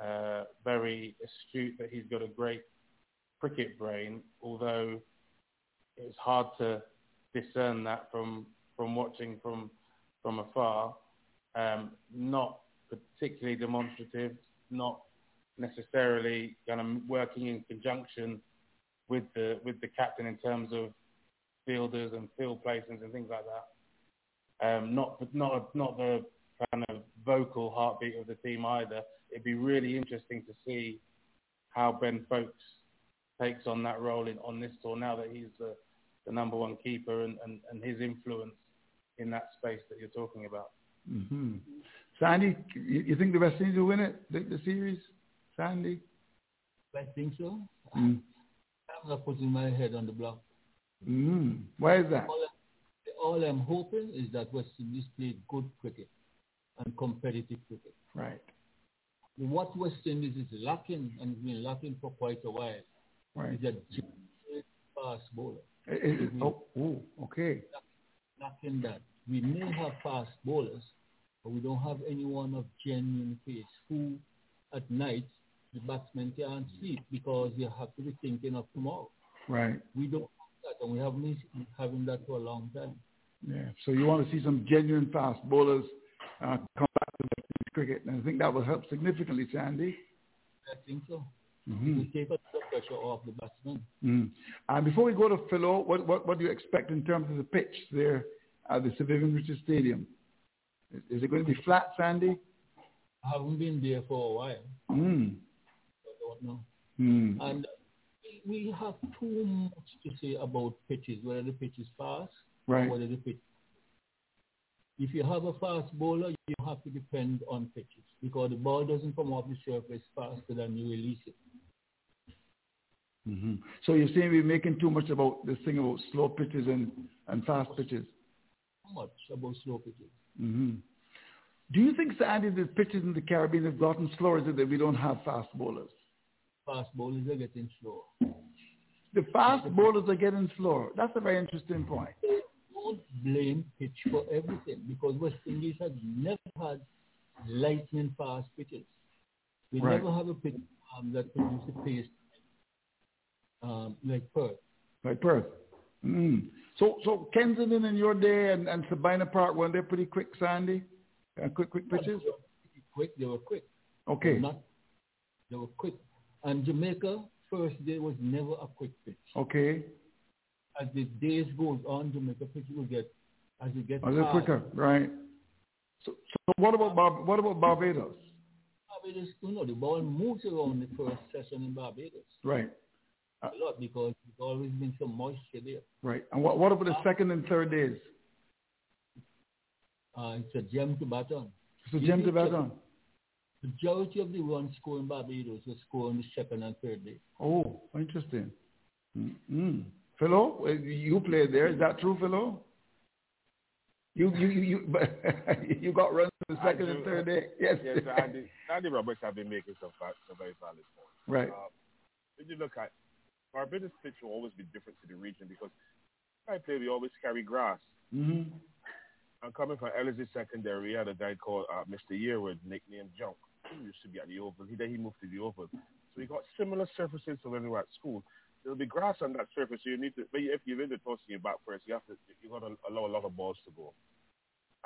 uh, very astute, that he's got a great cricket brain, although it's hard to discern that from from watching from from afar. Um, not particularly demonstrative, not necessarily kind of working in conjunction with the with the captain in terms of fielders and field placements and things like that. Um, not not not the kind of vocal heartbeat of the team either. It'd be really interesting to see how Ben Foakes takes on that role in, on this tour now that he's the, the number one keeper and, and, and his influence in that space that you're talking about.
hmm Sandy, you, you think the West Indies will win it, the, the series? Sandy?
I think so.
Mm. <laughs>
I'm not putting my head on the block.
Mm. Why is that?
All, I'm hoping is that West Indies play good cricket and competitive cricket.
Right.
What West Indies is lacking, and has been lacking for quite a while,
Right.
is a fast bowler.
It- it- it- oh, oh, okay.
Lacking that. We may have fast bowlers, but we don't have anyone of genuine pace who, at night, the batsmen can't sleep because they have to be thinking of tomorrow.
Right.
We don't have that, and we haven't been having that for a long time.
Yeah. So you want to see some genuine fast bowlers uh, come back to cricket, and I think that will help significantly, Sandy.
I think so.
Mhm.
It will take a lot of pressure off the batsmen.
Mm. And before we go to Philo, what, what, what do you expect in terms of the pitch there at the Sir Vivian Richards Stadium? Is, is it going to be flat, Sandy?
I haven't been there for a while.
Mm.
I don't know.
Mm.
And we have too much to say about pitches, whether the pitch is fast
Right.
or the pitch. If you have a fast bowler, you have to depend on pitches because the ball doesn't come off the surface faster than you release it.
hmm So you're saying we're making too much about this thing about slow pitches and, and fast pitches?
How much about slow pitches?
hmm Do you think, Sandy, the pitches in the Caribbean have gotten slower? Is it that we don't have fast bowlers?
Fast bowlers are getting slower.
The fast bowlers are getting slower. That's a very interesting point.
Don't blame pitch for everything because West Indies has never had lightning fast pitches. We
Right.
never have a pitch um, that produces pace um, like Perth.
Like Perth. Mm. So, so Kensington in your day and, and Sabina Park, weren't they pretty quick, Sandy? Uh, quick, quick pitches?
Quick, they were quick.
Okay.
Not, they were quick. And Jamaica, first day was never a quick pitch.
Okay.
As the days goes on, Jamaica pitch will get, as it gets
A little
hard,
quicker, right? So, so what about Bar- what about Barbados?
Barbados, you know, the ball moves around the first session in Barbados
Right,
a lot because there's always been some moisture there.
right. And what what about the second and third days?
Uh, it's a gem to bat on.
So
If
Jim
you
to bat on.
Majority of the runs scored in Barbados was scored on the second and third day.
Oh, interesting. Mm-hmm. Philo, you played there. Is that true, Philo? You you you you, <laughs> you got runs the second and third day. Yes.
Yes, Andy, Andy Roberts have been making some, some very valid points.
Right.
Uh, when you look at Barbados pitch will always be different to the region because I play we always carry grass.
Mm-hmm.
I'm coming from Ellerslie Secondary. We had a guy called uh, Mr. Yearwood, nicknamed Junk. He used to be at the Oval. He then he moved to the Oval. So we got similar surfaces to when we were at school. There'll be grass on that surface, so you need to. If in the tossing your back first, you have to. You got to allow a lot of balls to go,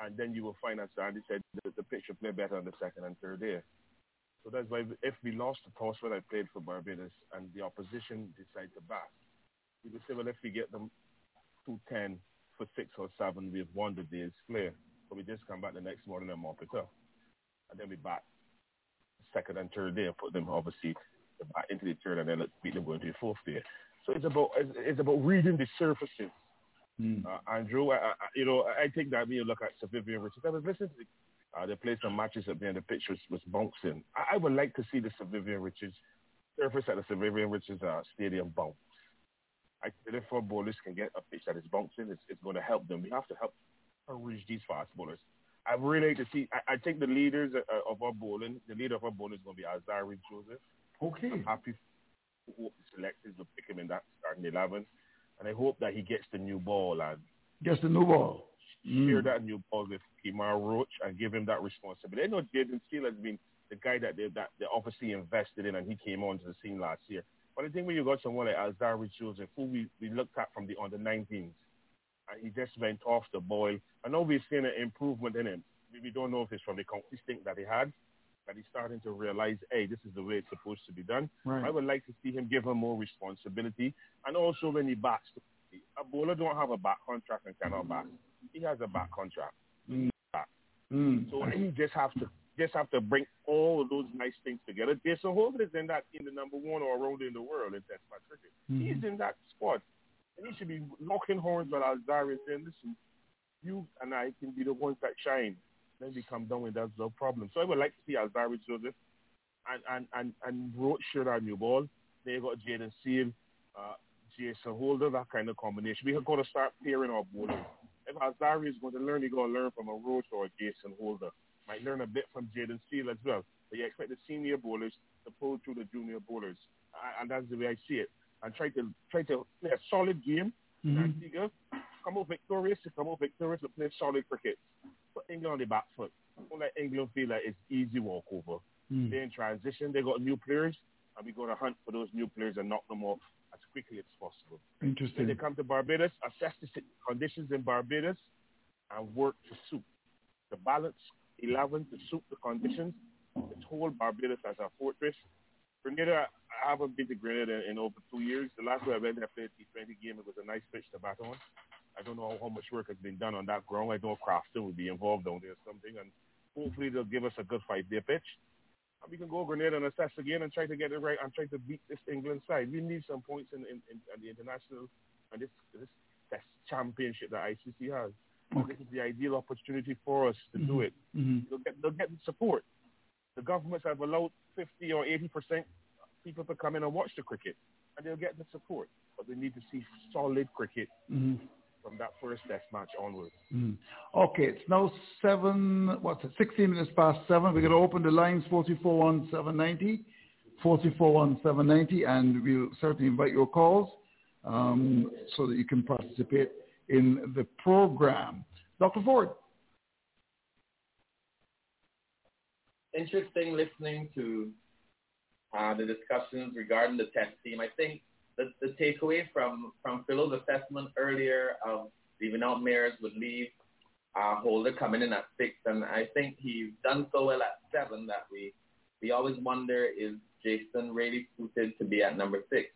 and then you will find, as Andy said, the, the pitch will play better on the second and third day. So that's why if we lost the toss when I played for Barbados and the opposition decide to bat, we would say, well, if we get them 210 for six or seven, we've won the day's play. But we just come back the next morning and mop it up. And then we bat. second and third day and put them obviously back into the third and then let's beat them going to the fourth day. So it's about it's, it's about reading the surfaces.
Mm.
Uh, Andrew, I, I, you know, I think that when you look at Vivian Richards, I was listening to the, uh, they played some matches at the end. The pitch was, was bouncing. I, I would like to see the Sir Vivian Richards surface at the Sir Vivian Richards uh, Stadium bounce. I think if our bowlers can get a pitch that is bouncing, it's, it's going to help them. We have to help reach these fast bowlers. I really like to see. I, I think the leaders uh, of our bowling, the leader of our bowling is going to be Alzarri Joseph.
Okay.
I'm happy. Hope the selectors will pick him in that starting eleven, and I hope that he gets the new ball and
gets the new ball.
Share
Mm.
that new ball with Kemar Roach and give him that responsibility. I know Jayden Seales has been the guy that they that they obviously invested in, and he came onto the scene last year. But I think when you got someone like Alzarri Joseph, who we, we looked at from the under 19s, and he just went off the boil. I know we've seen an improvement in him. We, we don't know if it's from the instinct that he had, that he's starting to realize, hey, this is the way it's supposed to be done.
Right.
I would like to see him give him more responsibility. And also when he bats, a bowler don't have a back contract and cannot bat. He has a back contract.
Mm.
Back.
Mm.
So he just have to just have to bring all of those nice things together. Jason Holder is in that in the number one or around in the world in Test match cricket.
Mhm.
He's in that squad. And he should be knocking horns with Alzari and saying, listen, you and I can be the ones that shine. Then we come down with that's no problem. So I would like to see Alzari Joseph and, and, and, and Roach our new ball. They got Jayden Seales, uh, Jason Holder, that kind of combination. We have got to start pairing our bowlers. If Alzari is going to learn, he's going to learn from a Roach or a Jason Holder. Might learn a bit from Jayden Seales as well. But you expect the senior bowlers to pull through the junior bowlers. And- And that's the way I see it. And try to try to play a solid game.
Mhm.
Antigua, come out victorious, to come out victorious, but play solid cricket. Put England on the back foot. Don't let England feel like it's easy walkover.
Mm.
They're in transition. They got new players, and we're going to hunt for those new players and knock them off as quickly as possible. Interesting. When they come to Barbados, assess the conditions in Barbados and work to suit the balance 11 to suit the conditions. The whole Barbados as a fortress. Grenada, I haven't been to Grenada in, in over two years. The last time I went there, I played a T20 game. It was a nice pitch to bat on. I don't know how much work has been done on that ground. I know Crafton will be involved down there or something, and hopefully they'll give us a good five-day pitch. And we can go Grenada and assess again and try to get it right and try to beat this England side. We need some points in, in, in, in the international and this this test championship that ICC has. This is the ideal opportunity for us to do it.
Mhm.
They'll get, they'll get the support. The governments have allowed 50 or 80 percent people to come in and watch the cricket, and they'll get the support. But they need to see solid cricket
Mhm.
From that first test match onwards.
Mm. Okay, it's now seven, what's it, 16 minutes past seven. We're going to open the lines 441-790, 441-790, and we'll certainly invite your calls um, so that you can participate in the program. Dr. Ford.
interesting listening to uh, the discussions regarding the test team. I think the, the takeaway from, from Philo's assessment earlier of leaving out Mayers would leave uh, Holder coming in at six, and I think he's done so well at seven that we we always wonder is Jason really suited to be at number six.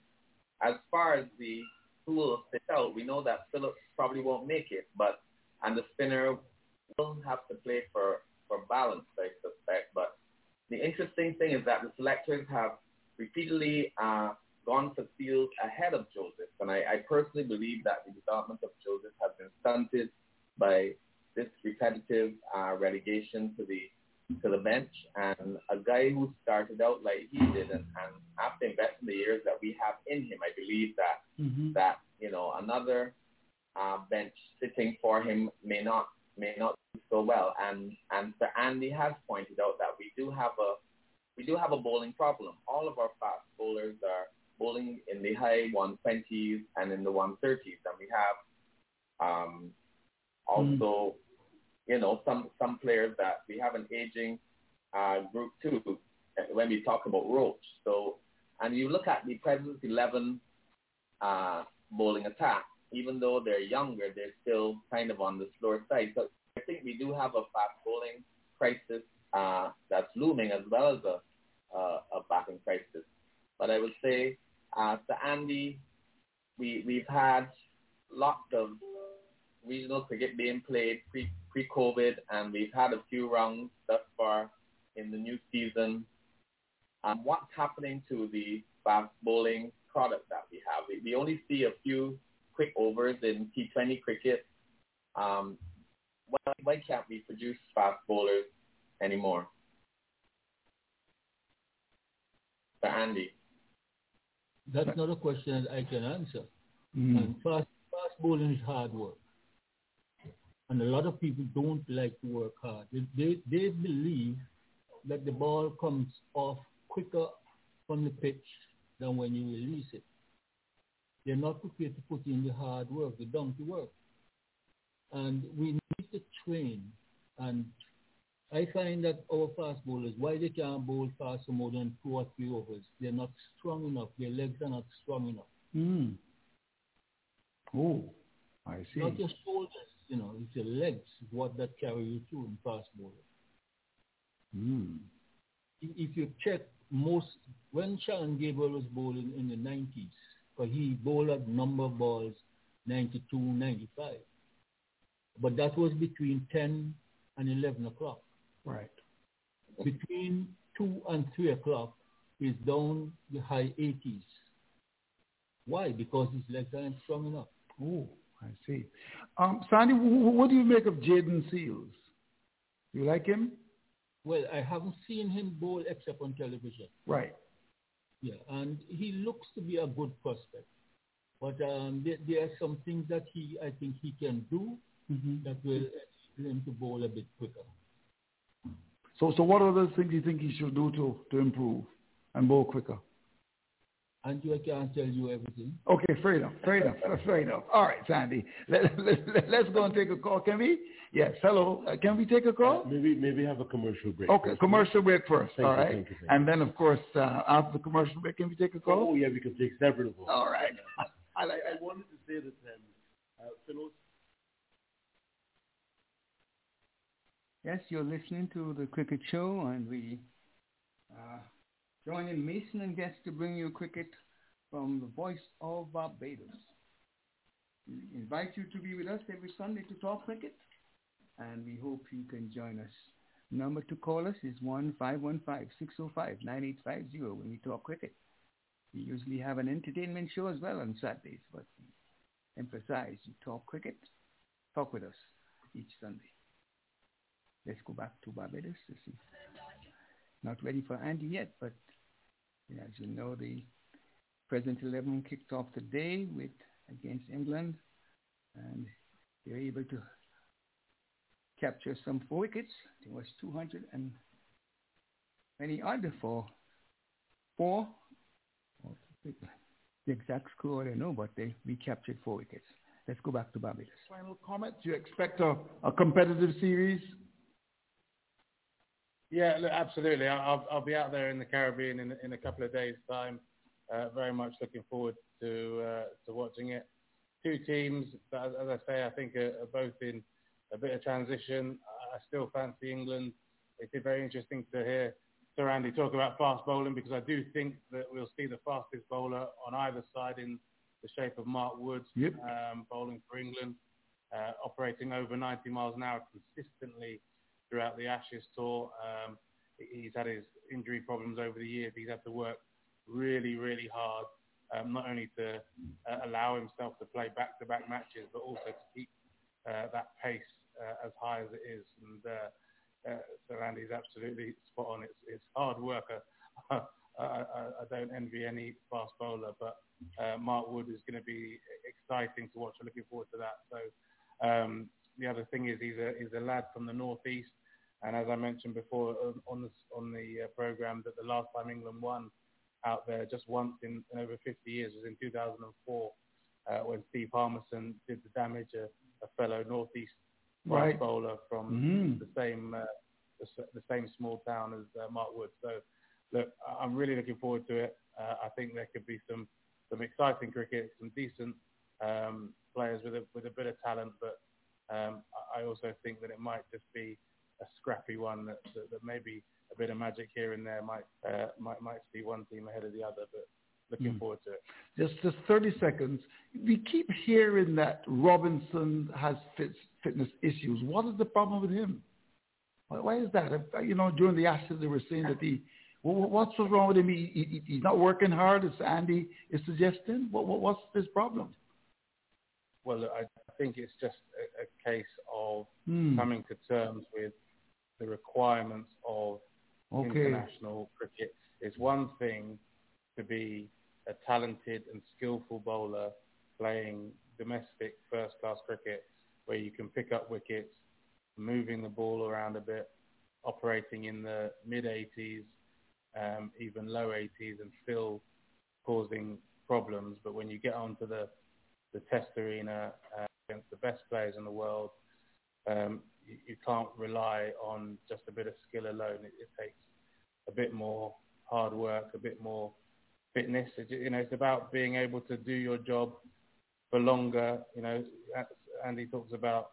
As far as the pool fit out, we know that Phillips probably won't make it, but and the spinner will have to play for for balance, I suspect. But the interesting thing is that the selectors have repeatedly uh, gone for field ahead of Joseph, and I, I personally believe that the development of Joseph has been stunted by this repetitive uh, relegation to the to the bench, and a guy who started out like he did, and, and after investing the years that we have in him, I believe that that you know another uh, bench sitting for him may not may not do so well. And and Sir Andy has pointed out that we do have a we do have a bowling problem. All of our fast bowlers are bowling in the high 120s and in the 130s, and we have um, also you know some some players that we have an aging uh, group too uh, when we talk about Roach. So and you look at the present 11 uh, bowling attack, even though they're younger, they're still kind of on the slower side. So I think we do have a fast bowling crisis uh, that's looming as well as a, uh, a batting crisis. But I would say, uh, to Andy, we, we've had lots of regional cricket being played pre, pre-COVID, and we've had a few rounds thus far in the new season. um, what's happening to the fast bowling product that we have. We, we only see a few quick overs in T20 cricket. Um, why, why can't we produce fast bowlers anymore? So Andy.
That's not a question that I can answer.
Mm.
And fast, fast bowling is hard work. And a lot of people don't like to work hard. They, they, they believe that the ball comes off quicker from the pitch than when you release it. They're not prepared to put in the hard work, the donkey work. And we need to train. And I find that our fast bowlers, why they can't bowl fast for more than two or three overs, they're not strong enough. Their legs are not strong enough.
Mm. Oh, I see.
Not your shoulders, you know, it's your legs, what that carry you through in fast bowling.
Mm.
If you check most, when Shannon Gabriel was bowling in the 90s, because he bowled at number of balls 92, 95. But that was between 10 and 11 o'clock.
Right.
Between 2 and 3 o'clock is down the high 80s. Why? Because his legs aren't strong enough.
Oh, I see. Um, Sandy, what do you make of Jayden Seales? You like him?
Well, I haven't seen him bowl except on television.
Right.
Yeah, and he looks to be a good prospect. But um, there, there, are some things that he, I think he can do
mm-hmm.
that will enable him to bowl a bit quicker.
So, so what other things do you think he should do to, to improve and bowl quicker?
And I can't tell you everything.
Okay, fair enough, fair enough, <laughs> fair enough. All right, Sandy, let, let, let's go and take a call. Can we? Yes, hello. Uh, can we take a call?
Uh, maybe maybe have a commercial break.
Okay,
first.
commercial break first.
Thank
all
you,
right,
thank you, thank
and then of course uh, after the commercial break, can we take a call?
Oh yeah, we can take several calls.
All right. <laughs>
I, like, I wanted to say that um, uh,
Yes, you're listening to the Cricket Show, and we uh, joining Mason and guests to bring you cricket from the Voice of Barbados. We invite you to be with us every Sunday to talk cricket, and we hope you can join us. Number to call us is 1-515-605-9850 when we talk cricket. We usually have an entertainment show as well on Saturdays, but emphasize you talk cricket, talk with us each Sunday. Let's go back to Barbados. This is not ready for Andy yet, but as you know, the present 11 kicked off today with against England, and they were able to capture some four wickets. It was 200 and many other for four. The exact score I don't know, but they we captured four wickets. Let's go back to Barbados.
Final comment. Do you expect a, a competitive series?
Yeah, look, absolutely. I'll, I'll be out there in the Caribbean in, in a couple of days' time. Uh, very much looking forward to uh, to watching it. Two teams, as, as I say, I think are, are, both in a bit of transition. I still fancy England. It's very interesting to hear Sir Andy talk about fast bowling because I do think that we'll see the fastest bowler on either side in the shape of Mark Wood
yep.
um, bowling for England, uh, operating over 90 miles an hour consistently throughout the Ashes tour. Um, he's had his injury problems over the years. He's had to work really, really hard, um, not only to uh, allow himself to play back-to-back matches, but also to keep uh, that pace uh, as high as it is. And uh, uh, so Andy's absolutely spot on. It's, it's hard work. <laughs> I, I, I, don't envy any fast bowler, but uh, Mark Wood is going to be exciting to watch. I'm looking forward to that. So um, the other thing is he's a, he's a lad from the northeast. And as I mentioned before on the, on the uh, program, that the last time England won out there just once in, in over 50 years was in 2004 uh, when Steve Harmison did the damage a, a fellow northeast
right.
bowler from
mm-hmm.
the same uh, the, the, same small town as uh, Mark Wood. So look, I'm really looking forward to it. Uh, I think there could be some some exciting cricket, some decent um, players with a with a bit of talent, but um, I also think that it might just be a scrappy one that, that, that maybe a bit of magic here and there might uh, might might see one team ahead of the other. But looking mm. forward to it.
Just just 30 seconds. We keep hearing that Robinson has fit, fitness issues. What is the problem with him? Why, why is that? Uh, you know, during the Ashes, they were saying that he Well, what's wrong with him? He, he, he's not working hard, as Andy is suggesting. What, what, what's his problem?
Well, I think it's just a, a case of
Hmm.
coming to terms with the requirements of
Okay.
international cricket. It's one thing to be a talented and skillful bowler playing domestic first-class cricket where you can pick up wickets, moving the ball around a bit, operating in the mid-80s, um, even low 80s, and still causing problems. But when you get onto the, the test arena uh, against the best players in the world, um, you, you can't rely on just a bit of skill alone. It, it takes a bit more hard work, a bit more fitness. It, you know, it's about being able to do your job for longer. You know, as Andy talks about,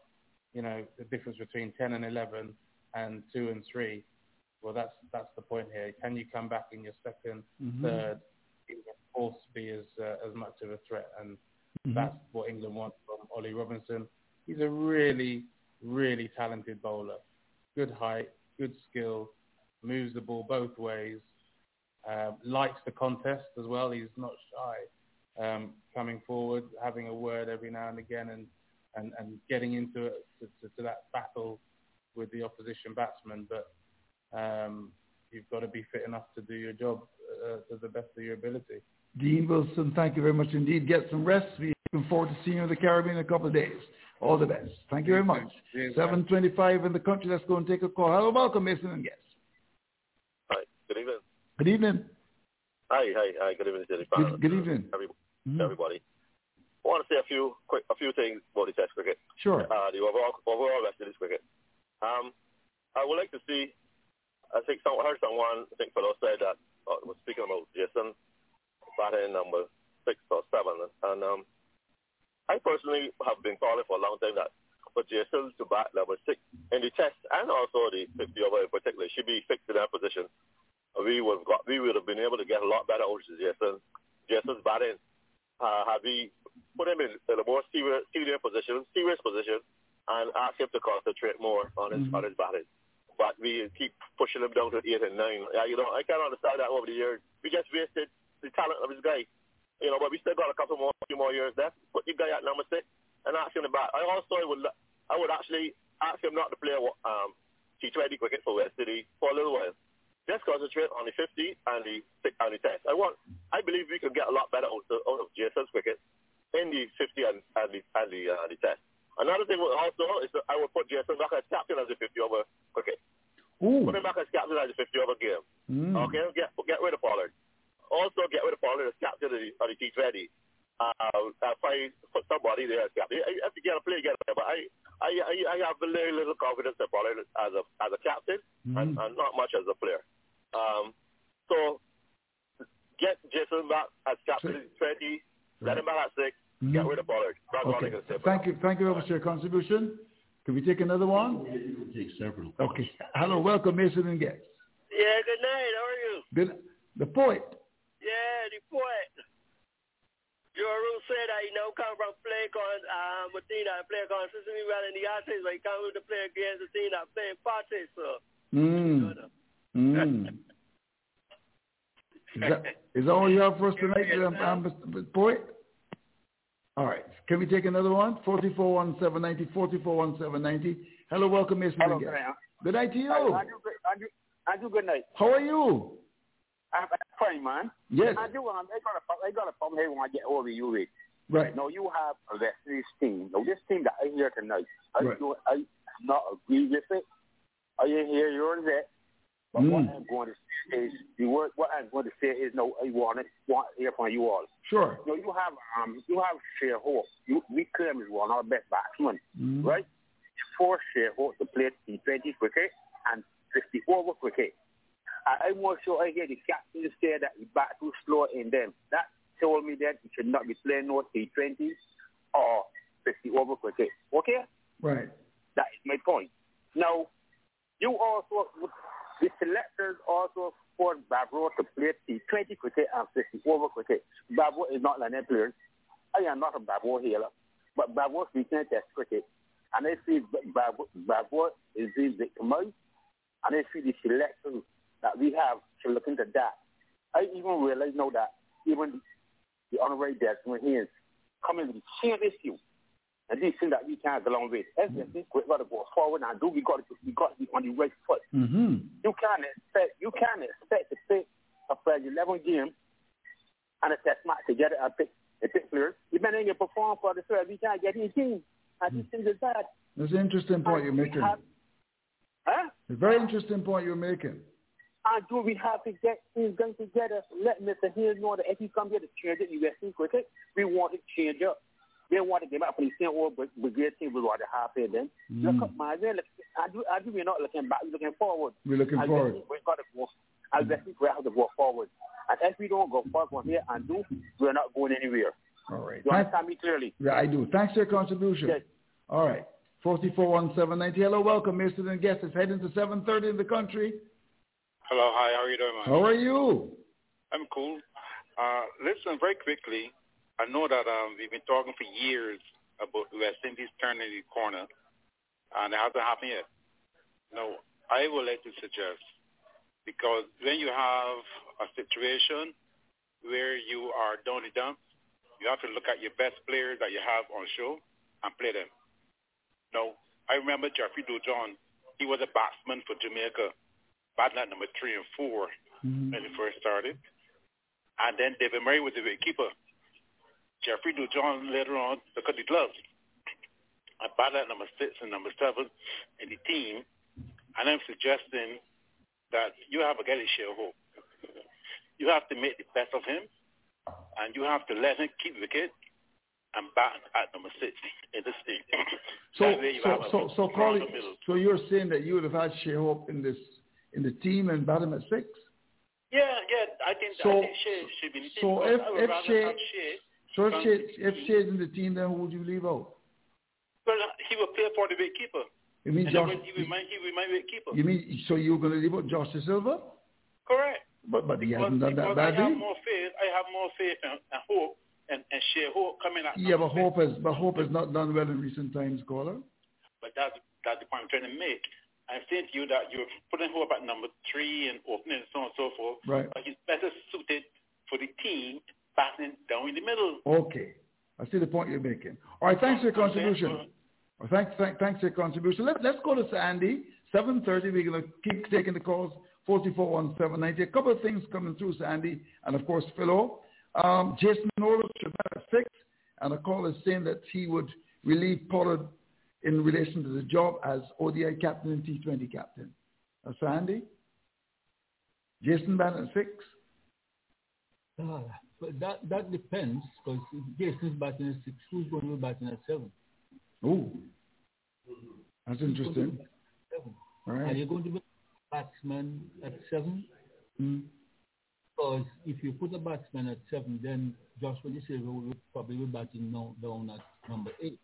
you know, the difference between 10 and 11 and 2 and 3. Well, that's that's the point here. Can you come back in your 2nd
Mhm.
third, even fourth be as uh, as much of a threat? And
Mhm.
that's what England wants from Ollie Robinson. He's a really, really talented bowler. Good height, good skill, moves the ball both ways, uh, likes the contest as well. He's not shy, um, coming forward, having a word every now and again, and, and, and getting into it to, to, that battle with the opposition batsman. But um, you've got to be fit enough to do your job uh, to the best of your ability.
Dean Wilson, thank you very much indeed. Get some rest. We're looking forward to seeing you in the Caribbean in a couple of days. All the best. Thank you very much. 725 in the country. Let's go and take a call. Hello, welcome, Mason and guests.
Hi. Good evening.
Good evening.
Hi, hi, hi. Good evening, Jerry.
Good, good evening.
Every,
Mhm.
Everybody. I want to say a few quick, a few things about the Test cricket.
Sure.
Uh, the overall, overall West Indies cricket. Um, I would like to see. I think some, I heard someone, I think fellow said that uh, was speaking about Jason batting number six or seven, and um, I personally have been calling for a long time that for Jason to bat level six in the Test and also the 50 over in particular should be fixed in that position. We would have got, we would have been able to get a lot better out of Jason. Jason's batting. Uh, have we put him in, in a more serious, serious position, serious position, and ask him to concentrate more on his
Mhm.
on his batting. But we keep pushing him down to eight and nine. Yeah, you know, I can't understand that over the years. We just wasted the talent of this guy. You know, but we still got a couple more, few more years left. Put the guy at number six and ask him to bat. I also would, I would actually ask him not to play um, T20 cricket for West City for a little while. Just concentrate on the 50 and the and the test. I want, I believe we can get a lot better out of, out of JSL's cricket in the 50 and, and the and the, uh, the test. Another thing would also is that I would put JSL back as captain as a 50 over cricket.
Ooh.
Put him back as captain as a 50 over game.
Mm.
Okay, get get rid of Pollard. Also get rid of Pollard as captain of the, of the T20. Uh, if I put somebody there as captain, I have to get a play again. But I, I, I, I have very little confidence in Pollard as a as a captain and, and not much as a player. Um, so get Jason back as captain of the T20. Let him back at six. Get rid of Pollard. That's all I
Okay. Thank you. Thank you very much for your contribution. Can we take another one?
Take several.
Okay. Hello, welcome, Mason and guests.
Yeah, good night. How are you?
Good. The poet.
Yeah, the poet. Said that he now come from play con um a team that play consistently well in the artists, but he come with to play against a team that play parties, so
Mm. Mm. <laughs> Is that, is that all you have for us tonight, um, um, Mr. Poet? All right. Can we take another one? 441790, 441790. Hello, welcome, Mason
Hello,
and guests.
Graham.
Good night to you.
Andrew, Andrew, Andrew, good night.
How are you?
I'm I'm fine, man.
Yes.
Andrew, um, I got a, I got a problem here when I get over you, Rick.
Right.
Now, you have a Indies team. Now, this team that I hear tonight, I,
Right.
do, I not agree with it. I hear you're that. But what
Mm.
I'm going to say is, the word, what I'm going to say is, no, I want it, want to hear from you all.
Sure.
Know, you have, um, you have Shai Hope. You, we claim is one of our best batsmen,
Mm.
right? Force Shai Hope to play T20 cricket and 50 over cricket. I, I'm not sure I hear the captain say that the bat too slow in them. That told me that he should not be playing no T20s or 50 over cricket. Okay?
Right.
That is my point. Now, you also, the selectors also for Babro to play T20 cricket and 50 over cricket. Babro is not like that player. I am not a Babro healer, but Babro speaking test cricket. And I see Babro is being victimized. And I see the selectors that we have should look into that. I even realize now that even the honorary deaths when he is coming with the same issue. And this thing that we can't get along with. As mm-hmm. we got to go forward and do, we got to we got to be on the right foot.
Mm-hmm.
You can't expect you can't expect to play a Fred eleven game and a test match together and pick a pick players. You better you perform for the third we can't get any team. And this thing is bad.
That's an interesting point you're making. Have,
huh?
A very interesting point you're making.
And do we have to get things done together? Let Mr. Hill know that if he come here to change it, U.S. cricket, we want to change up. We want to get back for the same old brigade team we want to have here then. Mm. Look up, my man. I do, I do, we're not looking back, we're looking forward.
We're looking
I
forward.
We've got to go. I guess we have to go forward. And if we don't go forward from here and do, we're not going anywhere.
All right.
You understand me clearly?
Yeah, I do. Thanks for your contribution.
Yes.
All right. 441790. Hello, welcome, Mr. and guests. It's heading to 7.30 in the country.
Hello, hi, how are you doing, man?
How are you?
I'm cool. Uh, listen, very quickly, I know that um, we've been talking for years about West Indies turning the corner, and it hasn't happened yet. No, I would like to suggest, because when you have a situation where you are down the dumps, you have to look at your best players that you have on show and play them. No, I remember Jeffrey Dujon. He was a batsman for Jamaica at number three and 4
mm-hmm.
when he first started. And then David Murray was the wicketkeeper. Jeffrey Dujon later on took up the gloves. I batted at number six and number seven in the team. And I'm suggesting that you have a guy Shai Hope. You have to make the best of him, and you have to let him keep the wicket and bat at number six in this team.
So, so, so, so, Carly, so you're saying that you would have had Shai Hope in this in the team and batting at six?
Yeah, yeah, I think,
so,
I think Shai should be in the team.
So if, if Shai,
Shai,
so if Shai, if Shai's in the team, then who would you leave out?
Well, he will play for the wicketkeeper.
You mean
and
Josh?
He will mind, he will wicketkeeper.
You mean so you're going to leave out Josh Da Silva?
Correct.
But but he hasn't done that
badly. I have more faith. I have more faith and, and hope and, and Shai Hope coming at.
Yeah, but hope has but hope has not done well in recent times, caller.
But that's that's the point I'm trying to make. I'm saying to you that you're putting Hope at number three and opening and so on and so forth.
Right.
But he's better suited for the team batting down in the middle.
Okay. I see the point you're making. All right, thanks for your contribution. Well, thanks, thanks, thanks for your contribution. Let, let's go to Sandy. 7.30, we're going to keep taking the calls. 441790. A couple of things coming through, Sandy, and of course, Philo. Um, Jason Norwood should have six, and a call is saying that he would relieve Pollard in relation to the job as ODI captain and T20 captain. That's Sandy. Jason Bennett six.
Uh, but that that depends because Jason's batting at six. Who's going to be batting at seven?
Oh, that's interesting.
Seven.
All right.
Are you going to be batsman at seven?
Mm.
Because if you put a batsman at seven, then Joshua Da Silva will probably be batting now down at number eight.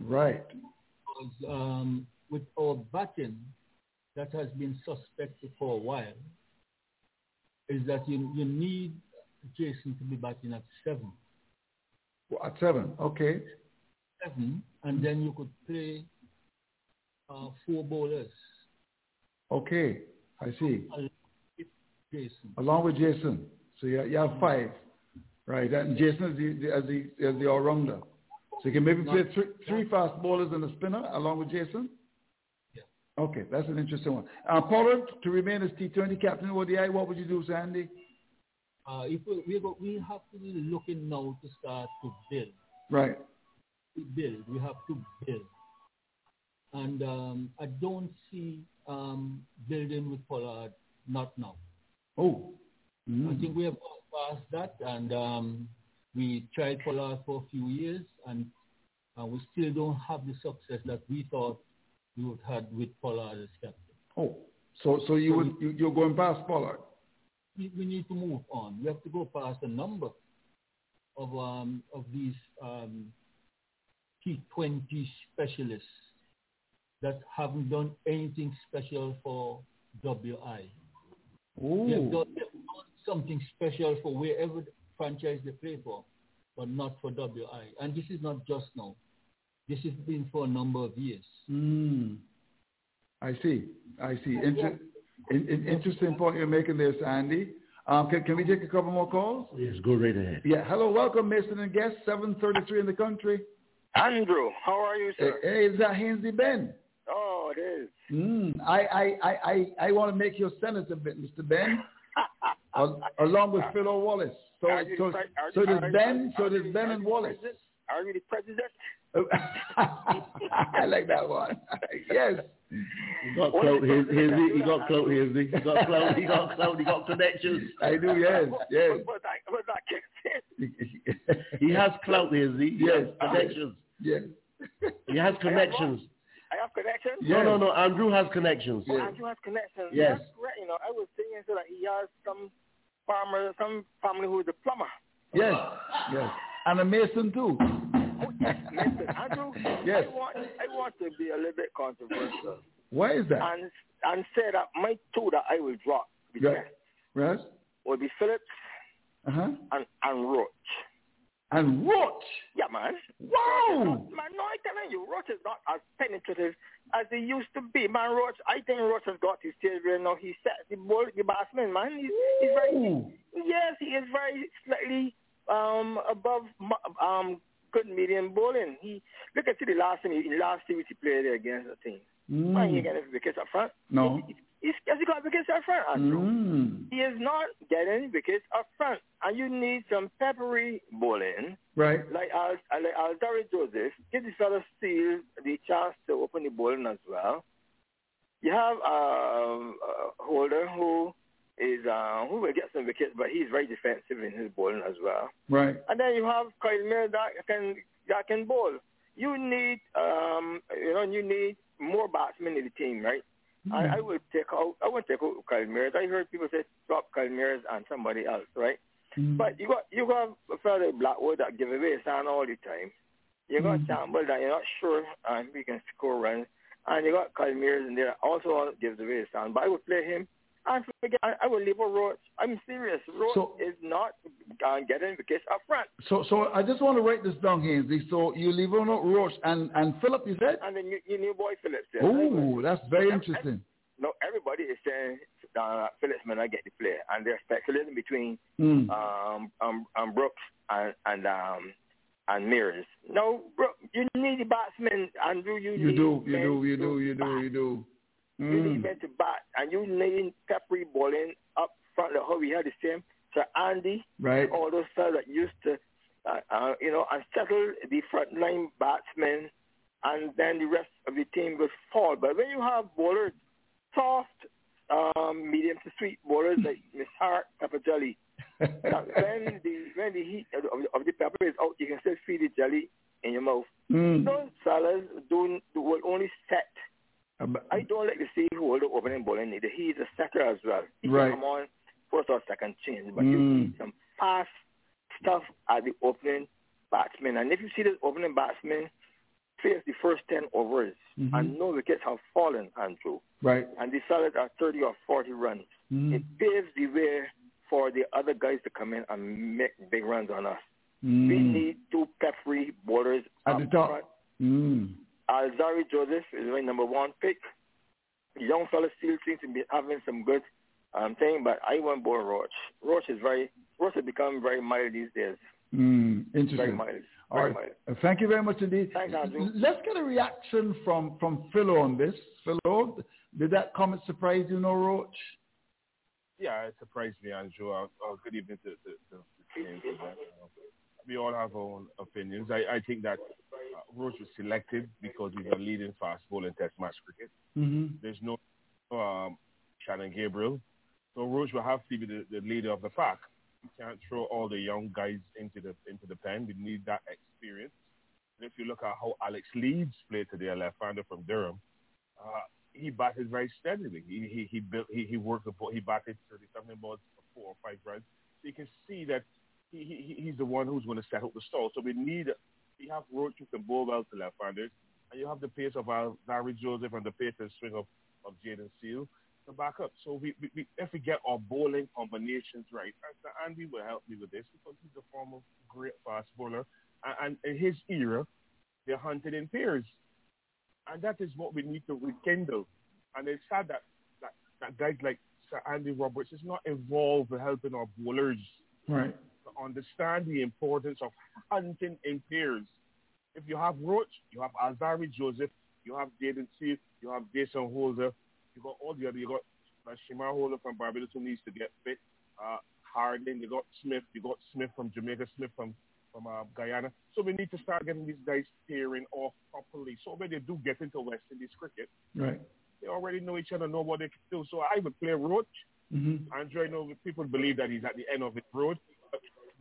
Right.
Um, with our batting, that has been suspected for a while, is that you, you need Jason to be batting at seven.
Well, at seven, okay.
Seven, and then you could play uh, four bowlers.
Okay, I see.
Jason.
Along with Jason. So you, you have five. Right, and Jason is the, the, as the, as the all-rounder. So you can maybe play th- three fast bowlers and a spinner along with Jason?
Yeah.
Okay, that's an interesting one. Uh, Pollard, to remain as T20 captain of ODI, what would you do, Sandy?
Uh, if we, we, we have to be looking now to start to build.
Right.
To build. We have to build. And um, I don't see um, building with Pollard, not now.
Oh.
Mm. I think we have passed that, and um, we tried Pollard for a few years, and uh, we still don't have the success that we thought we would have with Pollard as captain.
Oh, so so you
So
would you, you're going past Pollard?
We, we need to move on. We have to go past a number of um, of these um, T20 specialists that haven't done anything special for WI.
Ooh.
They have done, they have done something special for wherever franchise they play for, but not for WI. And this is not just now. This has been for a number of years.
Mm. I see. I see. Inter- In, in, interesting point you're making there, Sandy. Um, can, can we take a couple more calls?
Yes, go right ahead.
Yeah. Hello, welcome, Mason and guest. 733 in the country.
Andrew, how are you, sir?
Hey, is that Hainsley Ben?
Oh, it is.
Mm, I, I, I, I, I want to make your senator, Mr. Ben, along with Philo Wallace. So,
Are
so,
the
so
you-
there's
you-
Ben, so
are
there's
you-
Ben and Wallace.
president? Are you the president? <laughs>
I like that one. <laughs> yes.
He got clout, his, his, he got clout, his, he got clout, he got clout, he got connections. <laughs>
I do, yes, yes.
But I, but I can't.
He has clout, his, he
Yes.
connections.
Yes.
He has connections.
I have connections.
No, no, no. Andrew has connections.
Well, Andrew has connections.
Yes.
That's correct. You know, I was thinking so that he has some farmer, some family who is a plumber.
Yes. Yes. And a Mason too.
Listen, Andrew, <laughs>
Yes.
I want, I want to be a little bit controversial
Why is that?
and and say that my two that I will drop
Right. Right.
will be Phillips
Uh-huh.
and and Roach.
And Roach.
Yeah, man.
Wow.
Man, no, I telling you, Roach is not as penetrative as he used to be. Man, Roach, I think Roach has got his where now he sets the ball, the batsman, man. He's, he's very, yes, he is very slightly um above um good medium bowling. He look at the last he, last series he played against the team.
Mm.
Man, he ain't getting wickets up front.
No.
He's, yes, he got wickets up front, Andrew.
Mm.
He is not getting wickets up front, and you need some peppery bowling
Right.
like Al, like Alzari Joseph, give this fellow Steele the chance to open the bowling as well. You have um, a holder who is uh, who will get some wickets, but he's very defensive in his bowling as well.
Right.
And then you have Kyle Mayers that can that can bowl. You need um, you know you need more batsmen in the team, right? I, I would take out I would take out Mayers. I heard people say drop Mayers and somebody else, right? But you got you got a fellow like Blackwood that give away sign all the time. You got
Mm.
Campbell that you're not sure um, he can score runs, and you got Mayers in there that also gives away sign. But I would play him. Forget, I, I would leave a Roach. I'm serious. Roach
So-
is not uh, getting wickets up front.
So, so I just want to write this down, Hainsley. So you leave on Roach and and Philip, you said?
And then you, you new boy Phillips. yes.
Oh, that's very interesting.
No, everybody is saying uh, Phillips may not get the play, and they're speculating between
Mm.
um, um, um, Brooks and and um, and Mayers. No, Brooks, you need the batsmen, Andrew. You,
You do, you do, you do, you do, you do.
You need
Mm.
men to bat, and you need peppery bowling up front. Like how we had the same Sir Andy,
Right.
all those fellas that used to, uh, uh, you know, unsettle the front line batsmen, and then the rest of the team would fall. But when you have bowlers, soft, um, medium to sweet bowlers like Miss Hart, Pepper Jelly, <laughs> when the when the heat of, of- of the pepper is out, you can still feel the jelly in your mouth.
Mm.
Those fellas don't will only set.
But-
I don't like to see who hold the opening bowling neither. He's a setter as well. He
Right.
can come on first or second change, but you
Mm.
need some fast stuff at the opening batsman. And if you see the opening batsman face the first ten overs
Mhm.
and no wickets have fallen, Andrew,
Right.
and the fellas are thirty or forty runs,
Mm.
it paves the way for the other guys to come in and make big runs on us.
Mm.
We need two peppery bowlers
At the top.
front.
Mm.
Alzari Joseph is my number one pick. The young fella still seems to be having some good um, thing, but I want bowl Roach. Roach is very Roach has become very mild these days.
Mm.
Very
Interesting.
mild. Very
right.
mild.
Uh, Thank you very much indeed.
Thanks, Andrew.
Let's get a reaction from from Philo on this. Philo, did that comment surprise you, no Roach?
Yeah, it surprised me, Andrew. Uh, uh, good evening to, to, to, to <laughs> James and that. We all have our own opinions. I, I think that uh, Roach was selected because he's a leading fast bowler in Test match cricket.
Mm-hmm.
There's no um, Shannon Gabriel. So Roach will have to be the, the leader of the pack. You can't throw all the young guys into the into the pen. We need that experience. And if you look at how Alex Lees played today, a left-hander from Durham, uh, he batted very steadily. He he he built he, he worked the ball. He batted 37 balls for four or five runs. So you can see that he, he he's the one who's going to set up the stall. So we need we have Roach who can to left-handers, and you have the pace of Alzari Joseph and the pace and swing of of Jayden Seales to back up. So we, we, we if we get our bowling combinations right, and Andy will help me with this because he's a former great fast bowler, and, and in his era, they're hunted in pairs, and that is what we need to rekindle. And it's sad that that that guys like Sir Andy Roberts is not involved with helping our bowlers
Right.
Understand the importance of hunting in pairs. If you have Roach, you have Alzari Joseph, you have Jayden Seales, you have Jason Holder, you got all the other, you got Chemar Holder from Barbados who needs to get fit, uh, Harding, you got Smith, you got Smith from Jamaica, Smith from from uh, Guyana. So we need to start getting these guys pairing off properly. So when they do get into West Indies cricket,
Right.
they already know each other, know what they can do. So I would play Roach.
Mm-hmm.
Andre, I know people believe that he's at the end of his road,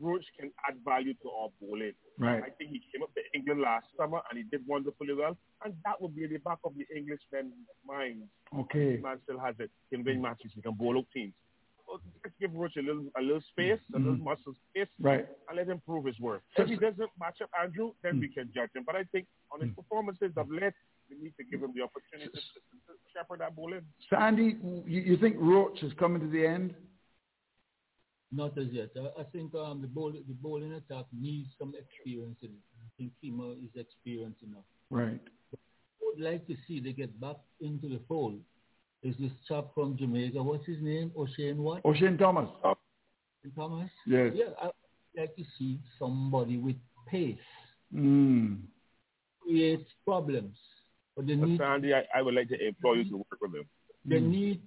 Roach can add value to our bowling.
Right.
I think he came up to England last summer and he did wonderfully well, and that would be the back of the Englishmen's minds.
Okay.
This man still has it. He can win matches. He can bowl out teams. So let's give Roach a little, a little space, a little
Mhm.
muscle space,
Right.
and let him prove his worth.
So-
if he doesn't match up Andrew, then we can judge him. But I think on his performances of late, we need to give him the opportunity to, to shepherd that bowling.
Sandy, you, you think Roach is coming to the end?
Not as yet. I, I think um, the bowl, the bowling attack needs some experience in it. I think Kemar is experienced enough.
Right.
I would like to see they get back into the fold. Is this chap from Jamaica? What's his name? O'Shane what?
Oshane Thomas.
Thomas?
Yes.
Yeah, I would like to see somebody with pace
Mm.
create problems. But they
But
need,
Sandy, I, I would like to employ you to work with him.
they need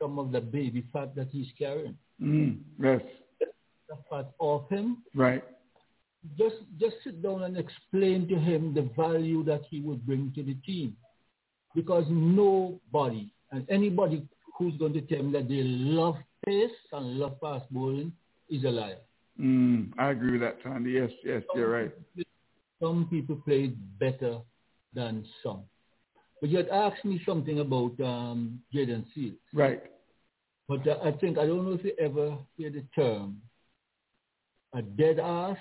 some of the baby fat that he's carrying.
Mm. Yes.
The fat off him.
Right.
Just just sit down and explain to him the value that he would bring to the team. Because nobody and anybody who's going to tell him that they love pace and love fast bowling is a liar.
Mm. I agree with that, Sandy. Yes, yes, you're right.
Some people played better than some. But you had asked me something about um, Jayden Seales.
Right.
But I think, I don't know if you ever hear the term, a dead ass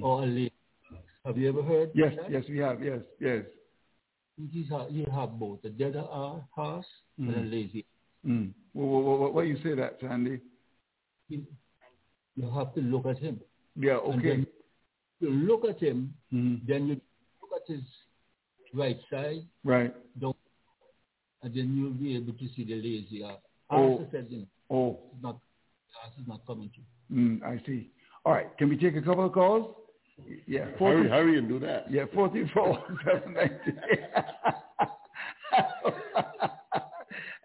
or a lazy ass. Have you ever heard
Mm. Yes,
that?
yes, we have. Yes, yes.
He's ha- You have both, a dead ass and a
Mm.
lazy.
Mm. Well, well, well, why you say that, Sandy?
You you have to look at him.
Yeah, okay.
you look at him,
Mhm.
then you look at his right side,
Right.
don't, and then you'll be able to see the lazy ass.
Oh.
Ass said,
Oh,
it's not, ass is not coming to.
mm, I see. All right. Can we take a couple of calls? Yeah.
Hurry, hurry and do that.
Yeah, 44 790.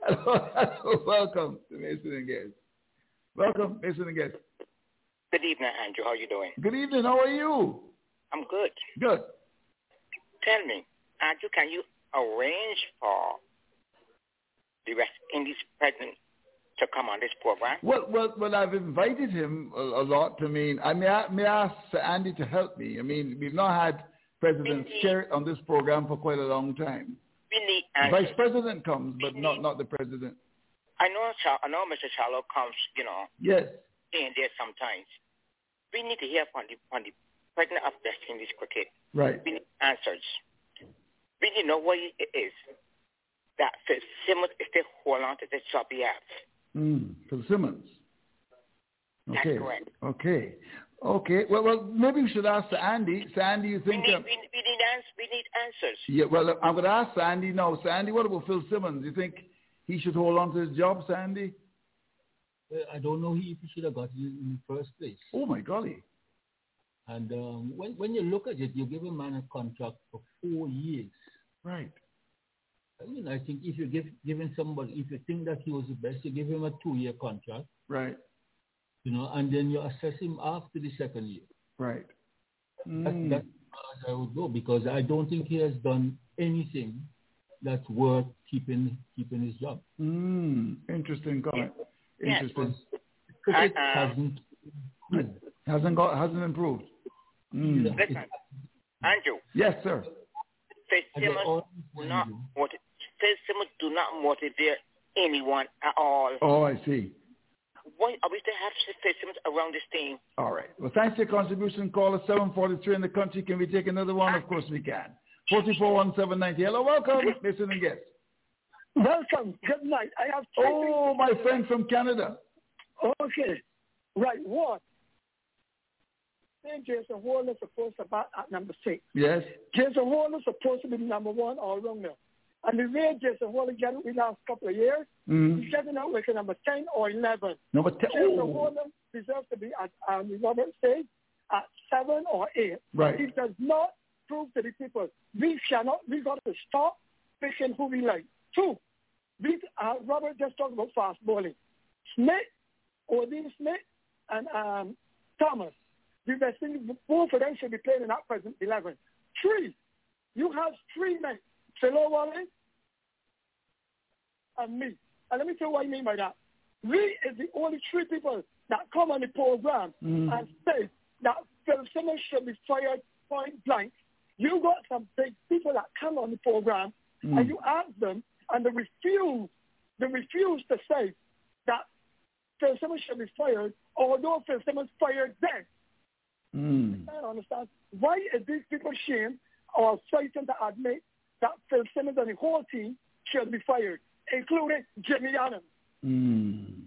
hello, hello, welcome to Mason and Guest. Welcome, Mason and Guest.
Good evening, Andrew. How are you doing?
Good evening. How are you?
I'm good.
Good.
Tell me, Andrew, can you arrange for the West Indies president to come on this program?
Well, well, well. I've invited him a, a lot. I mean, I may, I may ask Andy to help me. I mean, we've not had President Skerritt on this program for quite a long time.
We need uh,
Vice President comes, but not not the President.
I know, I know Mr. Shallow comes, you know,
Yes.
and there sometimes. We need to hear from the, from the president of West Indies cricket.
Right.
We need answers. We need to know what it is that Phil Simmons is still hold on to the job he has.
Mm, Phil Simmons.
That's
Okay.
correct.
Okay. Okay. Well, well, maybe we should ask Sir Andy. Sir Andy, you
We
think?
need,
um,
we, we need ans- we need answers.
yeah. Well, I'm going to ask Sandy now. Sandy, what about Phil Simmons? You think he should hold on to his job, Sandy?
Uh, I don't know if he should have got it in the first place.
Oh my golly.
And um, when when you look at it, you give a man a contract for four years.
Right.
I mean, I think if you give giving somebody, if you think that he was the best, you give him a two-year contract,
Right.
you know, and then you assess him after the second year.
Right.
That,
Mm.
that's as I would go because I don't think he has done anything that's worth keeping keeping his job.
Mm. Interesting comment. Interesting.
Cricket
Uh,
hasn't
Hasn't got hasn't improved. Mm.
Listen, Andrew,
Yes, sir.
Phil
And they
Simmons
all-
not motivate, Phil Simmons do not motivate anyone at all.
Oh, I see.
Why are we to have Phil around this team?
All right. Well, thanks for your contribution. Call us 743 in the country. Can we take another one? Of course we can. 441790. Hello, welcome. Listen and guest.
Welcome. Good night. I have three
Oh, my friend from Canada.
Okay. Right. One. Then Jason Warner supposed to bat at number six.
Yes.
Jason Warner supposed to be number one all around there. And the Jason Waller got it the last couple of years,
Mhm.
he's getting out like a number 10 or 11.
Number 10.
Jason
Oh.
Waller deserves to be at, um, Robert said, at 7 or 8.
Right.
He does not prove to the people, we cannot, we got to stop picking who we like. Two, we, uh, Robert just talked about fast bowling. Smith, Odean Smith, and um, Thomas. The West Indies, both of them should be playing in that present 11. Three, you have three men, Philo Wallace and me. And let me tell you what I mean by that. We is the only three people that come on the program
Mm.
and say that Phil Simmons should be fired point blank. You got some big people that come on the program
Mm.
and you ask them and they refuse, they refuse to say that Phil Simmons should be fired, although Phil Simmons fired them.
Mm.
I don't understand. Why is these people ashamed or fighting to admit that Phil Simmons and the whole team should be fired, including Jimmy Adams?
Mm.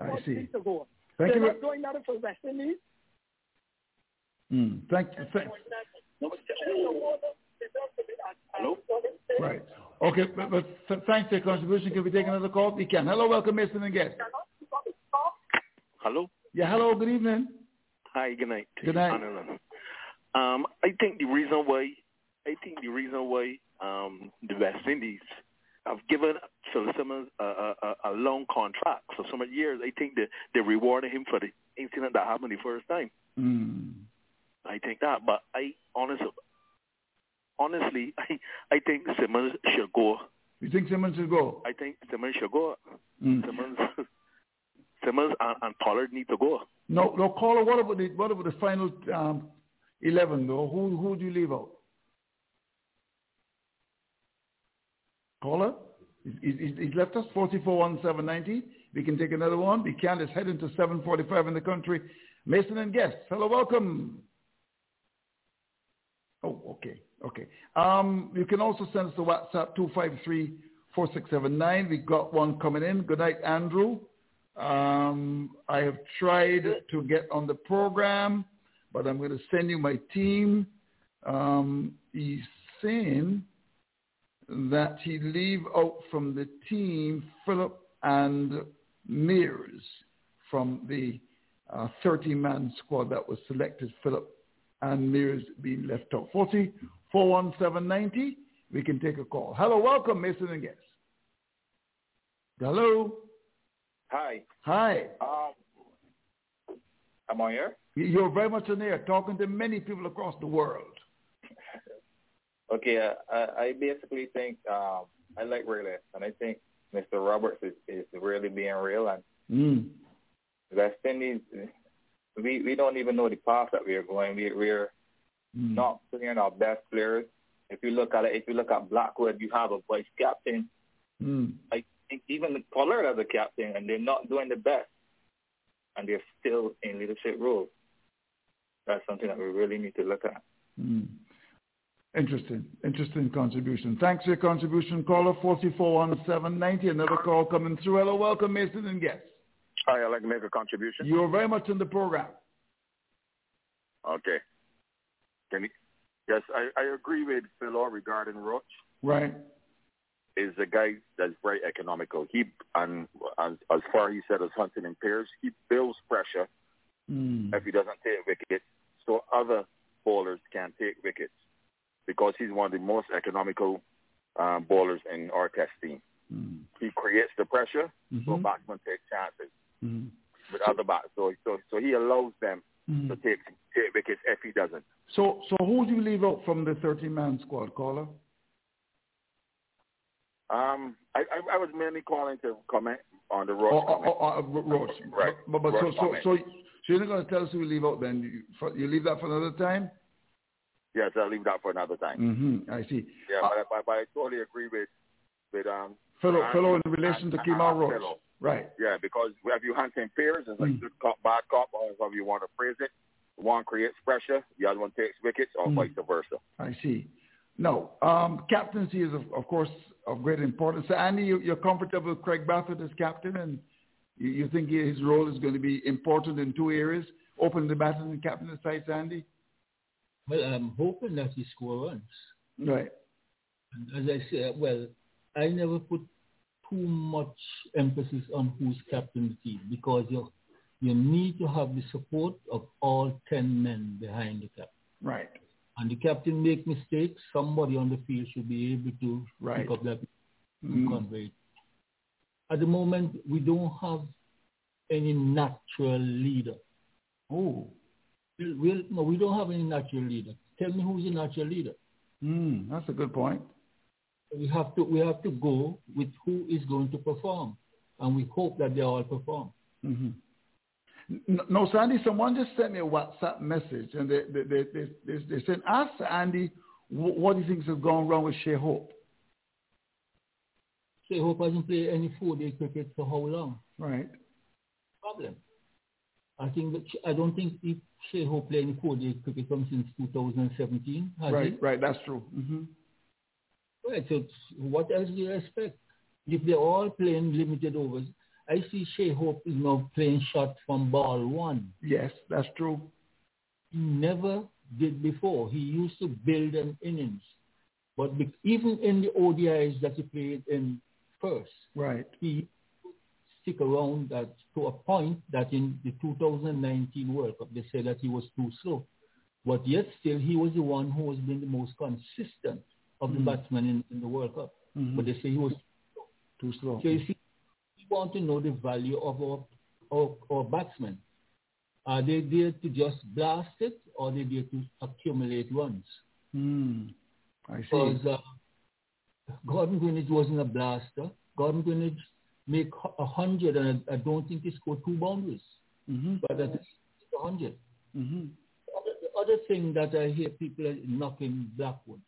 I
What
see.
needs to go?
Thank
They're
you.
not doing nothing for West Indies.
Mm. Thank you. Thank,
Hello?
right. Okay, but, but thanks for your contribution. Can we take another call? We can. Hello, welcome, Mr. and guest.
Hello.
Yeah, hello, good evening.
Hi. Good night.
Good night.
Anand. Um, I think the reason why, I think the reason why um, the West Indies have given Phil Simmons a, a, a- a long contract for so many years, I think that they rewarded him for the incident that happened the first time.
Mm.
I think that, but I honestly, honestly, <laughs> I I think Simmons should go.
You think Simmons should go?
I think Simmons should go.
Mm.
Simmons, <laughs> Simmons and, and Pollard need to go.
No, no, caller. What about the what about the final um, eleven though? Who who do you leave out? Caller, he's, he's, he's left us forty four one seven ninety. We can take another one. We can. It's heading to seven forty five in the country. Mason and guests, hello, welcome. Oh, okay, okay. Um, you can also send us a WhatsApp two five three four six seven nine. We've got one coming in. Good night, Andrew. Um, I have tried to get on the program, but I'm going to send you my team. Um, he's saying that he leave out from the team Philip and Mayers from the uh, 30-man squad that was selected. Philip and Mayers being left out. 40 41790. We can take a call. Hello, welcome, Mason and guests. Hello.
Hi.
Hi.
Um, am I here?
You're very much on air, talking to many people across the world.
Okay, uh, I, I basically think um, I like realists, and I think Mr. Roberts is, is really being real. And
Mm.
West Indies, we we don't even know the path that we are going. We we're
Mm.
not putting our best players. If you look at it, if you look at Blackwood, you have a vice captain.
Mm.
I think even Pollard as a captain, and they're not doing the best, and they're still in leadership roles. That's something that we really need to look at.
Mm. Interesting. Interesting contribution. Thanks for your contribution, caller 441790. Another call coming through. Hello, welcome, Mason and guests.
Hi, I'd like to make a contribution.
You're very much in the program.
Okay. Can you, yes, I, I agree with Philo regarding Roach.
Right.
Is a guy that's very economical. He and as, as far he said as hunting in pairs, he builds pressure
Mm.
if he doesn't take wickets, so other bowlers can take wickets because he's one of the most economical um, bowlers in our test team.
Mm.
He creates the pressure, so
Mhm.
batsmen take chances
Mm.
with other bats. So, so, so he allows them
Mm.
to take take wickets if he doesn't.
So, so who do you leave out from the 30-man squad, caller?
Um, I, I, I was mainly calling to comment on the
Oh, oh, oh, oh, Ro- Roach.
Right.
But, but so, so, so, so you're not going to tell us who you leave out then? You, you leave that for another time?
Yes, I'll leave that for another time.
Mm-hmm. I see.
Yeah, but, I, but, but I totally agree with with um.
Fellow,
and-
fellow in relation to
Kemar
Roach. Right.
Yeah, because if you hunt in pairs, it's like good cop, bad cop, or however you want to phrase it. One creates pressure, the other one takes wickets, or
Mm.
vice versa.
I see. No, um, captaincy is, of, of course, of great importance. So Andy, you, you're comfortable with Craig Brathwaite as captain, and you, you think his role is going to be important in two areas, opening the batting and captain the sides, Andy?
Well, I'm hoping that he score runs.
Right.
And as I said, well, I never put too much emphasis on who's captain the team because you you need to have the support of all ten men behind the captain.
Right.
And the captain make mistakes, somebody on the field should be able to
right.
pick up that mm-hmm. and convey. At the moment, we don't have any natural leader.
Oh.
No, we don't have any natural leader. Tell me who's the natural leader.
Mm, that's a good point.
We have to we have to go with who is going to perform, and we hope that they all perform.
Mm-hmm. No, Sandy, someone just sent me a WhatsApp message, and they they they they, they, they said, "Ask Andy what do you think has gone wrong with Shai Hope."
Shai Hope hasn't played any four-day cricket for how long?
Right.
Problem. I think that I don't think if played any four-day cricket from since 2017.
right, right, that's true. Mm-hmm.
Right. So what else do you expect? If they're all playing limited overs, I see Shai Hope is now playing shots from ball one.
Yes, that's true.
He never did before. He used to build an innings. But even in the ODIs that he played in first,
right,
he stick around that to a point that in the 2019 World Cup they said that he was too slow. But yet still he was the one who has been the most consistent of the
Mhm.
batsmen in, in the World Cup.
Mhm.
But they say he was
too slow.
So you see, we want to know the value of our, our, our batsmen. Are they there to just blast it or are they there to accumulate runs?
Hmm. I see.
Because uh, Gordon Greenidge wasn't a blaster. Gordon Greenidge make a hundred, and I, I don't think he scored two boundaries.
Mm-hmm.
But at least a 100
Mm-hmm.
The other thing that I hear people are knocking Blackwood,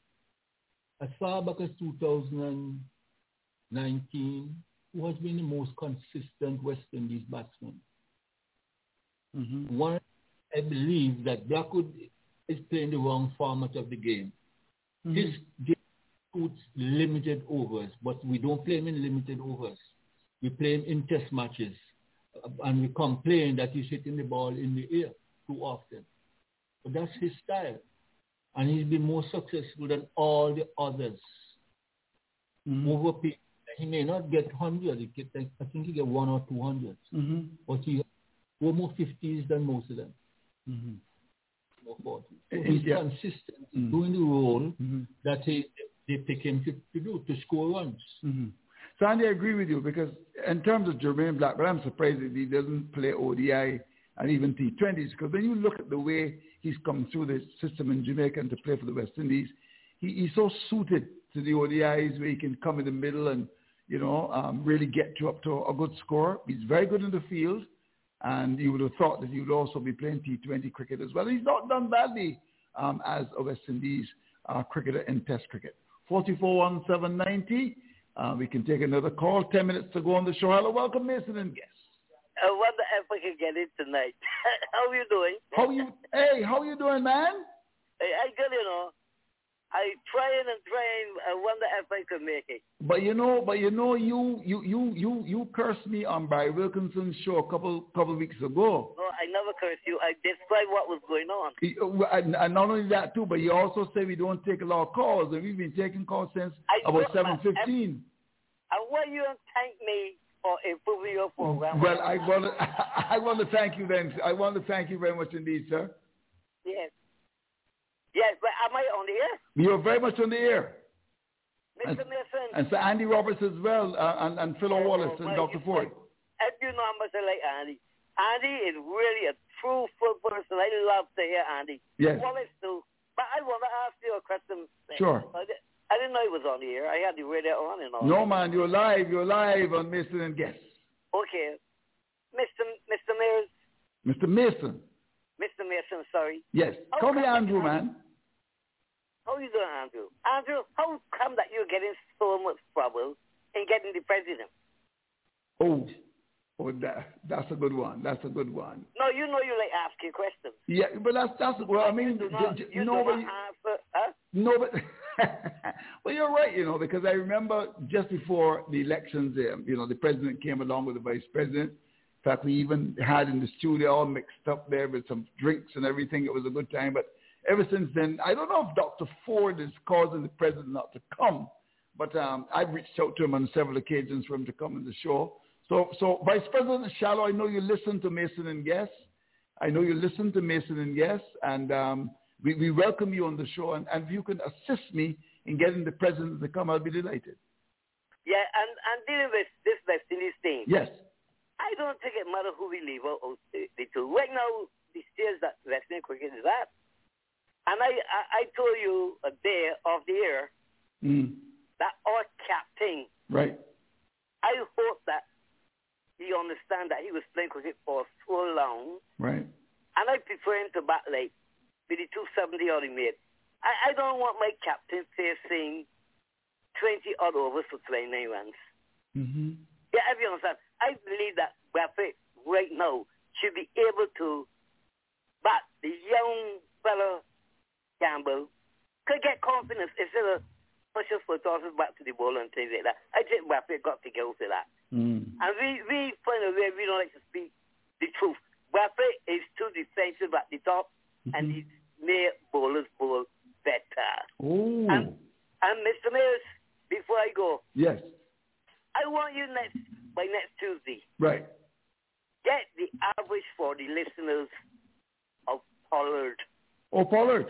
as far back as 2019, who has been the most consistent West Indies batsman?
Mm-hmm.
One, I believe that Blackwood is playing the wrong format of the game.
Mm-hmm.
This game suits limited overs, but we don't play him in limited overs. We play him in test matches. Uh, And we complain that he's hitting the ball in the air too often. But that's his style. And he's been more successful than all the others. Over pe- he may not get 100. He get, I think he get one or 200.
Mm-hmm.
But he were more 50s than most of them.
Mm-hmm.
More 40s. So he's
yeah.
consistent in doing the role
Mm-hmm.
that he, they pick him to, to do, to score runs.
Sandy, I agree with you because in terms of Jermaine Black, but I'm surprised that he doesn't play ODI and even T20s because when you look at the way he's come through the system in Jamaica and to play for the West Indies, he, he's so suited to the ODIs where he can come in the middle and, you know, um, really get you up to a good score. He's very good in the field and you would have thought that he would also be playing T20 cricket as well. He's not done badly um, as a West Indies uh, cricketer in Test cricket. 441790. Uh, we can take another call. Ten minutes to go on the show. Hello, welcome, Mason and guests.
I wonder if I can get it tonight. <laughs> How you doing?
How you? Hey, how you doing, man?
Hey, I good, you know. I trying and trying. I wonder if I could make it.
But you know, but you know, you you you you you cursed me on Barry Wilkinson's show a couple couple weeks ago.
No, I never cursed you. I described what was going on.
Uh, and and not only that too, but you also say we don't take a lot of calls, and we've been taking calls since
I
about seven fifteen.
And why you don't thank me for improving your program?
Well, I want to <laughs> I want to thank you then. I want to thank you very much indeed, sir.
Yes. Yes, but am I on the air?
You're very much on the air.
Mr. Mason,
And Sir Andy Roberts as well, uh, and, and Phil Wallace and
well,
Dr. Ford.
if you know I like Andy, Andy is really a true full person. I love to hear Andy.
Yes.
Wallace too. But I want to ask you a question.
Sure.
I, didn't know he was on the air. I had the radio on and all.
No, man, you're live. You're live on Mason and Guest.
Okay. Mr. Mr. Mayor,
Mr. Mason.
Mr. Mason, sorry.
Yes.
How
Call me Andrew, man.
How you doing, Andrew? Andrew, how come that you're getting so much trouble in getting the president?
Oh, oh, that, that's a good one. That's a good one.
No, you know you like asking questions.
Yeah, but that's that's well. I mean,
You not,
j- j-
you
no,
do
but
not answer, huh?
no, but <laughs> well, you're right. You know, because I remember just before the elections, um, you know, the president came along with the vice president. In fact, we even had in the studio all mixed up there with some drinks and everything. It was a good time. But ever since then, I don't know if Dr. Ford is causing the president not to come. but um, I've reached out to him on several occasions for him to come on the show. So, so Vice President Shallow, I know you listen to Mason and Guest. I know you listen to Mason and Guest, and um, we, we welcome you on the show. And, and if you can assist me in getting the president to come, I'll be delighted.
Yeah, and, and dealing with this West Indies thing.
Yes.
I don't think it matters who we leave out the, two. Right now, the stage that West Indies cricket is at. And I, I, I told you a day of the year
Mm.
that our captain,
Right.
I hope that he understand that he was playing cricket for so long.
Right.
And I prefer him to bat late with the 270 odd he made. I, I don't want my captain facing 20 odd overs for 29 runs.
Mm-hmm.
Yeah, you understand. I believe that Brathwaite right now should be able to bat the young fellow Campbell could get confidence instead of pushing for tosses back to the ball and things like that. I think Brathwaite got to go to that.
Mm.
And we, we find a way we don't like to speak the truth. Brathwaite is too defensive at the top and he made bowlers bowl better.
Oh.
And, and Mr. Mills, before I go,
Yes.
I want you next by next Tuesday
Right.
get the average for the listeners of Pollard.
Oh, Pollard.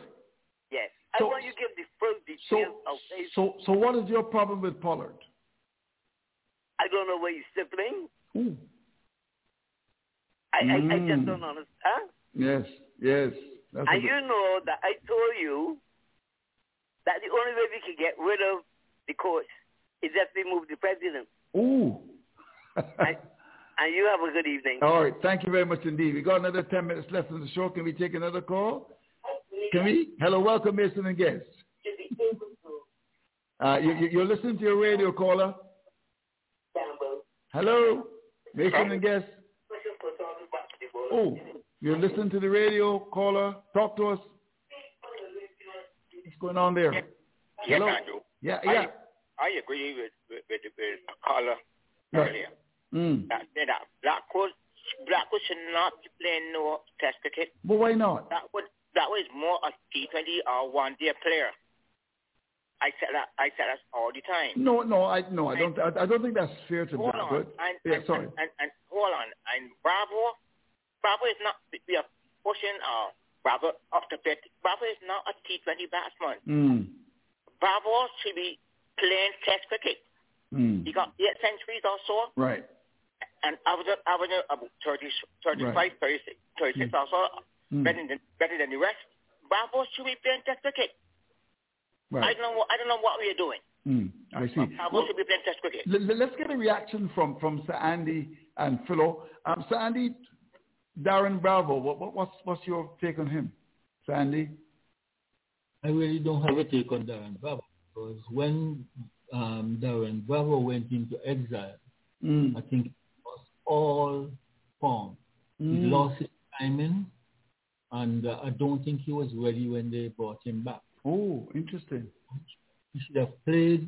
Yes.
So-
I want you to give the full
So,
of his.
so, so what is your problem with Pollard?
I don't know where you're stippling.
Ooh.
I, I, I just
Mm.
don't understand. Huh?
Yes. Yes. That's
And you know that I told you that the only way we can get rid of the coach is if we move the president.
Ooh.
And you have a good evening.
All right. Thank you very much indeed. We got another 10 minutes left in the show. Can we take another call? Can we? Hello. Welcome, Mason and guests. Uh, you, you, you're listening to your radio caller. Hello. Mason and guests. Oh, you're listening to the radio caller. Talk to us. What's going on there?
Yes,
Hello.
Andrew.
Yeah,
I,
yeah.
I agree with with, with, with the caller
Right. Mm.
That, that Blackwood, Blackwood should not be playing no test cricket.
But why not?
That would that was more a T20 or one day player. I said that I said that all the time.
No, no, I no, I don't. I, I don't think that's fair to
Hold
Blackwood.
on. And,
Yeah,
and,
sorry.
And, and, and hold on. And Bravo, Bravo is not we are pushing uh Bravo up to 50. Bravo is not a T20 batsman.
Mm.
Bravo should be playing test cricket.
Mm.
He got eight centuries or so,
Right.
And average average about 30, 35,
Right.
36, 36
Mm.
or so,
Mm.
better than better than the rest. Bravo should be playing test cricket. I don't know. I don't know what we are doing.
Mm. I see.
Bravo
Well,
should be playing test cricket.
l- l- let's get a reaction from from Sir Andy and Philo. Um, Sir Andy, Darren Bravo. What, what what's what's your take on him, Sir Andy?
I really don't have a take on Darren Bravo because when um, Darren Bravo went into exile,
Mm.
I think it was all form. He
Mm.
lost his timing, and uh, I don't think he was ready when they brought him back.
Oh, interesting.
He should have played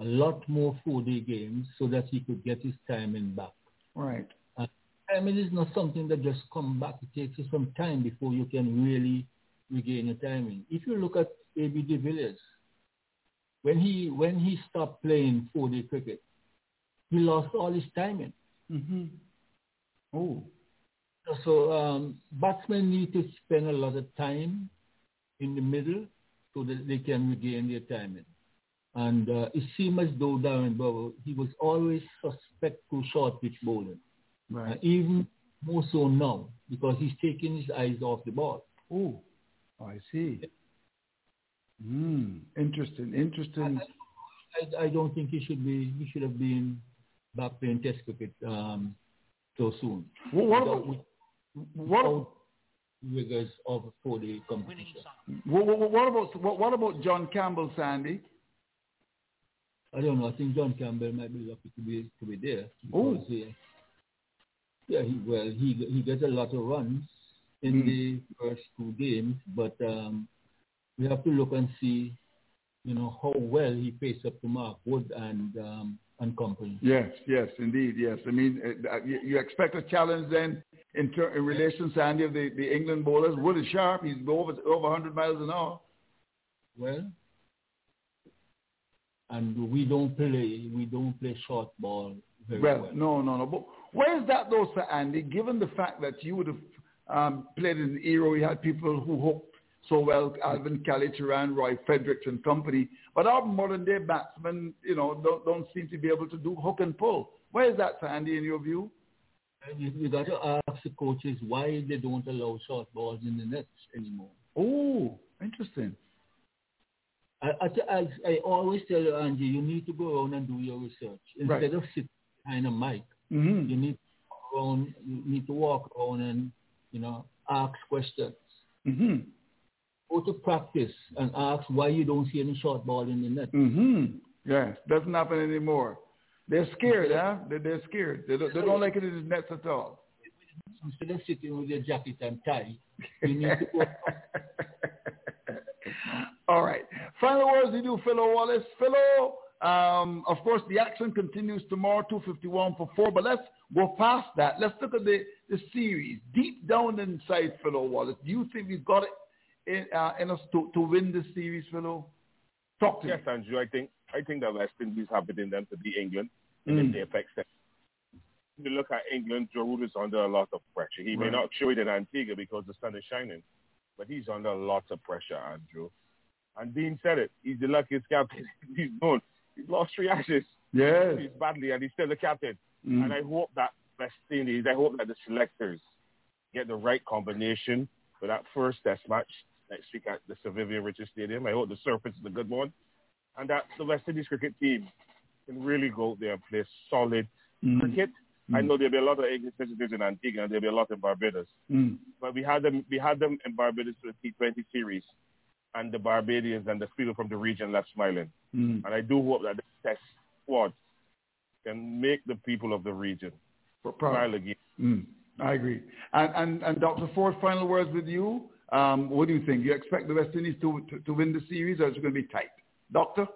a lot more four-day games so that he could get his timing back.
Right.
And timing is not something that just come back. It takes you some time before you can really regain your timing. If you look at A.B. de Villiers, when he when he stopped playing four-day cricket, he lost all his timing.
Mm-hmm. Oh.
So um, batsmen need to spend a lot of time in the middle so that they can regain their timing. And uh, it seemed as though Darren Bravo, he was always suspect to short pitch bowling.
Right.
Uh, even more so now because he's taking his eyes off the ball.
Oh, I see. Hmm. Interesting. Interesting.
I, I don't think he should be. He should have been back playing Test cricket um, so soon.
Well, what
Without-
about- what-
without rigors of four-day competition.
What, what, what about what, what about John Campbell, Sandy?
I don't know. I think John Campbell might be lucky to be to be there.
Oh.
uh, yeah, he, well, he he gets a lot of runs in
Hmm.
the first two games, but um, we have to look and see, you know, how well he faced up to Mark Wood and um, and company.
Yes, yes, indeed, yes. I mean, uh, uh, you, expect a challenge then in, ter- in relation, Sandy, of the, the England bowlers. Wood is sharp. He's over over 100 miles an hour.
Well, and we don't play we don't play short ball very
well,
well.
no, no, no. But where is that though, Sir Andy? Given the fact that you would have um, played in an era where you had people who hooked so well, Alvin Kallicharran, Roy Fredericks and company, but our modern day batsmen, you know, don't, don't seem to be able to do hook and pull. Where is that, Sandy, in your view?
You, you got to ask the coaches why they don't allow short balls in the nets anymore.
Oh, interesting.
I, I, I, I always tell you, Angie, you need to go around and do your research instead
Right.
of sitting behind a mic.
Mm-hmm.
You need to walk around. You need to walk around and you know ask questions.
Mm-hmm.
Go to practice and ask why you don't see any short ball in the net.
Mm-hmm. Yes, doesn't happen anymore. They're scared, huh? They're, they're scared. They don't, they don't like it in the nets at all.
Instead of sitting with your jacket and tie, you need to go. <laughs>
All right. Final words you do, Philo Wallace. Philo, um, of course, the action continues tomorrow, 251 for 4, but let's go past that. Let's look at the, the series. Deep down inside, Philo Wallace, do you think we've got it in, uh, in us to, to win this series, Philo? Talk to
Yes,
me.
Andrew. I think I think the West Indies have it in them to beat England in
Mm.
the apex. If you look at England, Joe Root is under a lot of pressure. He may not show it in Antigua because the sun is shining, but he's under a lot of pressure, Andrew. And Dean said it. He's the luckiest captain <laughs> he's known. He's lost three ashes.
Yes.
He's badly, and he's still the captain.
Mm.
And I hope that West Indies, I hope that the selectors get the right combination for that first test match next week at the Sir Vivian Richards Stadium. I hope the surface is a good one. And that the West Indies cricket team can really go out there and play solid
Mm.
cricket. I know there'll be a lot of English visitors in Antigua and there'll be a lot in Barbados.
Mm.
But we had them we had them in Barbados for the T20 series and the Barbadians and the people from the region left smiling.
Mm.
And I do hope that the test squad can make the people of the region smile again.
Mm. I agree. And, and, and Dr. Ford, final words with you. Um, what do you think? You expect the West Indies to, to, to win the series or is it going to be tight? Doctor?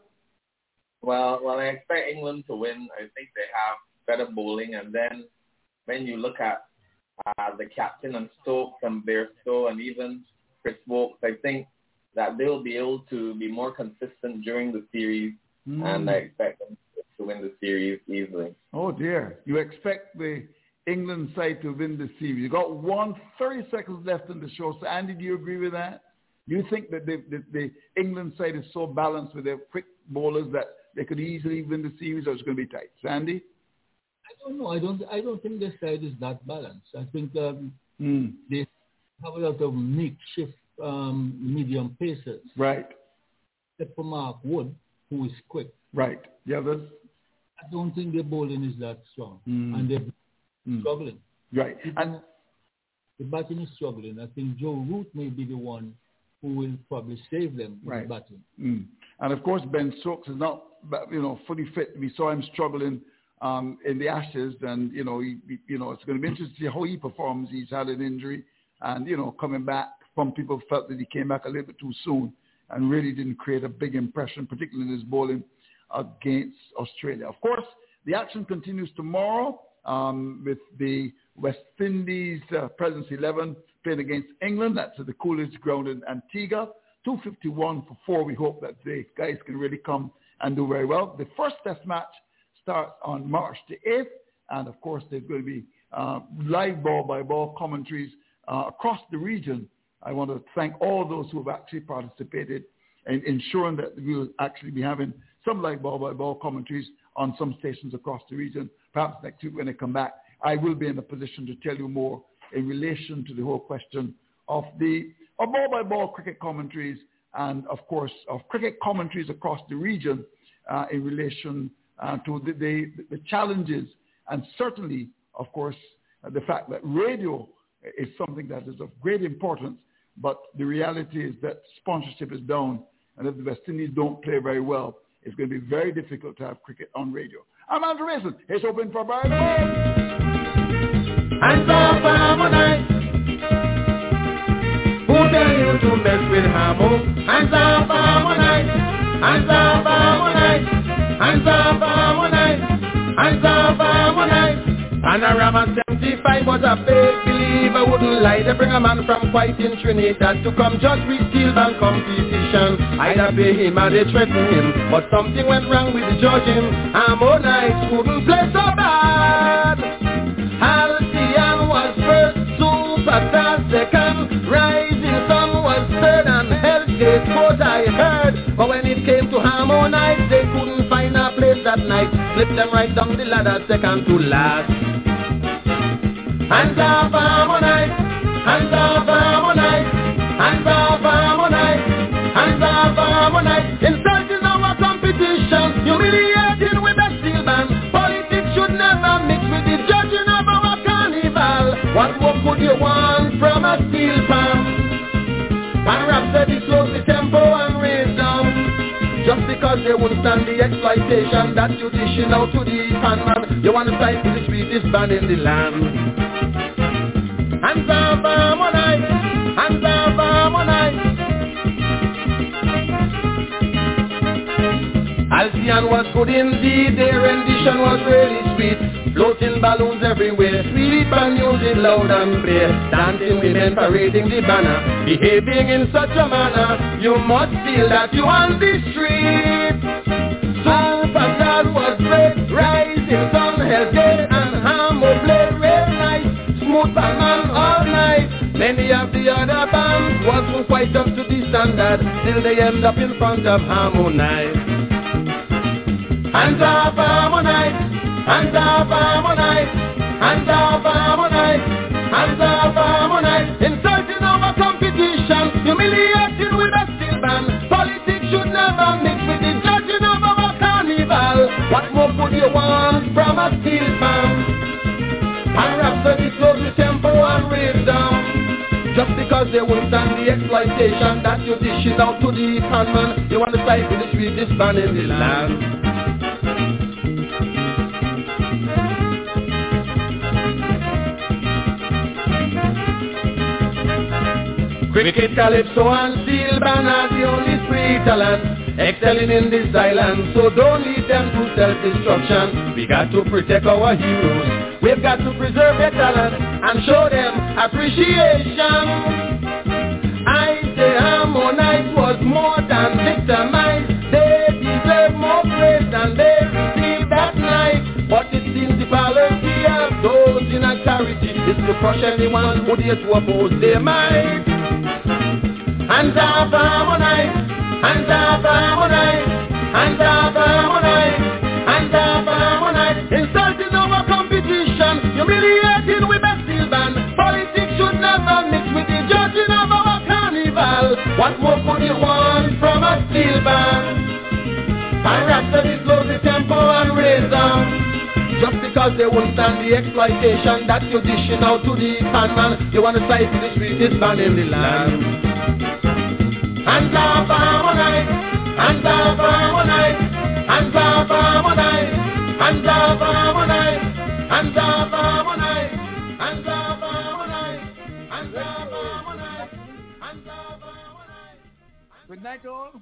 Well, well, I expect England to win. I think they have better bowling, and then when you look at uh, the captain and Stokes and Bairstow and even Chris Woakes, I think that they'll be able to be more consistent during the series,
Mm.
and I expect them to win the series easily.
Oh dear. You expect the England side to win the series. You got one, 30 seconds left in the show. So Andy, do you agree with that? You think that the, the, the England side is so balanced with their quick bowlers that they could easily win the series or it's going to be tight? Sandy,
I don't know. I don't. I don't think their side is that balanced. I think um,
Mm.
they have a lot of makeshift um, medium pacers.
Right.
Except for Mark Wood, who is quick.
Right. The others?
I don't think their bowling is that strong,
Mm.
and they're
Mm.
Struggling.
Right. And
the batting is struggling. I think Joe Root may be the one who will probably save them in
Right.
the batting.
Mm. And of course, Ben Stokes is not, you know, fully fit. We saw him struggling um, in the Ashes, and you know, he- you know, it's going to be interesting to see how he performs. He's had an injury, and you know, coming back. Some people felt that he came back a little bit too soon, and really didn't create a big impression, particularly in his bowling against Australia. Of course, the action continues tomorrow um, with the West Indies uh, President's 11 playing against England. That's at the Coolidge ground in Antigua. 251 for four. We hope that the guys can really come and do very well. The first test match starts on March the 8th. And of course, there's going to be uh, live ball by ball commentaries uh, across the region. I want to thank all those who have actually participated in ensuring that we'll actually be having some live ball by ball commentaries on some stations across the region. Perhaps next week when I come back, I will be in a position to tell you more in relation to the whole question of the of ball by ball cricket commentaries and of course of cricket commentaries across the region uh, in relation uh, to the, the, the challenges and certainly of course uh, the fact that radio is something that is of great importance but the reality is that sponsorship is down and if the West Indies don't play very well it's going to be very difficult to have cricket on radio. I'm Andrew Mason. It's open for Barry
And harmonize. Who tell you to mess with Hamo? Up, harmonize. Up, harmonize. Up, harmonize. Hands up, harmonize. Panorama 75 was a fake believer would wouldn't lie. They bring a man from quite in Trinidad to come judge with steel band competition. I'd pay him and they threaten him, but something went wrong with the judging. Harmonize couldn't play so bad. Halcyon was first, Superstar second, Rising Sun was third, and Hellgate fourth I heard. But when it came to Harmonize, they couldn't find a place that night. Slipped them right down the ladder, second to last. Hands up, hands up, hands up, hands up. Insulting our competition, humiliating with. Politics should never mix with the judging of our carnival. What more could you want from a steel? And the tempo and. Just because they won't stand the exploitation that you dishing out to the pan man. You want to fight with the sweetest band in the land. Hands up, harmonize, hands up, harmonize. Halcyon was good indeed, their rendition was really sweet. Floating balloons everywhere, sweet and music loud and clear. Dancing women parading the banner, behaving in such a manner. You must feel that you on the street. Superstar was great, rising sun, Hellgate and Hammer played real nice. Smooth man other bands wasn't quite up to the standard, till they end up in front of Harmonize. Hands up, Harmonize. Hands up, Harmonize. Hands up, Harmonize. Hands up, Harmonize. Insulting our competition, humiliating with a steel band. Politics should never mix with the judging of our carnival. What more could you want from a steel band? And Rhapsody slows the tempo and down. Just because they won't stand the exploitation that you're dishing out to the conman. You want to fight with the sweetest band in the land. Cricket, Calypso and Steel Band are the only free talent excelling in this island. So don't lead them to self-destruction. We got to protect our heroes. We've got to preserve their talent and show them appreciation. I say Harmonize was more than victimized. They deserve more praise than they received that night. But it seems the policy of those in authority is to crush anyone who dare to oppose their might. Hands up, harmonize. Hands up, harmonize. Hands up, harmonize. Hands up, What more could you want from a steel band? And Rhapsody slows the tempo and raise down. Just because they won't stand the exploitation that you're dishing out to the pan man. You want to side with the sweetest band in the land. Hands up, harmonize. Hands up, harmonize. Hands up, harmonize.
Good night, all.